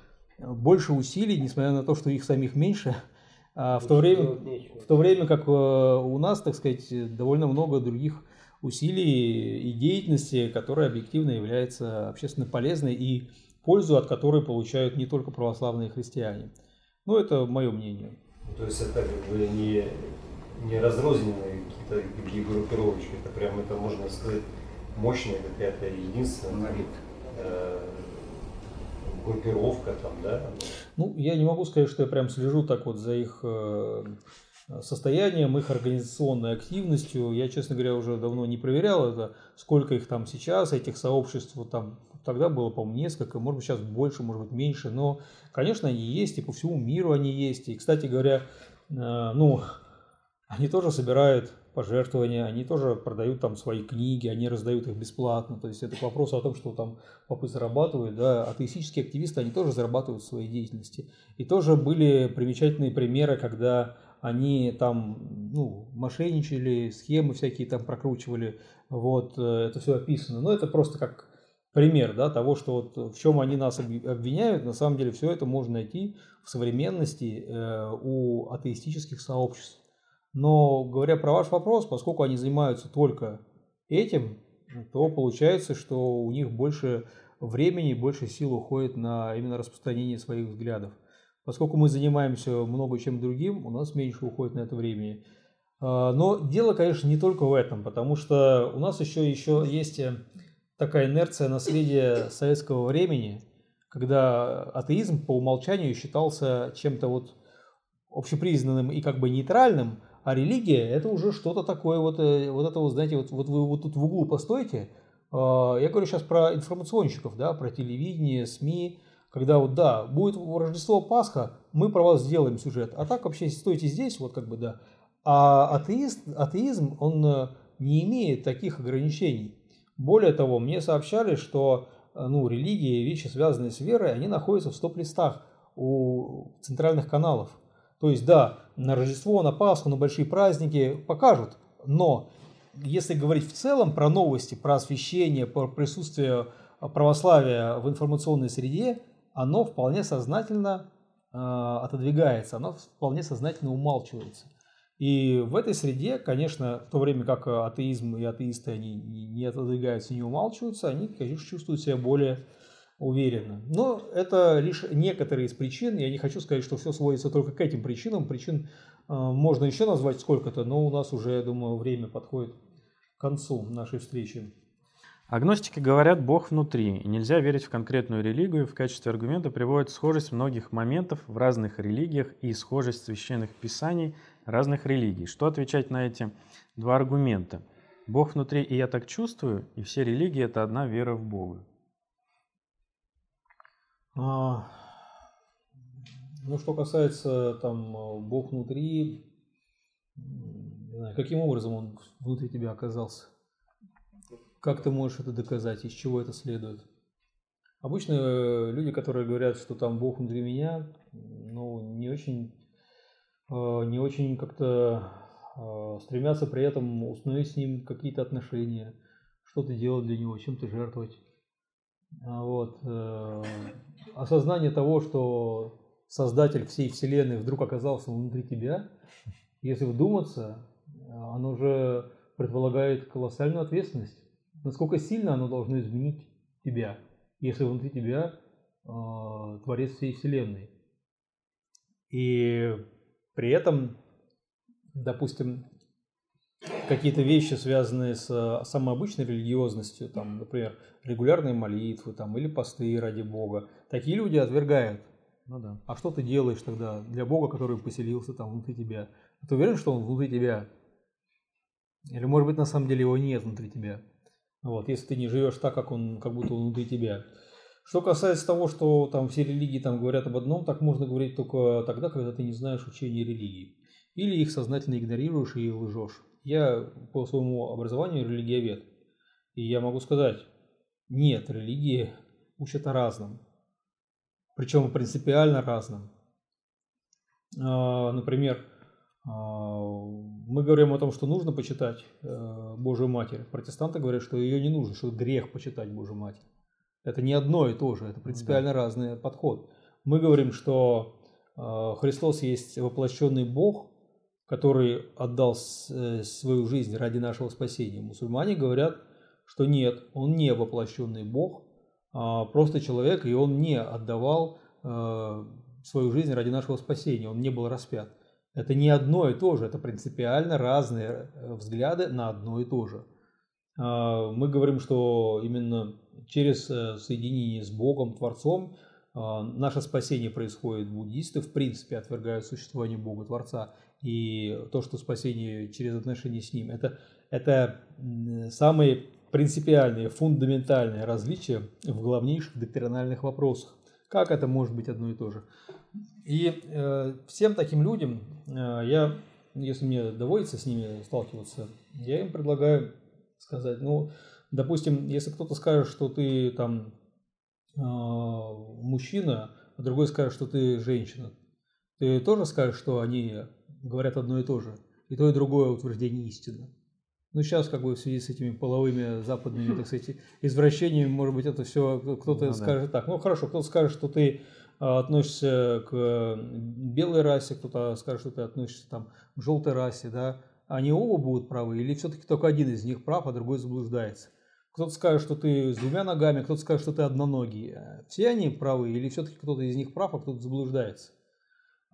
больше усилий, несмотря на то, что их самих меньше, а в то время, в то время как э, у нас, так сказать, довольно много других усилий и деятельности, которая объективно является общественно полезной и пользу от которой получают не только православные христиане. Ну, это мое мнение. То есть это как бы не, не разрозненные какие-то другие группировочки, это прям, это можно сказать, мощная какая-то единственная э, группировка там, да? Ну, я не могу сказать, что я прям слежу так вот за их э, состоянием, их организационной активностью. Я, честно говоря, уже давно не проверял это, сколько их там сейчас, этих сообществ там Тогда было, по-моему, несколько, может быть, сейчас больше, может быть, меньше. Но, конечно, они есть, и по всему миру они есть. И, кстати говоря, э, ну, они тоже собирают пожертвования, они тоже продают там свои книги, они раздают их бесплатно. То есть это к вопросу о том, что там попы зарабатывают, да, атеистические активисты, они тоже зарабатывают в своей деятельности. И тоже были примечательные примеры, когда они там, ну, мошенничали, схемы всякие там прокручивали, вот, э, это все описано. Но это просто как пример да, того, что вот в чем они нас обвиняют, на самом деле все это можно найти в современности э, у атеистических сообществ. Но говоря про ваш вопрос, поскольку они занимаются только этим, то получается, что у них больше времени, больше сил уходит на именно распространение своих взглядов. Поскольку мы занимаемся много чем другим, у нас меньше уходит на это времени. А, но дело, конечно, не только в этом, потому что у нас еще, еще есть такая инерция наследия советского времени, когда атеизм по умолчанию считался чем-то вот общепризнанным и как бы нейтральным, а религия это уже что-то такое вот, э, вот это вот, знаете, вот, вот вы вот тут в углу постойте, а, я говорю сейчас про информационщиков, да, про телевидение, СМИ, когда вот, да, будет Рождество, Пасха, мы про вас сделаем сюжет, а так вообще стойте здесь, вот как бы, да. А атеист, атеизм, он э, не имеет таких ограничений. Более того, мне сообщали, что э, ну, религии и вещи, связанные с верой, они находятся в стоп-листах у центральных каналов. То есть, да, на Рождество, на Пасху, на большие праздники покажут, но если говорить в целом про новости, про освещение, про присутствие православия в информационной среде, оно вполне сознательно э, отодвигается, оно вполне сознательно умалчивается. И в этой среде, конечно, в то время как атеизм и атеисты, они не отодвигаются, не умалчиваются, они, конечно, чувствуют себя более уверенно. Но это лишь некоторые из причин. Я не хочу сказать, что все сводится только к этим причинам. Причин э, можно еще назвать сколько-то, но у нас уже, я думаю, время подходит к концу нашей встречи. Агностики говорят «Бог внутри», и нельзя верить в конкретную религию. В качестве аргумента приводят схожесть многих моментов в разных религиях и схожесть священных писаний разных религий. Что отвечать на эти два аргумента? Бог внутри, и я так чувствую, и все религии – это одна вера в Бога. А, ну, что касается там Бог внутри, знаю, каким образом он внутри тебя оказался? Как ты можешь это доказать? Из чего это следует? Обычно э, люди, которые говорят, что там Бог внутри меня, ну, не очень, э, не очень как-то э, стремятся при этом установить с ним какие-то отношения, что-то делать для него, чем-то жертвовать. А вот. Осознание того, что Создатель всей Вселенной вдруг оказался внутри тебя, если вдуматься, оно уже предполагает колоссальную ответственность насколько сильно оно должно изменить тебя, если внутри тебя э, творец всей Вселенной. И при этом, допустим, какие-то вещи, связанные с э, самой обычной религиозностью, там, например, регулярные молитвы там, или посты ради Бога, такие люди отвергают. Ну да. А что ты делаешь тогда для Бога, который поселился там внутри тебя? Ты уверен, что он внутри тебя? Или, может быть, на самом деле его нет внутри тебя? Вот, если ты не живешь так, как он, как будто он внутри тебя. Что касается того, что там все религии там говорят об одном, так можно говорить только тогда, когда ты не знаешь учения религии. Или их сознательно игнорируешь и лжешь. Я по своему образованию религиовед. И я могу сказать, нет, религии учат о разном. Причем принципиально разном. А, например, а, мы говорим о том, что нужно почитать э, Божию Матерь. Протестанты говорят, что ее не нужно, что грех почитать Божию Матерь. Это не одно и то же, это принципиально да. разный подход. Мы говорим, что э, Христос есть воплощенный Бог, который отдал э, свою жизнь ради нашего спасения. Мусульмане говорят, что нет, он не воплощенный Бог, а просто человек, и он не отдавал свою жизнь ради нашего спасения, он не был распят. Это не одно и то же, это принципиально разные э, взгляды на одно и то же. А, мы говорим, что именно через э, соединение с Богом, Творцом, а, наше спасение происходит. Буддисты, в принципе, отвергают существование Бога, Творца. И то, что спасение через отношения с Ним, это, это самые принципиальные, фундаментальные различия в главнейших доктринальных вопросах. Как это может быть одно и то же? И э, всем таким людям э, я, если мне доводится с ними сталкиваться, я им предлагаю сказать, ну, допустим, если кто-то скажет, что ты там э, мужчина, а другой скажет, что ты женщина, ты тоже скажешь, что они говорят одно и то же, и то и другое утверждение истины. Ну, сейчас, как бы, в связи с этими половыми западными, так сказать, извращениями, может быть, это все кто-то ну, скажет да. так. Ну, хорошо, кто-то скажет, что ты а, относишься к белой расе, кто-то скажет, что ты относишься там, к желтой расе, да. Они оба будут правы, или все-таки только один из них прав, а другой заблуждается? Кто-то скажет, что ты с двумя ногами, кто-то скажет, что ты одноногий. Все они правы, или все-таки кто-то из них прав, а кто-то заблуждается?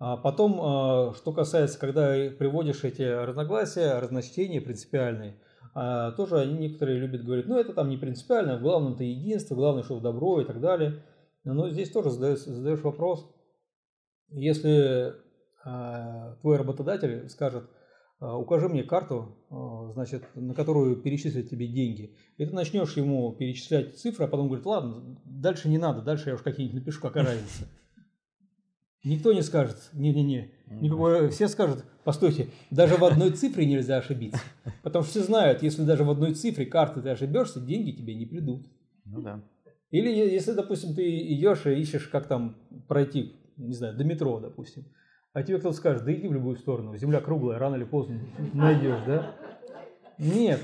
А потом, а, что касается, когда приводишь эти разногласия, разночтения принципиальные, а, тоже они некоторые любят говорить, ну это там не принципиально, главное это единство, главное, что добро и так далее. Но здесь тоже задаешь, задаешь вопрос, если твой работодатель скажет, укажи мне карту, значит, на которую перечислят тебе деньги. И ты начнешь ему перечислять цифры, а потом говорит, ладно, дальше не надо, дальше я уж какие-нибудь напишу, какая разница. Никто не скажет, не-не-не, никакой, все скажут, постойте, даже в одной цифре нельзя ошибиться. Потому что все знают, если даже в одной цифре карты ты ошибешься, деньги тебе не придут. Ну да. Или если, допустим, ты идешь и ищешь, как там пройти, не знаю, до метро, допустим, а тебе кто-то скажет, да иди в любую сторону, земля круглая, рано или поздно найдешь, да? Нет,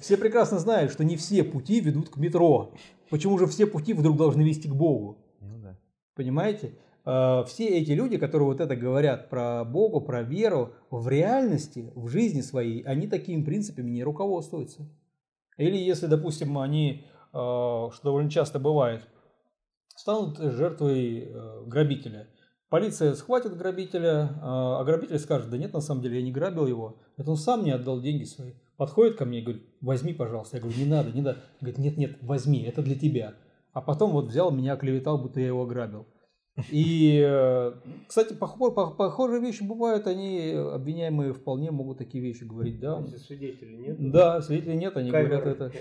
все прекрасно знают, что не все пути ведут к метро. Почему же все пути вдруг должны вести к Богу? Ну да. Понимаете? Э, все эти люди, которые вот это говорят про Бога, про веру, в реальности, в жизни своей, они такими принципами не руководствуются. Или если, допустим, они, э, что довольно часто бывает, станут жертвой э, грабителя. Полиция схватит грабителя, а грабитель скажет, да нет, на самом деле я не грабил его, это он сам не отдал деньги свои. Подходит ко мне и говорит, возьми, пожалуйста. Я говорю, не надо, не надо. Говорит, нет, нет, возьми, это для тебя. А потом вот взял меня, оклеветал, будто я его ограбил. И, э, кстати, похожие вещи бывают, они, обвиняемые, вполне могут такие вещи говорить, да. Если свидетелей нет? Да, свидетелей нет, они Камеры. говорят это.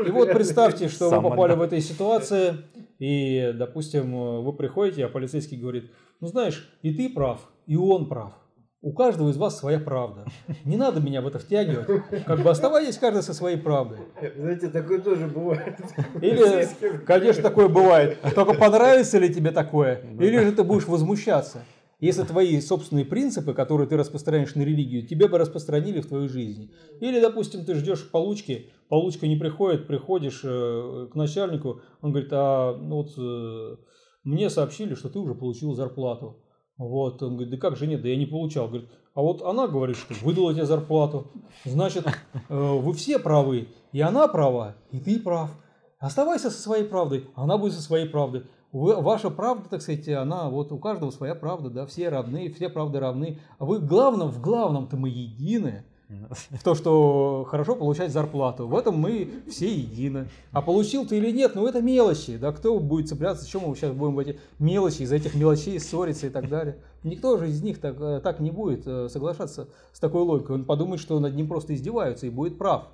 И вот представьте, что вы попали в этой ситуации, и, допустим, вы приходите, а полицейский говорит, ну знаешь, и ты прав, и он прав. У каждого из вас своя правда. Не надо меня в это втягивать. Как бы оставайтесь каждый со своей правдой. Знаете, такое тоже бывает. Или, конечно, такое бывает. Только понравится ли тебе такое? Или же ты будешь возмущаться? Если твои собственные принципы, которые ты распространяешь на религию, тебе бы распространили в твоей жизни. Или, допустим, ты ждешь получки, получка не приходит, приходишь э, к начальнику, он говорит, а ну вот э, мне сообщили, что ты уже получил зарплату. Вот, он говорит, да как же нет, да я не получал. Говорит, а вот она говорит, что выдала тебе зарплату. Значит, э, вы все правы. И она права, и ты прав. Оставайся со своей правдой, она будет со своей правдой. Ваша правда, так сказать, она, вот у каждого своя правда, да, все равны, все правды равны. А вы главном, в главном-то мы едины в то, что хорошо получать зарплату. В этом мы все едины. А получил ты или нет, ну это мелочи. Да, кто будет цепляться, чем мы сейчас будем в эти мелочи, из этих мелочей ссориться и так далее. Никто же из них так, э, так не будет э, соглашаться с такой логикой. Он подумает, что над ним просто издеваются и будет прав.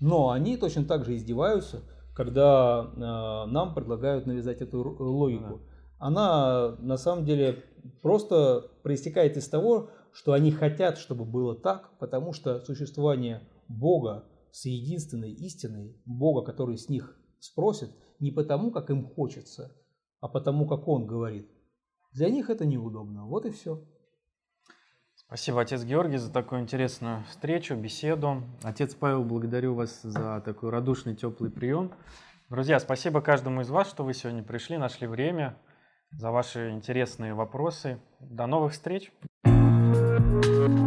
Но они точно так же издеваются, когда э, нам предлагают навязать эту логику. Она на самом деле просто проистекает из того, что они хотят, чтобы было так, потому что существование Бога с единственной истиной, Бога, который с них спросит, не потому, как им хочется, а потому, как Он говорит. Для них это неудобно. Вот и все. Спасибо, отец Георгий, за такую интересную встречу, беседу. Отец Павел, благодарю вас за такой радушный, теплый прием. Друзья, спасибо каждому из вас, что вы сегодня пришли, нашли время, за ваши интересные вопросы. До новых встреч! Thank you.